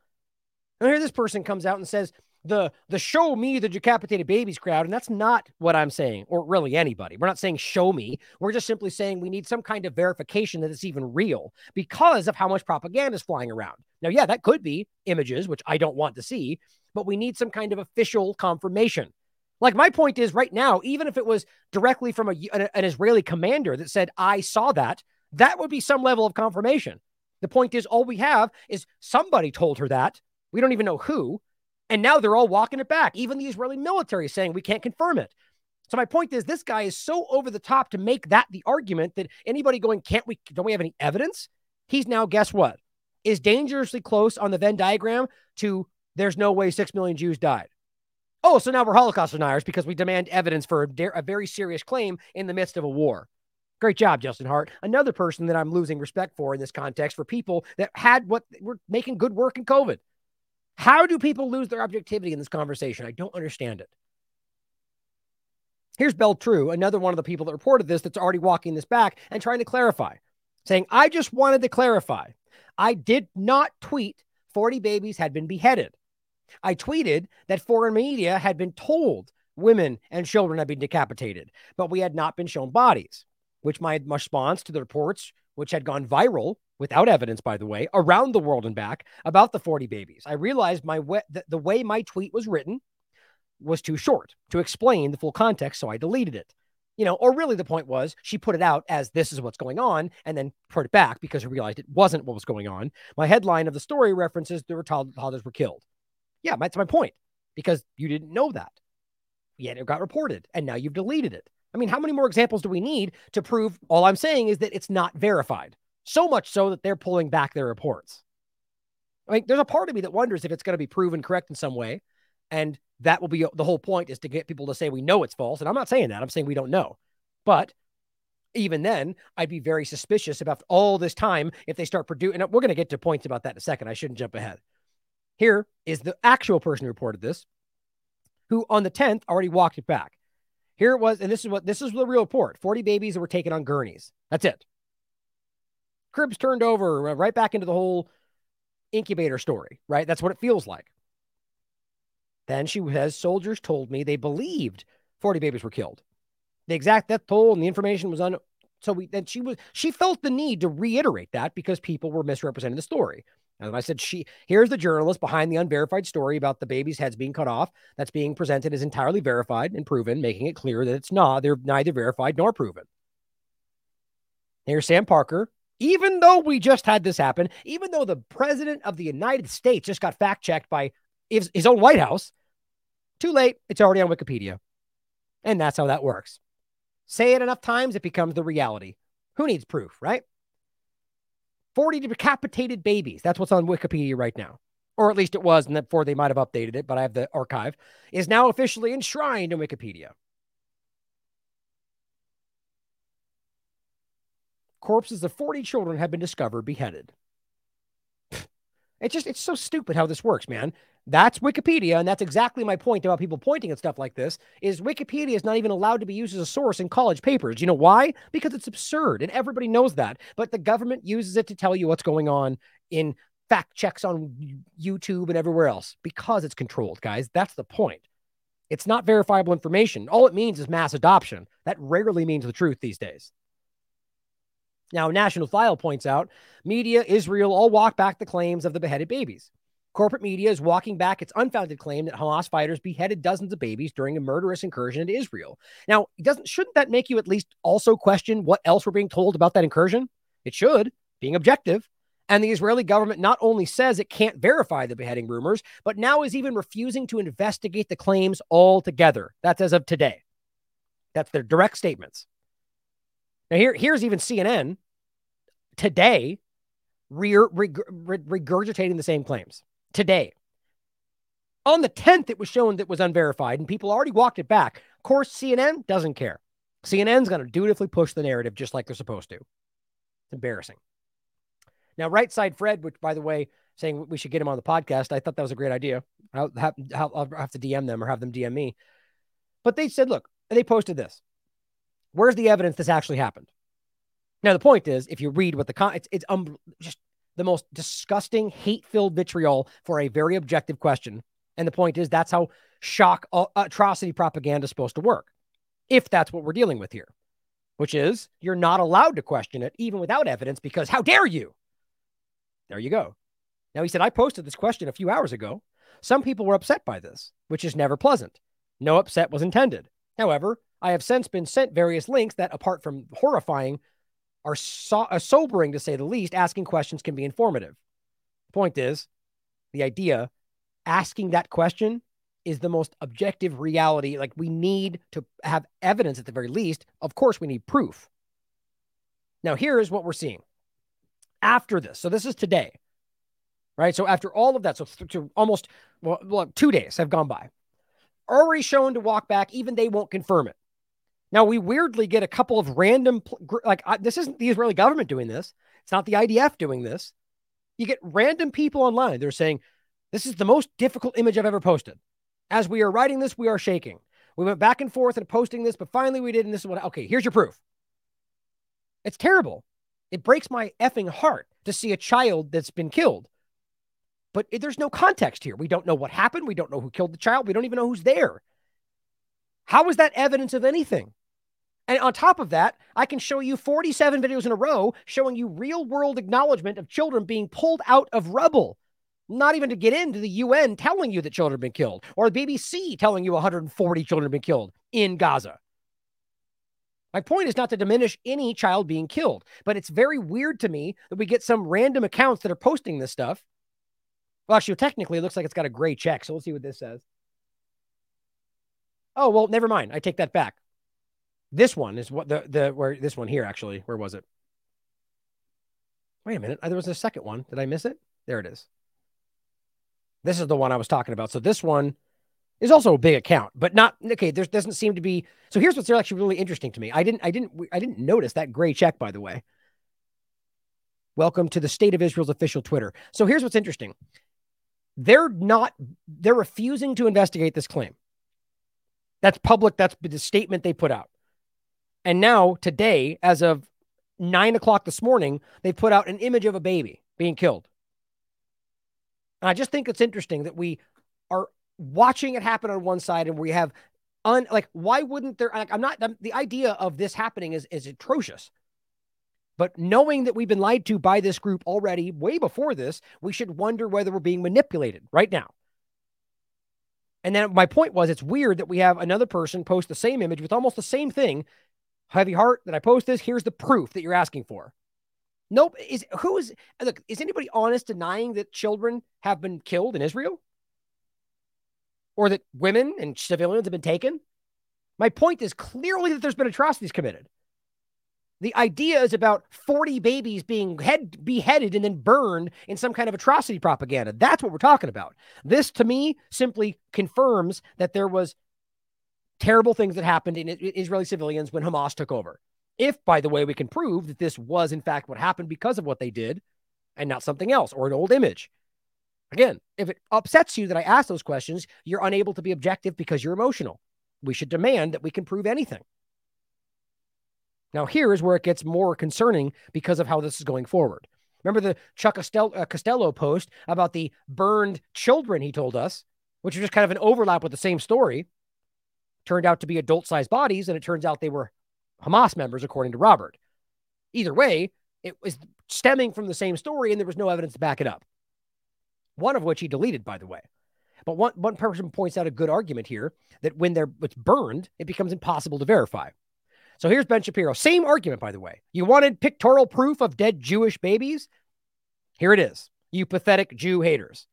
And here this person comes out and says, the the show me the decapitated babies crowd and that's not what i'm saying or really anybody we're not saying show me we're just simply saying we need some kind of verification that it's even real because of how much propaganda is flying around now yeah that could be images which i don't want to see but we need some kind of official confirmation like my point is right now even if it was directly from a, an, an israeli commander that said i saw that That would be some level of confirmation. The point is, all we have is somebody told her that. We don't even know who. And now they're all walking it back. Even the Israeli military is saying we can't confirm it. So my point is, this guy is so over the top to make that the argument that anybody going, can't we, don't we have any evidence? He's now, guess what? Is dangerously close on the Venn diagram to there's no way 6 million Jews died. Oh, so now we're Holocaust deniers because we demand evidence for a, a very serious claim in the midst of a war. Great job, Justin Hart. Another person that I'm losing respect for in this context for people that had what were making good work in COVID. How do people lose their objectivity in this conversation? I don't understand it. Here's Bel Trew, another one of the people that reported this that's already walking this back and trying to clarify, saying, I just wanted to clarify. I did not tweet 40 babies had been beheaded. I tweeted that foreign media had been told women and children had been decapitated, but we had not been shown bodies which my response to the reports, which had gone viral without evidence, by the way, around the world and back about the 40 babies. I realized my the, the way my tweet was written was too short to explain the full context, so I deleted it. You know, or really the point was she put it out as this is what's going on and then put it back because she realized it wasn't what was going on. My headline of the story references the toddlers were killed. Yeah, that's my point because you didn't know that. Yet it got reported and now you've deleted it. I mean, how many more examples do we need to prove all I'm saying is that it's not verified? So much so that they're pulling back their reports. I mean, there's a part of me that wonders if it's going to be proven correct in some way. And that will be the whole point is to get people to say we know it's false. And I'm not saying that. I'm saying we don't know. But even then, I'd be very suspicious about all this time if they start producing. We're going to get to points about that in a second. I shouldn't jump ahead. Here is the actual person who reported this, who on the 10th already walked it back. Here it was, and this is what this is the real report 40 babies that were taken on gurneys. That's it. Cribs turned over right back into the whole incubator story, right? That's what it feels like. Then she says soldiers told me they believed 40 babies were killed. The exact death toll and the information was on. So we then she was she felt the need to reiterate that because people were misrepresenting the story. And I said, she here's the journalist behind the unverified story about the baby's heads being cut off. That's being presented as entirely verified and proven, making it clear that it's not. They're neither verified nor proven. Here's Sam Parker. Even though we just had this happen, even though the president of the United States just got fact checked by his, his own White House, too late. It's already on Wikipedia. And that's how that works. Say it enough times, it becomes the reality. Who needs proof, right? 40 decapitated babies. That's what's on Wikipedia right now. Or at least it was, and before they might have updated it, but I have the archive, is now officially enshrined in Wikipedia. Corpses of 40 children have been discovered beheaded. It's just, it's so stupid how this works, man. That's Wikipedia, and that's exactly my point about people pointing at stuff like this. Is Wikipedia is not even allowed to be used as a source in college papers. You know why? Because it's absurd, and everybody knows that. But the government uses it to tell you what's going on in fact checks on YouTube and everywhere else because it's controlled, guys. That's the point. It's not verifiable information. All it means is mass adoption. That rarely means the truth these days. Now, National File points out media, Israel all walk back the claims of the beheaded babies. Corporate media is walking back its unfounded claim that Hamas fighters beheaded dozens of babies during a murderous incursion into Israel. Now, doesn't shouldn't that make you at least also question what else we're being told about that incursion? It should, being objective. And the Israeli government not only says it can't verify the beheading rumors, but now is even refusing to investigate the claims altogether. That's as of today. That's their direct statements. Now, here, here's even CNN today re- regurgitating the same claims today. On the 10th, it was shown that was unverified, and people already walked it back. Of course, CNN doesn't care. CNN's going to dutifully push the narrative just like they're supposed to. It's embarrassing. Now, right side Fred, which by the way, saying we should get him on the podcast, I thought that was a great idea. I'll have, I'll have to DM them or have them DM me. But they said, look, they posted this. Where's the evidence this actually happened? Now, the point is, if you read what the con, it's, it's um, just the most disgusting, hate filled vitriol for a very objective question. And the point is, that's how shock uh, atrocity propaganda is supposed to work, if that's what we're dealing with here, which is you're not allowed to question it even without evidence because how dare you? There you go. Now, he said, I posted this question a few hours ago. Some people were upset by this, which is never pleasant. No upset was intended. However, I have since been sent various links that, apart from horrifying, are so- uh, sobering to say the least. Asking questions can be informative. The point is, the idea asking that question is the most objective reality. Like we need to have evidence at the very least. Of course, we need proof. Now, here is what we're seeing after this. So, this is today, right? So, after all of that, so to almost well, look, two days have gone by, already shown to walk back. Even they won't confirm it. Now, we weirdly get a couple of random, like, this isn't the Israeli government doing this. It's not the IDF doing this. You get random people online. They're saying, this is the most difficult image I've ever posted. As we are writing this, we are shaking. We went back and forth and posting this, but finally we did. And this is what, okay, here's your proof. It's terrible. It breaks my effing heart to see a child that's been killed. But it, there's no context here. We don't know what happened. We don't know who killed the child. We don't even know who's there. How is that evidence of anything? And on top of that, I can show you 47 videos in a row showing you real world acknowledgement of children being pulled out of rubble. Not even to get into the UN telling you that children have been killed, or the BBC telling you 140 children have been killed in Gaza. My point is not to diminish any child being killed, but it's very weird to me that we get some random accounts that are posting this stuff. Well, actually, technically, it looks like it's got a gray check. So we'll see what this says. Oh, well, never mind. I take that back. This one is what the, the, where this one here, actually, where was it? Wait a minute. There was a second one. Did I miss it? There it is. This is the one I was talking about. So this one is also a big account, but not okay. There doesn't seem to be. So here's what's actually really interesting to me. I didn't, I didn't, I didn't notice that gray check, by the way. Welcome to the State of Israel's official Twitter. So here's what's interesting. They're not. They're refusing to investigate this claim. That's public. That's the statement they put out. And now today, as of nine o'clock this morning, they put out an image of a baby being killed. And I just think it's interesting that we are watching it happen on one side and we have un like why wouldn't there like, I'm not the idea of this happening is is atrocious. But knowing that we've been lied to by this group already way before this, we should wonder whether we're being manipulated right now. And then my point was it's weird that we have another person post the same image with almost the same thing. Heavy heart that I post this. Here's the proof that you're asking for. Nope. Is who is look, is anybody honest denying that children have been killed in Israel? Or that women and civilians have been taken? My point is clearly that there's been atrocities committed. The idea is about 40 babies being head beheaded and then burned in some kind of atrocity propaganda. That's what we're talking about. This to me simply confirms that there was terrible things that happened in Israeli civilians when Hamas took over. If, by the way, we can prove that this was in fact what happened because of what they did and not something else or an old image. Again, if it upsets you that I ask those questions, you're unable to be objective because you're emotional. We should demand that we can prove anything. Now, here is where it gets more concerning because of how this is going forward. Remember the Chuck Costello, uh, post about the burned children, he told us, which was just kind of an overlap with the same story. Turned out to be adult sized bodies, and it turns out they were Hamas members, according to Robert. Either way, it was stemming from the same story, and there was no evidence to back it up. One of which he deleted, by the way. But one, one person points out a good argument here that when they're it's burned, it becomes impossible to verify. So here's Ben Shapiro. Same argument, by the way. You wanted pictorial proof of dead Jewish babies? Here it is. You pathetic Jew haters.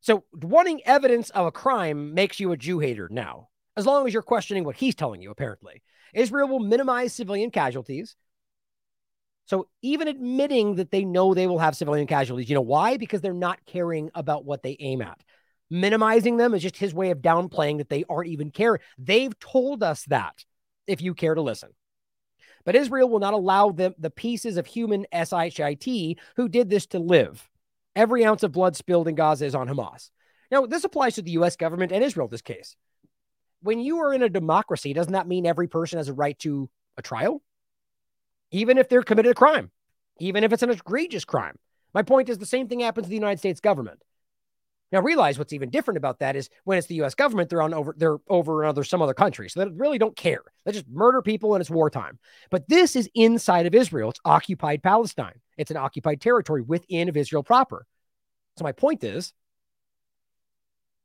So wanting evidence of a crime makes you a Jew hater now, as long as you're questioning what he's telling you, apparently. Israel will minimize civilian casualties. So even admitting that they know they will have civilian casualties, you know why? Because they're not caring about what they aim at. Minimizing them is just his way of downplaying that they aren't even caring. They've told us that if you care to listen. But Israel will not allow them the pieces of human SHIT who did this to live. Every ounce of blood spilled in Gaza is on Hamas. Now, this applies to the US government and Israel this case when you are in a democracy, doesn't that mean every person has a right to a trial? Even if they're committed a crime, even if it's an egregious crime. My point is the same thing happens to the United States government. Now realize what's even different about that is when it's the US government, they're on over they're over in other some other countries. So they really don't care. They just murder people and it's wartime. But this is inside of Israel. It's occupied Palestine. It's an occupied territory within of Israel proper. So my point is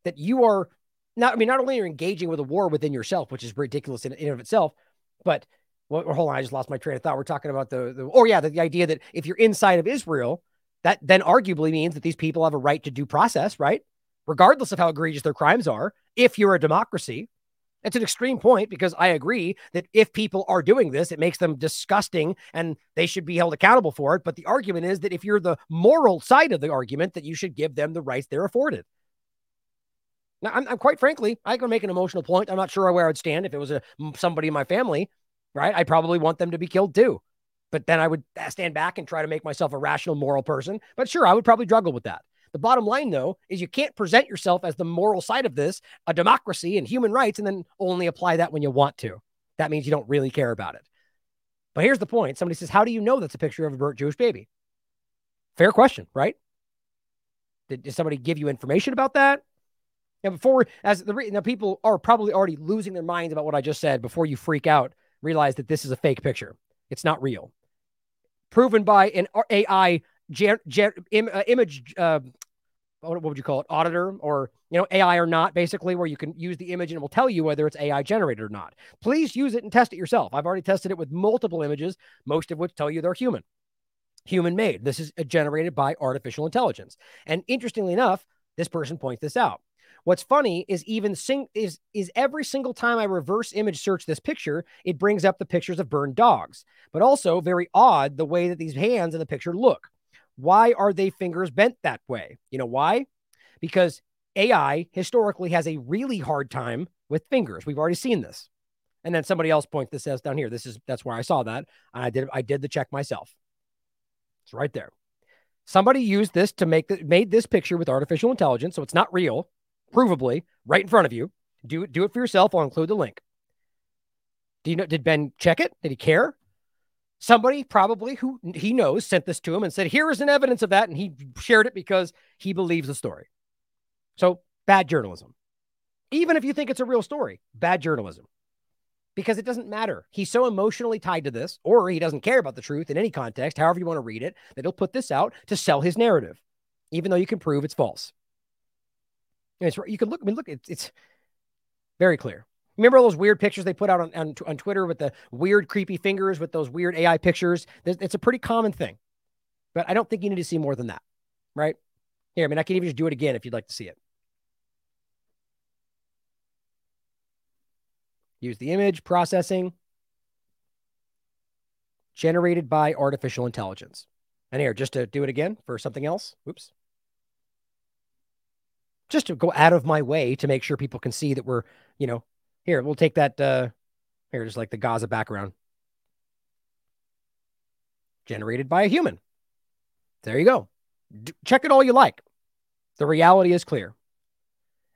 that you are not, I mean, not only are you engaging with a war within yourself, which is ridiculous in, in of itself, but well, hold on, I just lost my train of thought. We're talking about the, the or yeah, the, the idea that if you're inside of Israel, that then arguably means that these people have a right to due process, right? Regardless of how egregious their crimes are, if you're a democracy. It's an extreme point because I agree that if people are doing this, it makes them disgusting and they should be held accountable for it. But the argument is that if you're the moral side of the argument, that you should give them the rights they're afforded. Now, I'm, I'm quite frankly, I can make an emotional point. I'm not sure where I'd stand if it was a somebody in my family, right? I probably want them to be killed too. But then I would uh, stand back and try to make myself a rational, moral person. But sure, I would probably struggle with that. The bottom line, though, is you can't present yourself as the moral side of this, a democracy and human rights, and then only apply that when you want to. That means you don't really care about it. But here's the point somebody says, How do you know that's a picture of a burnt Jewish baby? Fair question, right? Did, did somebody give you information about that? And before, as the now people are probably already losing their minds about what I just said before you freak out, realize that this is a fake picture. It's not real. Proven by an AI ger, ger, Im, uh, image uh, what would you call it? Auditor or you know ai or not basically where you can use the image and it will tell you whether it's ai generated or not. Please use it and test it yourself. I've already tested it with multiple images most of which tell you they're human. Human made this is generated by artificial intelligence. And interestingly enough this person points this out what's funny is even sing is is every single time i reverse image search this picture it brings up the pictures of burned dogs but also very odd the way that these hands in the picture look why are they fingers bent that way? You know why? Because AI historically has a really hard time with fingers. We've already seen this. And then somebody else points this says down here. This is that's where I saw that. I did I did the check myself. It's right there. Somebody used this to make the, made this picture with artificial intelligence, so it's not real, provably, right in front of you. Do do it for yourself. I'll include the link. Do you know? Did Ben check it? Did he care? Somebody probably who he knows sent this to him and said, Here is an evidence of that. And he shared it because he believes the story. So bad journalism. Even if you think it's a real story, bad journalism. Because it doesn't matter. He's so emotionally tied to this, or he doesn't care about the truth in any context, however you want to read it, that he'll put this out to sell his narrative, even though you can prove it's false. And it's, you can look, I mean, look, it's, it's very clear. Remember all those weird pictures they put out on, on, on Twitter with the weird, creepy fingers with those weird AI pictures? It's a pretty common thing. But I don't think you need to see more than that, right? Here, I mean, I can even just do it again if you'd like to see it. Use the image processing generated by artificial intelligence. And here, just to do it again for something else. Oops. Just to go out of my way to make sure people can see that we're, you know, here, we'll take that. Uh, here, just like the Gaza background. Generated by a human. There you go. D- check it all you like. The reality is clear.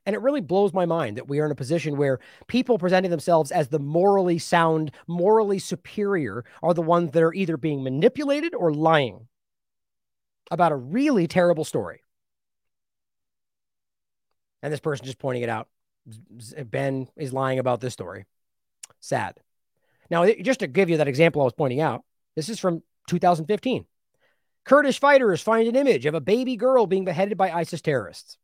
And it really blows my mind that we are in a position where people presenting themselves as the morally sound, morally superior are the ones that are either being manipulated or lying about a really terrible story. And this person just pointing it out. Ben is lying about this story. Sad. Now, just to give you that example I was pointing out, this is from 2015. Kurdish fighters find an image of a baby girl being beheaded by ISIS terrorists.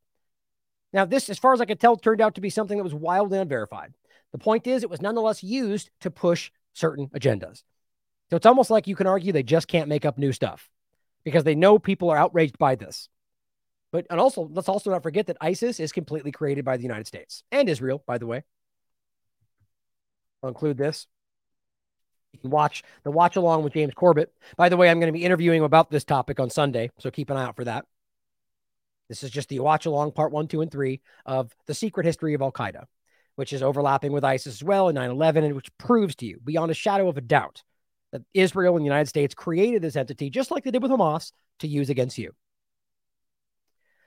Now, this, as far as I could tell, turned out to be something that was wildly unverified. The point is, it was nonetheless used to push certain agendas. So it's almost like you can argue they just can't make up new stuff because they know people are outraged by this. But and also let's also not forget that ISIS is completely created by the United States and Israel, by the way. I'll include this. You can watch the watch along with James Corbett. By the way, I'm going to be interviewing about this topic on Sunday, so keep an eye out for that. This is just the watch along part one, two, and three of the secret history of Al Qaeda, which is overlapping with ISIS as well in 9 11, and which proves to you beyond a shadow of a doubt that Israel and the United States created this entity, just like they did with Hamas, to use against you.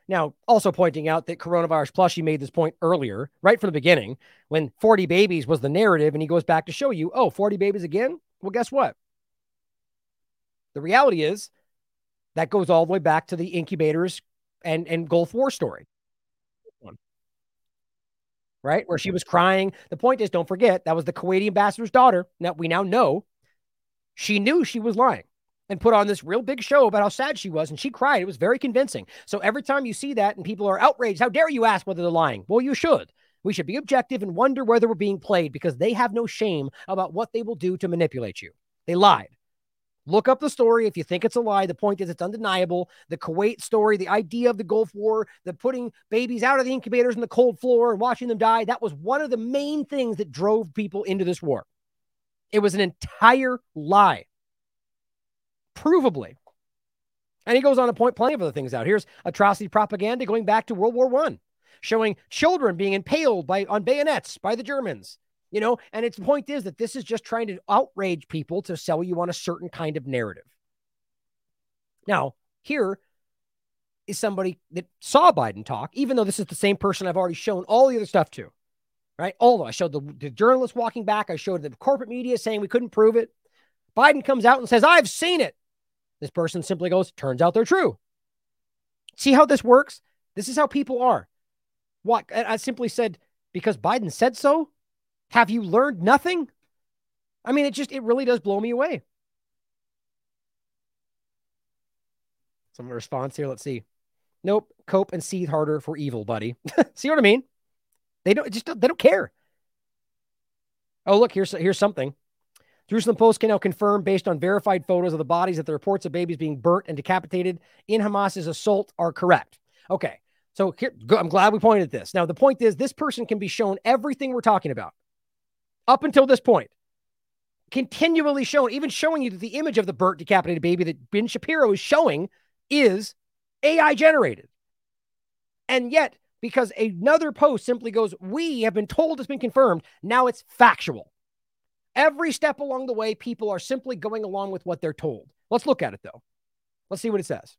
Now, also pointing out that Coronavirus Plus, made this point earlier, right from the beginning, when 40 babies was the narrative, and he goes back to show you, oh, 40 babies again? Well, guess what? The reality is that goes all the way back to the incubators and, and Gulf War story. Right? Where she was crying. The point is, don't forget, that was the Kuwaiti ambassador's daughter. Now we now know she knew she was lying and put on this real big show about how sad she was. And she cried. It was very convincing. So every time you see that and people are outraged, how dare you ask whether they're lying? Well, you should. We should be objective and wonder whether we're being played because they have no shame about what they will do to manipulate you. They lied. Look up the story if you think it's a lie. The point is, it's undeniable. The Kuwait story, the idea of the Gulf War, the putting babies out of the incubators in the cold floor and watching them die, that was one of the main things that drove people into this war. It was an entire lie, provably. And he goes on to point plenty of other things out. Here's atrocity propaganda going back to World War One, showing children being impaled by on bayonets by the Germans you know, and its point is that this is just trying to outrage people to sell you on a certain kind of narrative. Now, here is somebody that saw Biden talk, even though this is the same person I've already shown all the other stuff to, right? Although I showed the, the journalist walking back, I showed the corporate media saying we couldn't prove it. Biden comes out and says, I've seen it. This person simply goes, turns out they're true. See how this works? This is how people are. What I simply said, because Biden said so, have you learned nothing? I mean, it just, it really does blow me away. Some response here. Let's see. Nope. Cope and seethe harder for evil, buddy. see what I mean? They don't just they don't care. Oh, look, here's here's something. Jerusalem Post can now confirm, based on verified photos of the bodies, that the reports of babies being burnt and decapitated in Hamas's assault are correct. Okay, so here, I'm glad we pointed this. Now, the point is, this person can be shown everything we're talking about up until this point, continually shown, even showing you that the image of the burnt, decapitated baby that Ben Shapiro is showing is AI generated. And yet, because another post simply goes, We have been told it's been confirmed, now it's factual. Every step along the way, people are simply going along with what they're told. Let's look at it though. Let's see what it says.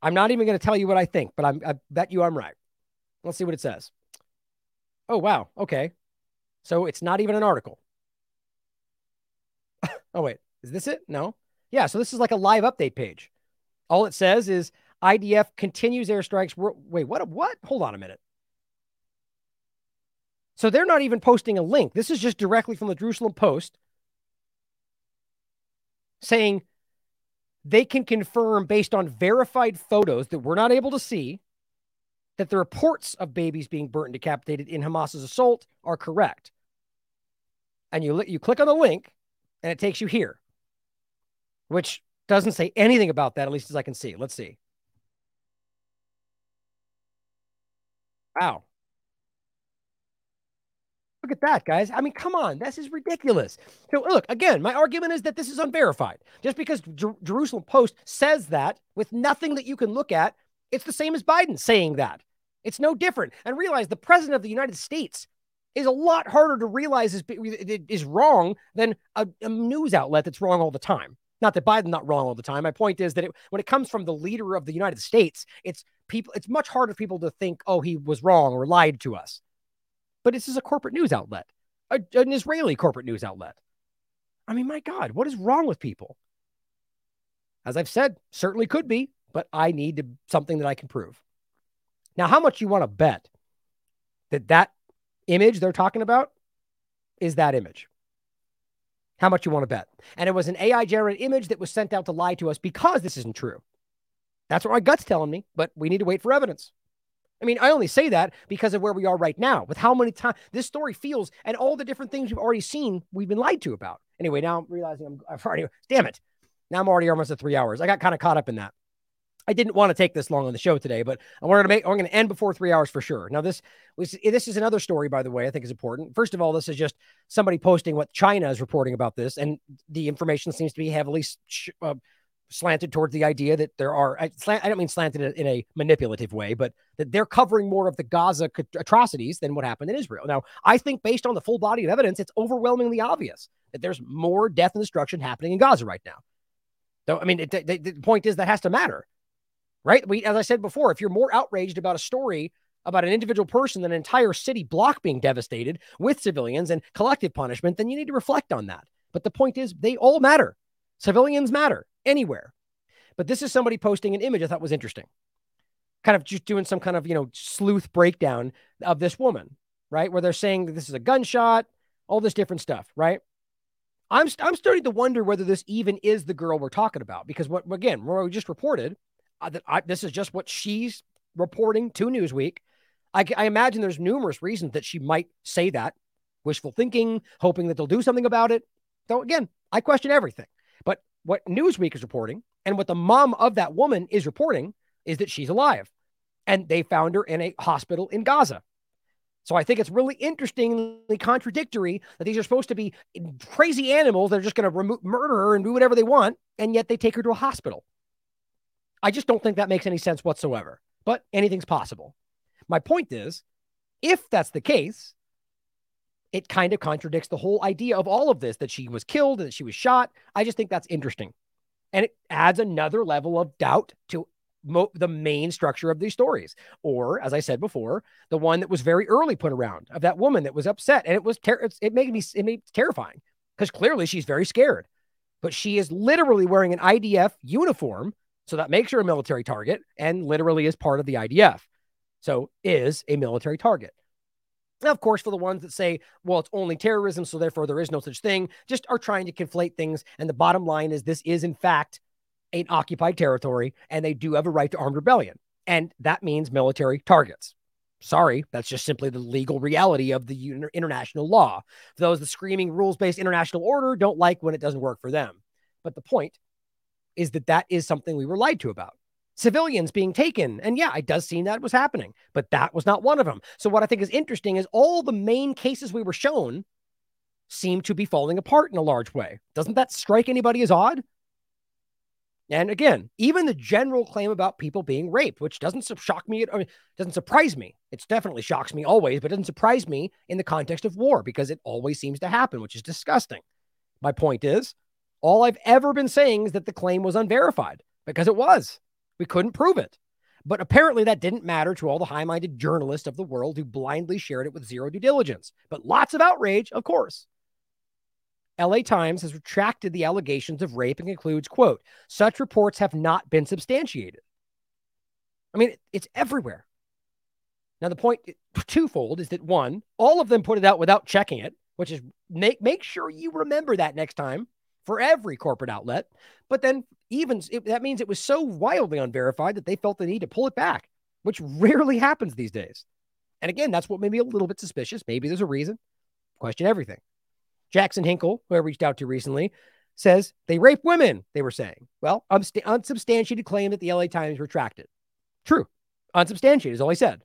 I'm not even going to tell you what I think, but I'm, I bet you I'm right. Let's see what it says. Oh, wow. Okay. So it's not even an article. oh, wait. Is this it? No. Yeah. So this is like a live update page. All it says is IDF continues airstrikes. Wait, what? What? Hold on a minute. So they're not even posting a link. This is just directly from the Jerusalem Post saying they can confirm based on verified photos that we're not able to see that the reports of babies being burnt and decapitated in Hamas's assault are correct. And you you click on the link and it takes you here, which doesn't say anything about that, at least as I can see. Let's see. Wow. Look at that, guys. I mean, come on. This is ridiculous. So, look, again, my argument is that this is unverified. Just because Jer- Jerusalem Post says that with nothing that you can look at, it's the same as Biden saying that. It's no different. And realize the president of the United States is a lot harder to realize is, is wrong than a, a news outlet that's wrong all the time. Not that Biden's not wrong all the time. My point is that it, when it comes from the leader of the United States, it's people. It's much harder for people to think, "Oh, he was wrong or lied to us." But this is a corporate news outlet, a, an Israeli corporate news outlet. I mean, my God, what is wrong with people? As I've said, certainly could be, but I need to, something that I can prove. Now, how much you want to bet that that image they're talking about is that image? How much you want to bet? And it was an AI generated image that was sent out to lie to us because this isn't true. That's what my gut's telling me, but we need to wait for evidence. I mean, I only say that because of where we are right now, with how many times this story feels and all the different things we've already seen, we've been lied to about. Anyway, now I'm realizing I'm, I've already, damn it. Now I'm already almost at three hours. I got kind of caught up in that. I didn't want to take this long on the show today, but I wanted to make. I'm going to end before three hours for sure. Now, this was this is another story, by the way. I think is important. First of all, this is just somebody posting what China is reporting about this, and the information seems to be heavily uh, slanted towards the idea that there are. I, slant, I don't mean slanted in a manipulative way, but that they're covering more of the Gaza atrocities than what happened in Israel. Now, I think based on the full body of evidence, it's overwhelmingly obvious that there's more death and destruction happening in Gaza right now. So, I mean, it, the, the point is that has to matter right? We, as I said before, if you're more outraged about a story about an individual person than an entire city block being devastated with civilians and collective punishment, then you need to reflect on that. But the point is, they all matter. Civilians matter anywhere. But this is somebody posting an image I thought was interesting. Kind of just doing some kind of, you know, sleuth breakdown of this woman, right? Where they're saying that this is a gunshot, all this different stuff, right? I'm, I'm starting to wonder whether this even is the girl we're talking about because what again, we just reported uh, that I, this is just what she's reporting to Newsweek. I, I imagine there's numerous reasons that she might say that wishful thinking, hoping that they'll do something about it. So, again, I question everything. What Newsweek is reporting and what the mom of that woman is reporting is that she's alive. And they found her in a hospital in Gaza. So I think it's really interestingly contradictory that these are supposed to be crazy animals that are just going to remo- murder her and do whatever they want, and yet they take her to a hospital. I just don't think that makes any sense whatsoever. But anything's possible. My point is, if that's the case, it kind of contradicts the whole idea of all of this that she was killed and that she was shot. I just think that's interesting. And it adds another level of doubt to mo- the main structure of these stories. Or, as I said before, the one that was very early put around of that woman that was upset, and it was ter- it made me it made terrifying because clearly she's very scared, but she is literally wearing an IDF uniform, so that makes her a military target, and literally is part of the IDF, so is a military target. Now, of course, for the ones that say, well, it's only terrorism, so therefore there is no such thing, just are trying to conflate things. And the bottom line is this is, in fact, an occupied territory, and they do have a right to armed rebellion. And that means military targets. Sorry, that's just simply the legal reality of the international law. For those the screaming rules based international order don't like when it doesn't work for them. But the point is that that is something we were lied to about. Civilians being taken. And yeah, it does seem that was happening, but that was not one of them. So, what I think is interesting is all the main cases we were shown seem to be falling apart in a large way. Doesn't that strike anybody as odd? And again, even the general claim about people being raped, which doesn't shock me, I mean, doesn't surprise me. It definitely shocks me always, but doesn't surprise me in the context of war because it always seems to happen, which is disgusting. My point is, all I've ever been saying is that the claim was unverified because it was. We couldn't prove it. But apparently that didn't matter to all the high minded journalists of the world who blindly shared it with zero due diligence. But lots of outrage, of course. LA Times has retracted the allegations of rape and concludes, quote, such reports have not been substantiated. I mean, it's everywhere. Now, the point twofold is that one, all of them put it out without checking it, which is make, make sure you remember that next time for every corporate outlet. But then, even it, that means it was so wildly unverified that they felt the need to pull it back, which rarely happens these days. And again, that's what made me a little bit suspicious. Maybe there's a reason. Question everything. Jackson Hinkle, who I reached out to recently, says they rape women, they were saying. Well, unsubstantiated claim that the LA Times retracted. True. Unsubstantiated is all he said.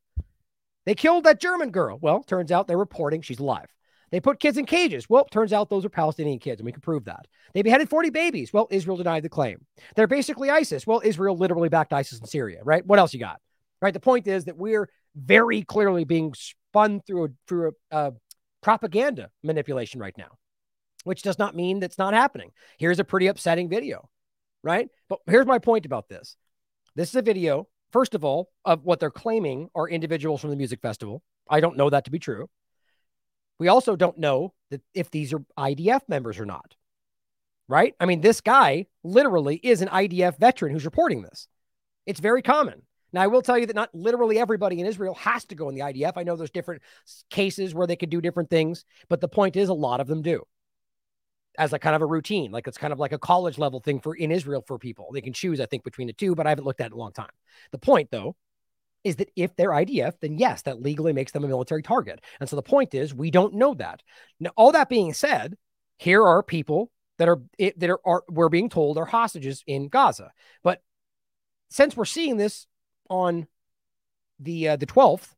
They killed that German girl. Well, turns out they're reporting she's alive. They put kids in cages. Well, turns out those are Palestinian kids, and we can prove that. They beheaded 40 babies. Well, Israel denied the claim. They're basically ISIS. Well, Israel literally backed ISIS in Syria, right? What else you got? Right. The point is that we're very clearly being spun through a, through a, propaganda manipulation right now, which does not mean that's not happening. Here's a pretty upsetting video, right? But here's my point about this this is a video, first of all, of what they're claiming are individuals from the music festival. I don't know that to be true. We also don't know that if these are IDF members or not, right? I mean, this guy literally is an IDF veteran who's reporting this. It's very common. Now, I will tell you that not literally everybody in Israel has to go in the IDF. I know there's different cases where they could do different things, but the point is a lot of them do as a kind of a routine. Like it's kind of like a college level thing for in Israel for people. They can choose, I think, between the two, but I haven't looked at it in a long time. The point, though, is that if they're IDF, then yes, that legally makes them a military target. And so the point is, we don't know that. Now, all that being said, here are people that are that are, are we're being told are hostages in Gaza. But since we're seeing this on the uh, the 12th,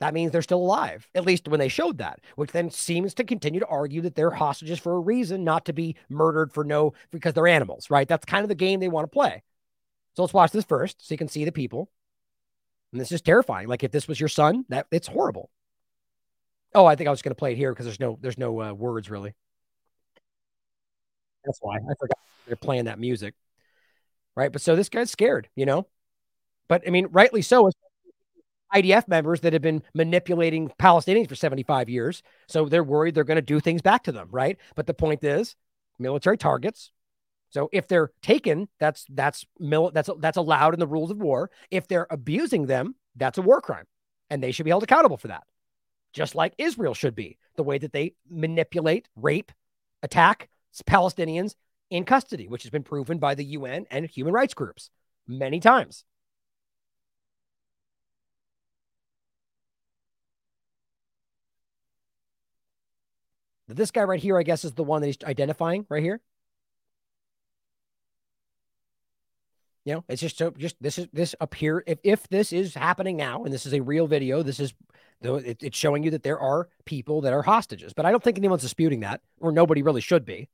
that means they're still alive, at least when they showed that, which then seems to continue to argue that they're hostages for a reason, not to be murdered for no, because they're animals, right? That's kind of the game they want to play. So let's watch this first so you can see the people. And this is terrifying. Like if this was your son, that it's horrible. Oh, I think I was going to play it here because there's no, there's no uh, words really. That's why I forgot they're playing that music. Right. But so this guy's scared, you know? But I mean, rightly so. IDF members that have been manipulating Palestinians for 75 years. So they're worried they're going to do things back to them, right? But the point is, military targets. So if they're taken, that's that's mil- that's that's allowed in the rules of war. If they're abusing them, that's a war crime, and they should be held accountable for that, just like Israel should be. The way that they manipulate, rape, attack Palestinians in custody, which has been proven by the UN and human rights groups many times. This guy right here, I guess, is the one that he's identifying right here. You know, it's just so just this is this up here. If if this is happening now, and this is a real video, this is it, it's showing you that there are people that are hostages. But I don't think anyone's disputing that, or nobody really should be.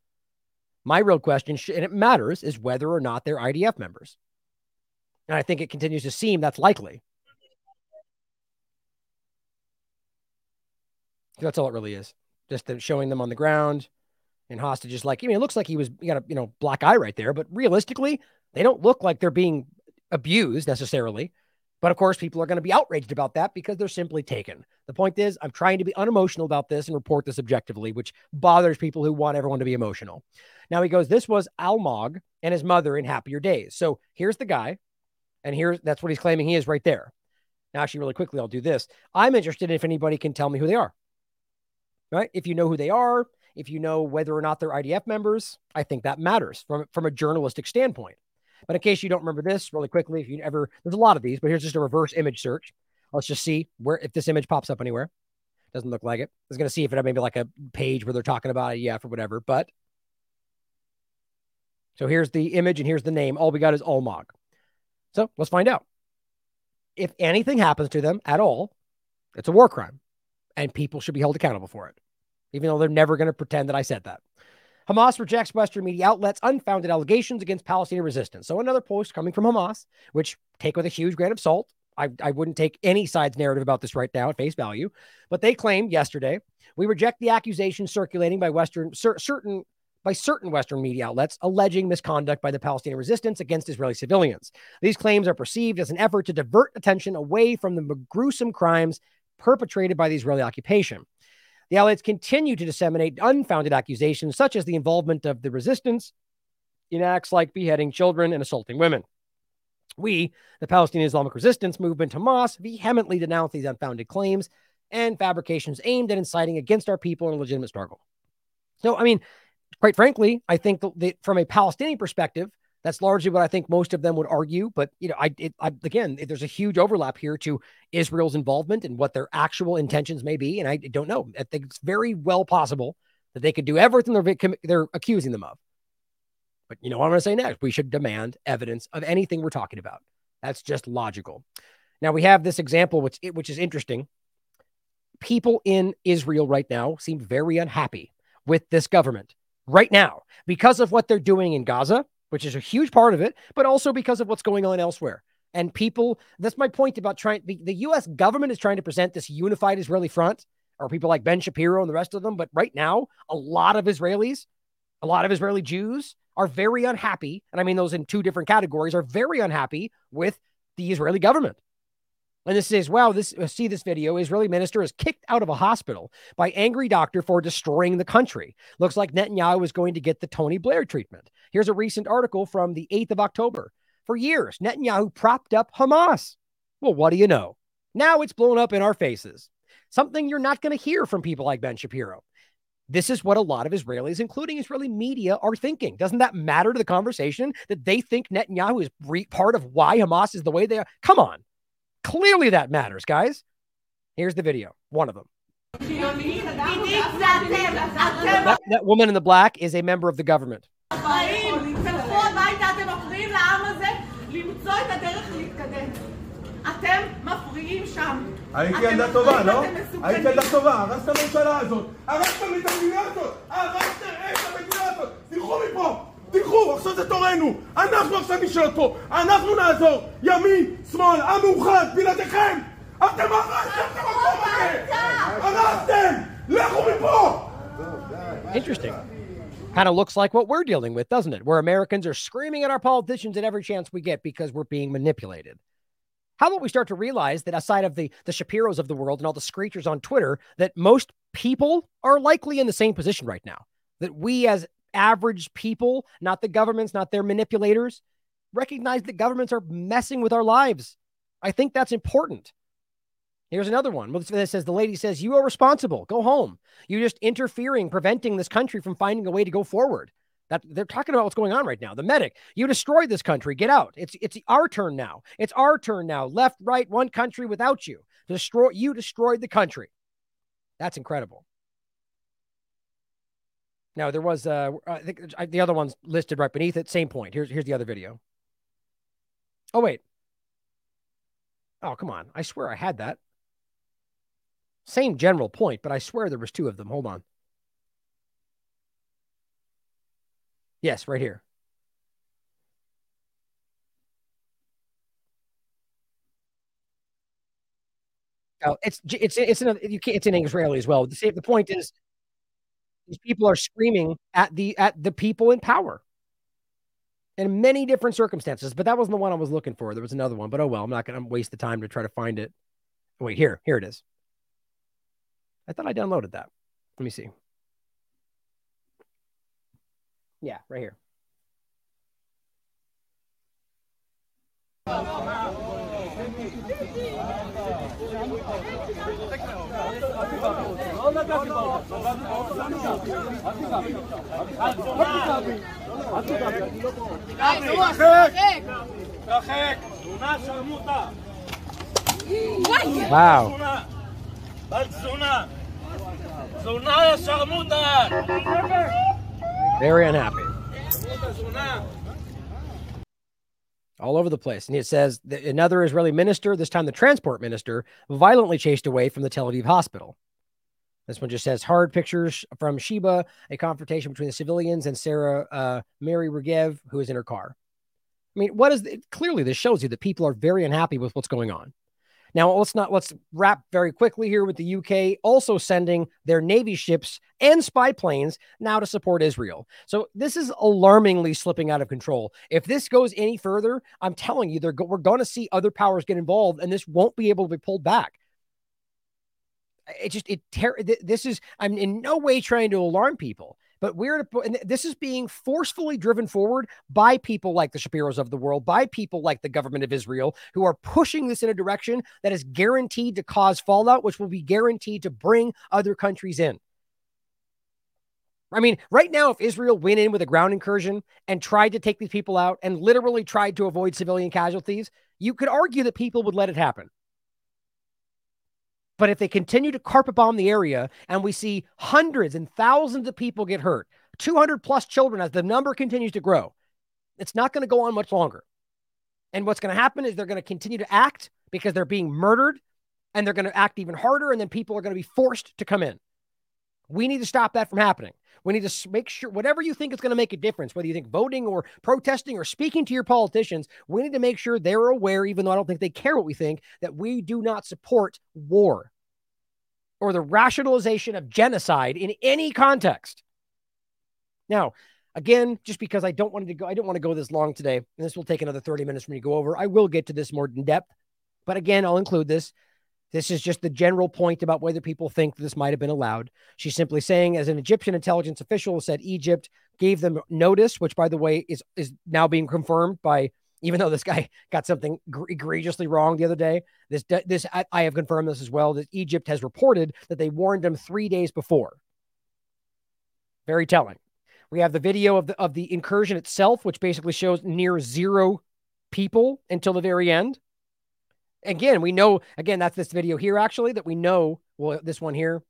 My real question, and it matters, is whether or not they're IDF members. And I think it continues to seem that's likely. That's all it really is. Just showing them on the ground and hostages. Like, I mean, it looks like he was, you got a, you know, black eye right there, but realistically, they don't look like they're being abused necessarily. But of course, people are going to be outraged about that because they're simply taken. The point is, I'm trying to be unemotional about this and report this objectively, which bothers people who want everyone to be emotional. Now he goes, This was Almog and his mother in happier days. So here's the guy. And here's that's what he's claiming he is right there. Now, actually, really quickly, I'll do this. I'm interested if anybody can tell me who they are. Right? If you know who they are, if you know whether or not they're IDF members, I think that matters from, from a journalistic standpoint. But in case you don't remember this really quickly, if you ever, there's a lot of these, but here's just a reverse image search. Let's just see where, if this image pops up anywhere. Doesn't look like it. I was going to see if it had maybe like a page where they're talking about it, yeah, for whatever. But so here's the image and here's the name. All we got is Almog. So let's find out. If anything happens to them at all, it's a war crime and people should be held accountable for it, even though they're never going to pretend that I said that. Hamas rejects Western media outlets' unfounded allegations against Palestinian resistance. So another post coming from Hamas, which take with a huge grain of salt. I, I wouldn't take any side's narrative about this right now at face value, but they claimed yesterday we reject the accusations circulating by Western cer- certain by certain Western media outlets alleging misconduct by the Palestinian resistance against Israeli civilians. These claims are perceived as an effort to divert attention away from the gruesome crimes perpetrated by the Israeli occupation. The outlets continue to disseminate unfounded accusations, such as the involvement of the resistance in acts like beheading children and assaulting women. We, the Palestinian Islamic Resistance Movement Hamas, vehemently denounce these unfounded claims and fabrications aimed at inciting against our people in a legitimate struggle. So, I mean, quite frankly, I think that from a Palestinian perspective, that's largely what I think most of them would argue. But you know, I, it, I again, there's a huge overlap here to Israel's involvement and what their actual intentions may be, and I don't know. I think it's very well possible that they could do everything they're they're accusing them of. But you know what I'm going to say next? We should demand evidence of anything we're talking about. That's just logical. Now we have this example, which which is interesting. People in Israel right now seem very unhappy with this government right now because of what they're doing in Gaza which is a huge part of it, but also because of what's going on elsewhere. And people, that's my point about trying, the, the US government is trying to present this unified Israeli front, or people like Ben Shapiro and the rest of them. But right now, a lot of Israelis, a lot of Israeli Jews are very unhappy. And I mean, those in two different categories are very unhappy with the Israeli government. And this says, wow, this uh, see this video. Israeli minister is kicked out of a hospital by angry doctor for destroying the country. Looks like Netanyahu is going to get the Tony Blair treatment. Here's a recent article from the 8th of October. For years, Netanyahu propped up Hamas. Well, what do you know? Now it's blown up in our faces. Something you're not going to hear from people like Ben Shapiro. This is what a lot of Israelis, including Israeli media, are thinking. Doesn't that matter to the conversation that they think Netanyahu is re- part of why Hamas is the way they are? Come on. Clearly that matters, guys. Here's the video, one of them. That, that woman in the black is a member of the government. הייתי ילדה טובה, לא? הייתי ילדה טובה, הרסת את הממשלה הזאת, הרסתם את המדינה הזאת, הרסתם את המדינה הזאת, תלכו מפה! תלכו, עכשיו זה תורנו! אנחנו עכשיו נשאלות פה! אנחנו נעזור! ימין, שמאל, עם מאוחד, בלעדיכם! אתם הרסתם את המקום הזה! הרסתם! לכו מפה! Interesting. Kind of looks like what we're dealing with, doesn't it? Where Americans are screaming at our politicians at every chance we get because we're being manipulated. How about we start to realize that aside of the the Shapiros of the world and all the screechers on Twitter, that most people are likely in the same position right now. That we as average people, not the governments, not their manipulators, recognize that governments are messing with our lives. I think that's important. Here's another one that says the lady says, You are responsible. Go home. You're just interfering, preventing this country from finding a way to go forward. That they're talking about what's going on right now. The medic, you destroyed this country. Get out. It's it's our turn now. It's our turn now. Left, right, one country without you. Destroy you destroyed the country. That's incredible. Now there was uh I think the other one's listed right beneath it. Same point. Here's here's the other video. Oh wait. Oh come on! I swear I had that. Same general point, but I swear there was two of them. Hold on. Yes, right here. Oh, it's it's it's in you can't, it's in Israeli as well. The the point is, these people are screaming at the at the people in power, in many different circumstances. But that wasn't the one I was looking for. There was another one, but oh well. I'm not going to waste the time to try to find it. Wait, here, here it is. I thought I downloaded that. Let me see. Yeah, right here. Very unhappy. All over the place. And it says another Israeli minister, this time the transport minister, violently chased away from the Tel Aviv hospital. This one just says hard pictures from Sheba, a confrontation between the civilians and Sarah uh, Miri Regev, who is in her car. I mean, what is the, clearly this shows you that people are very unhappy with what's going on. Now let's not let's wrap very quickly here with the UK also sending their navy ships and spy planes now to support Israel. So this is alarmingly slipping out of control. If this goes any further, I'm telling you, go, we're going to see other powers get involved, and this won't be able to be pulled back it just it ter- this is i'm in no way trying to alarm people but we're and this is being forcefully driven forward by people like the Shapiros of the world, by people like the government of Israel, who are pushing this in a direction that is guaranteed to cause fallout, which will be guaranteed to bring other countries in. I mean, right now, if Israel went in with a ground incursion and tried to take these people out and literally tried to avoid civilian casualties, you could argue that people would let it happen. But if they continue to carpet bomb the area and we see hundreds and thousands of people get hurt, 200 plus children as the number continues to grow, it's not going to go on much longer. And what's going to happen is they're going to continue to act because they're being murdered and they're going to act even harder. And then people are going to be forced to come in. We need to stop that from happening. We need to make sure whatever you think is going to make a difference, whether you think voting or protesting or speaking to your politicians, we need to make sure they're aware, even though I don't think they care what we think, that we do not support war or the rationalization of genocide in any context. Now, again, just because I don't want to go, I don't want to go this long today, and this will take another 30 minutes for me to go over. I will get to this more in depth, but again, I'll include this. This is just the general point about whether people think this might have been allowed. She's simply saying, as an Egyptian intelligence official said, Egypt gave them notice, which, by the way, is is now being confirmed by. Even though this guy got something egregiously wrong the other day, this this I, I have confirmed this as well. That Egypt has reported that they warned them three days before. Very telling. We have the video of the of the incursion itself, which basically shows near zero people until the very end again, we know, again, that's this video here actually that we know. Well, this one here.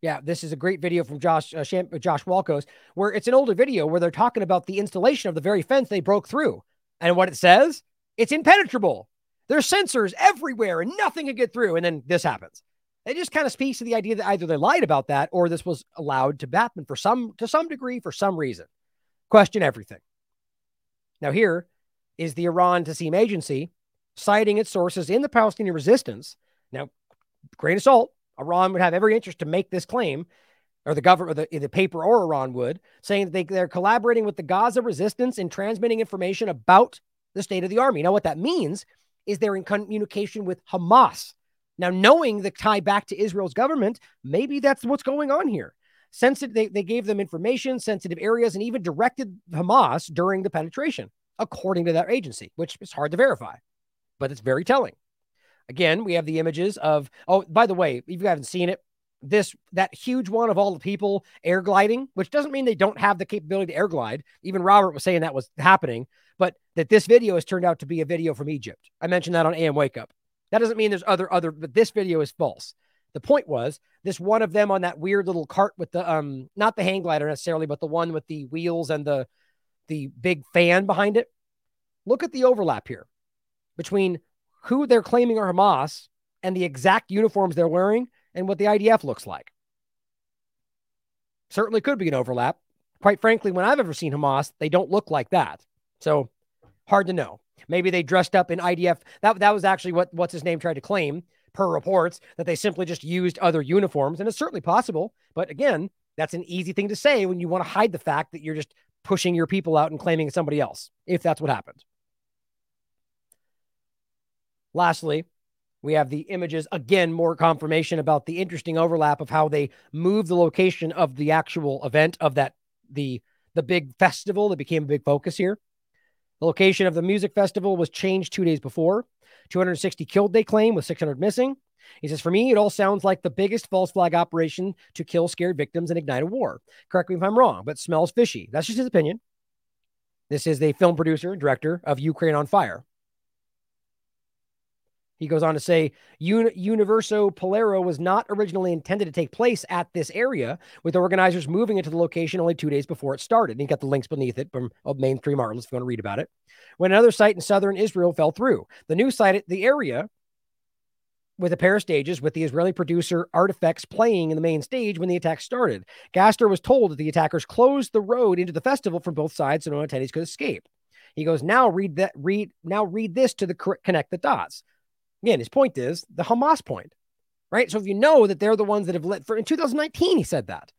Yeah, this is a great video from Josh uh, Sham- Josh Walkos, where it's an older video where they're talking about the installation of the very fence they broke through. And what it says, it's impenetrable. There's sensors everywhere and nothing can get through. And then this happens. It just kind of speaks to the idea that either they lied about that or this was allowed to happen for some to some degree for some reason. Question everything. Now here is the Iran Tasnim agency citing its sources in the Palestinian resistance. Now, grain of salt, Iran would have every interest to make this claim, or the government, the, the paper or Iran would, saying that they, they're collaborating with the Gaza resistance in transmitting information about the state of the army. Now, what that means is they're in communication with Hamas. Now, knowing the tie back to Israel's government, maybe that's what's going on here. Sensitive, they, they gave them information, sensitive areas, and even directed Hamas during the penetration, according to that agency, which is hard to verify but it's very telling. Again, we have the images of, oh, by the way, if you haven't seen it, this that huge one of all the people air gliding, which doesn't mean they don't have the capability to air glide. Even Robert was saying that was happening, but that this video has turned out to be a video from Egypt. I mentioned that on AM Wake Up. That doesn't mean there's other other, but this video is false. The point was this one of them on that weird little cart with the um not the hang glider necessarily, but the one with the wheels and the the big fan behind it. Look at the overlap here between who they're claiming are Hamas and the exact uniforms they're wearing and what the IDF looks like. Certainly could be an overlap. Quite frankly, when I've ever seen Hamas, they don't look like that. So hard to know. Maybe they dressed up in IDF. That, that was actually what what's his name tried to claim per reports that they simply just used other uniforms. And it's certainly possible. But again, that's an easy thing to say when you want to hide the fact that you're just pushing your people out and claiming somebody else, if that's what happened. Lastly, we have the images again, more confirmation about the interesting overlap of how they moved the location of the actual event of that the the big festival that became a big focus here. The location of the music festival was changed two days before. 260 killed, they claim, with 600 missing. He says, For me, it all sounds like the biggest false flag operation to kill scared victims and ignite a war. Correct me if I'm wrong, but smells fishy. That's just his opinion. This is the film producer and director of Ukraine on Fire. He goes on to say, Un- Universo Paralello was not originally intended to take place at this area, with organizers moving into the location only two days before it started. And you got the links beneath it from mainstream articles if you want to read about it. When another site in southern Israel fell through, the new site at the area with a pair of stages with the Israeli producer Artifacts playing in the main stage when the attack started. Gaster was told that the attackers closed the road into the festival from both sides so no attendees could escape. He goes, now read that, read, now read this to the connect the dots. Again, his point is the Hamas point, right? So if you know that they're the ones that have lit for in 2019, he said that.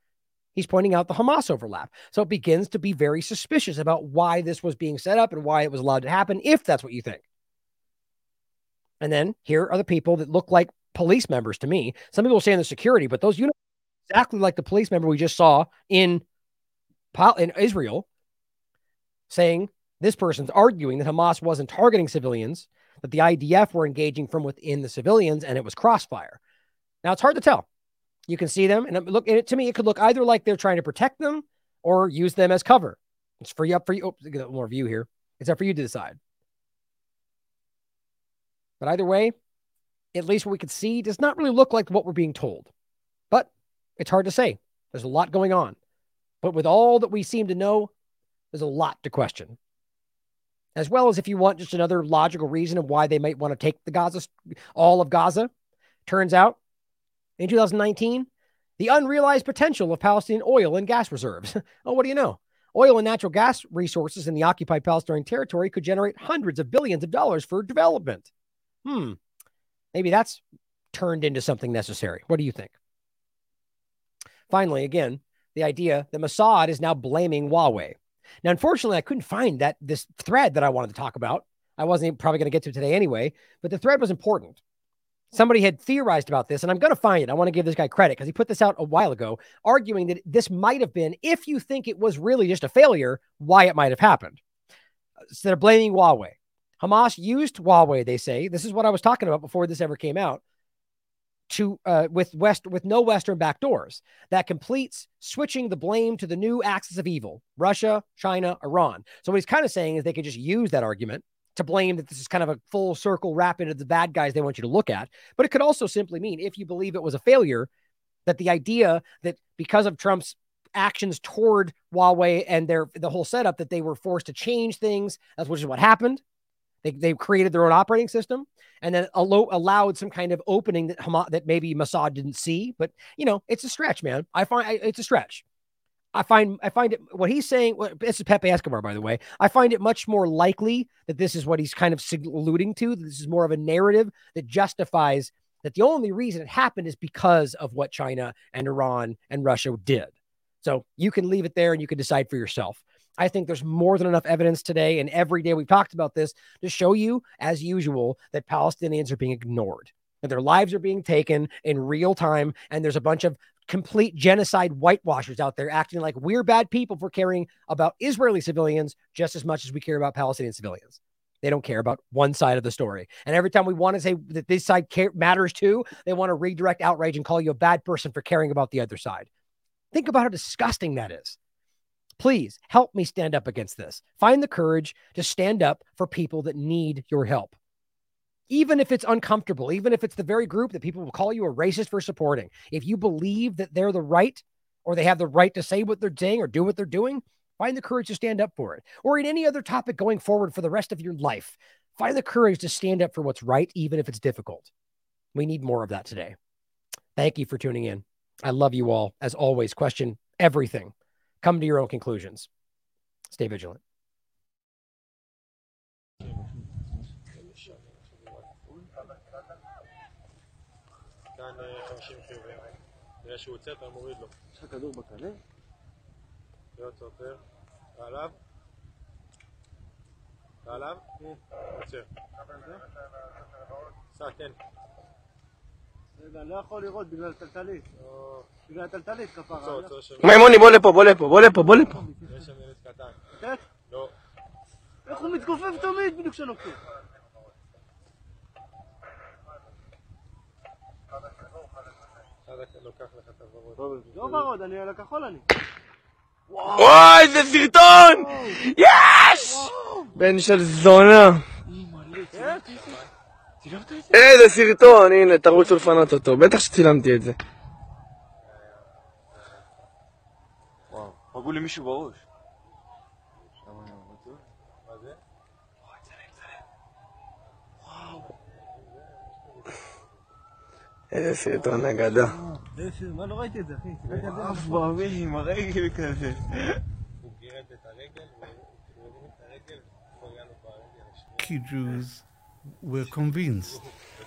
He's pointing out the Hamas overlap. So it begins to be very suspicious about why this was being set up and why it was allowed to happen, if that's what you think. And then here are the people that look like police members to me. Some people say in the security, but those exactly like the police member we just saw in in Israel, saying this person's arguing that Hamas wasn't targeting civilians that the IDF were engaging from within the civilians and it was crossfire. Now it's hard to tell. You can see them, and look to me, it could look either like they're trying to protect them or use them as cover. It's you up for you. Oh, get more view here. It's up for you to decide. But either way, at least what we could see does not really look like what we're being told. But it's hard to say. There's a lot going on. But with all that we seem to know, there's a lot to question as well as if you want just another logical reason of why they might want to take the Gaza, all of Gaza. Turns out in 2019, the unrealized potential of Palestinian oil and gas reserves. oh, what do you know? Oil and natural gas resources in the occupied Palestinian territory could generate hundreds of billions of dollars for development. Hmm. Maybe that's turned into something necessary. What do you think? Finally, again, the idea that Mossad is now blaming Huawei. Now, unfortunately, I couldn't find that this thread that I wanted to talk about. I wasn't probably going to get to today anyway, but the thread was important. Somebody had theorized about this, and I'm going to find it. I want to give this guy credit because he put this out a while ago, arguing that this might have been, if you think it was really just a failure, why it might have happened. So they're blaming Huawei. Hamas used Huawei, they say. This is what I was talking about before this ever came out to uh, with west with no western backdoors that completes switching the blame to the new axis of evil russia china iran. So what he's kind of saying is they could just use that argument to blame that this is kind of a full circle wrap into the bad guys they want you to look at. But it could also simply mean if you believe it was a failure that the idea that because of trump's actions toward huawei and their the whole setup that they were forced to change things that's which is what happened they, they created their own operating system and then allo- allowed some kind of opening that Hamas, that maybe Mossad didn't see. But you know, it's a stretch, man. I find I, it's a stretch. I find I find it what he's saying. Well, this is Pepe Escobar, by the way. I find it much more likely that this is what he's kind of alluding to. This is more of a narrative that justifies that the only reason it happened is because of what China and Iran and Russia did. So you can leave it there and you can decide for yourself. I think there's more than enough evidence today and every day we've talked about this to show you, as usual, that Palestinians are being ignored, that their lives are being taken in real time. And there's a bunch of complete genocide whitewashers out there acting like we're bad people for caring about Israeli civilians just as much as we care about Palestinian civilians. They don't care about one side of the story. And every time we want to say that this side care- matters too, they want to redirect outrage and call you a bad person for caring about the other side. Think about how disgusting that is. Please help me stand up against this. Find the courage to stand up for people that need your help. even if it's uncomfortable, even if it's the very group that people will call you a racist for supporting. If you believe that they're the right or they have the right to say what they're saying or do what they're doing, find the courage to stand up for it. Or in any other topic going forward for the rest of your life, find the courage to stand up for what's right, even if it's difficult. We need more of that today. Thank you for tuning in. I love you all. As always, question everything Come to your own conclusions. Stay vigilant. כאן 50 חיובים. נראה שהוא יוצא, אתה מוריד לו. יש לך כדור בקנה? להיות סופר. אתה עליו? אתה עליו? עוצר. סע, תן. אני לא יכול לראות בגלל טלטלית. בגלל טלטלית כפרה. מימוני, בוא לפה, בוא לפה, בוא לפה, בוא לפה. יש שם ילד קטן. לתת? לא. איך הוא מתכופף תמיד בדיוק כשנוקטים? לא ורוד, אני על הכחול אני. וואי, איזה סרטון! יש! בן של זונה. איזה סרטון, הנה, תרוצו לפנות אותו. בטח שצילמתי את זה. פגעו לי מישהו בראש. איזה סרטון אגדה. מה לא ראיתי את זה, אחי? עף באוויר עם הרגל כזה. Iraqi Jews were convinced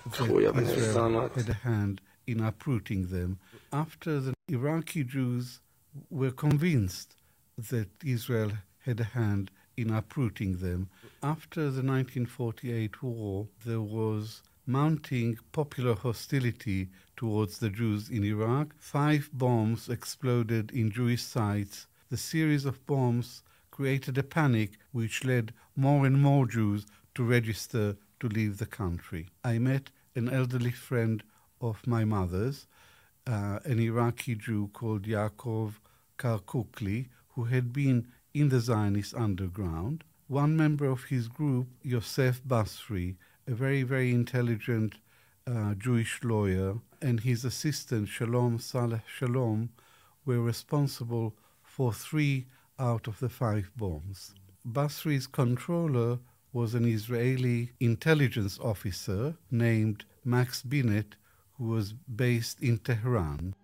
that Israel had a hand in uprooting them. After the Iraqi Jews were convinced that Israel had a hand in uprooting them. After the 1948 war, there was mounting popular hostility towards the Jews in Iraq. Five bombs exploded in Jewish sites. The series of bombs created a panic which led more and more Jews to register to leave the country. I met an elderly friend of my mother's, uh, an Iraqi Jew called Yaakov Karkukli, who had been in the Zionist underground. One member of his group, Yosef Basri, a very, very intelligent uh, Jewish lawyer, and his assistant, Shalom Saleh Shalom, were responsible for three out of the five bombs. Basri's controller was an Israeli intelligence officer named Max Binet, who was based in Tehran.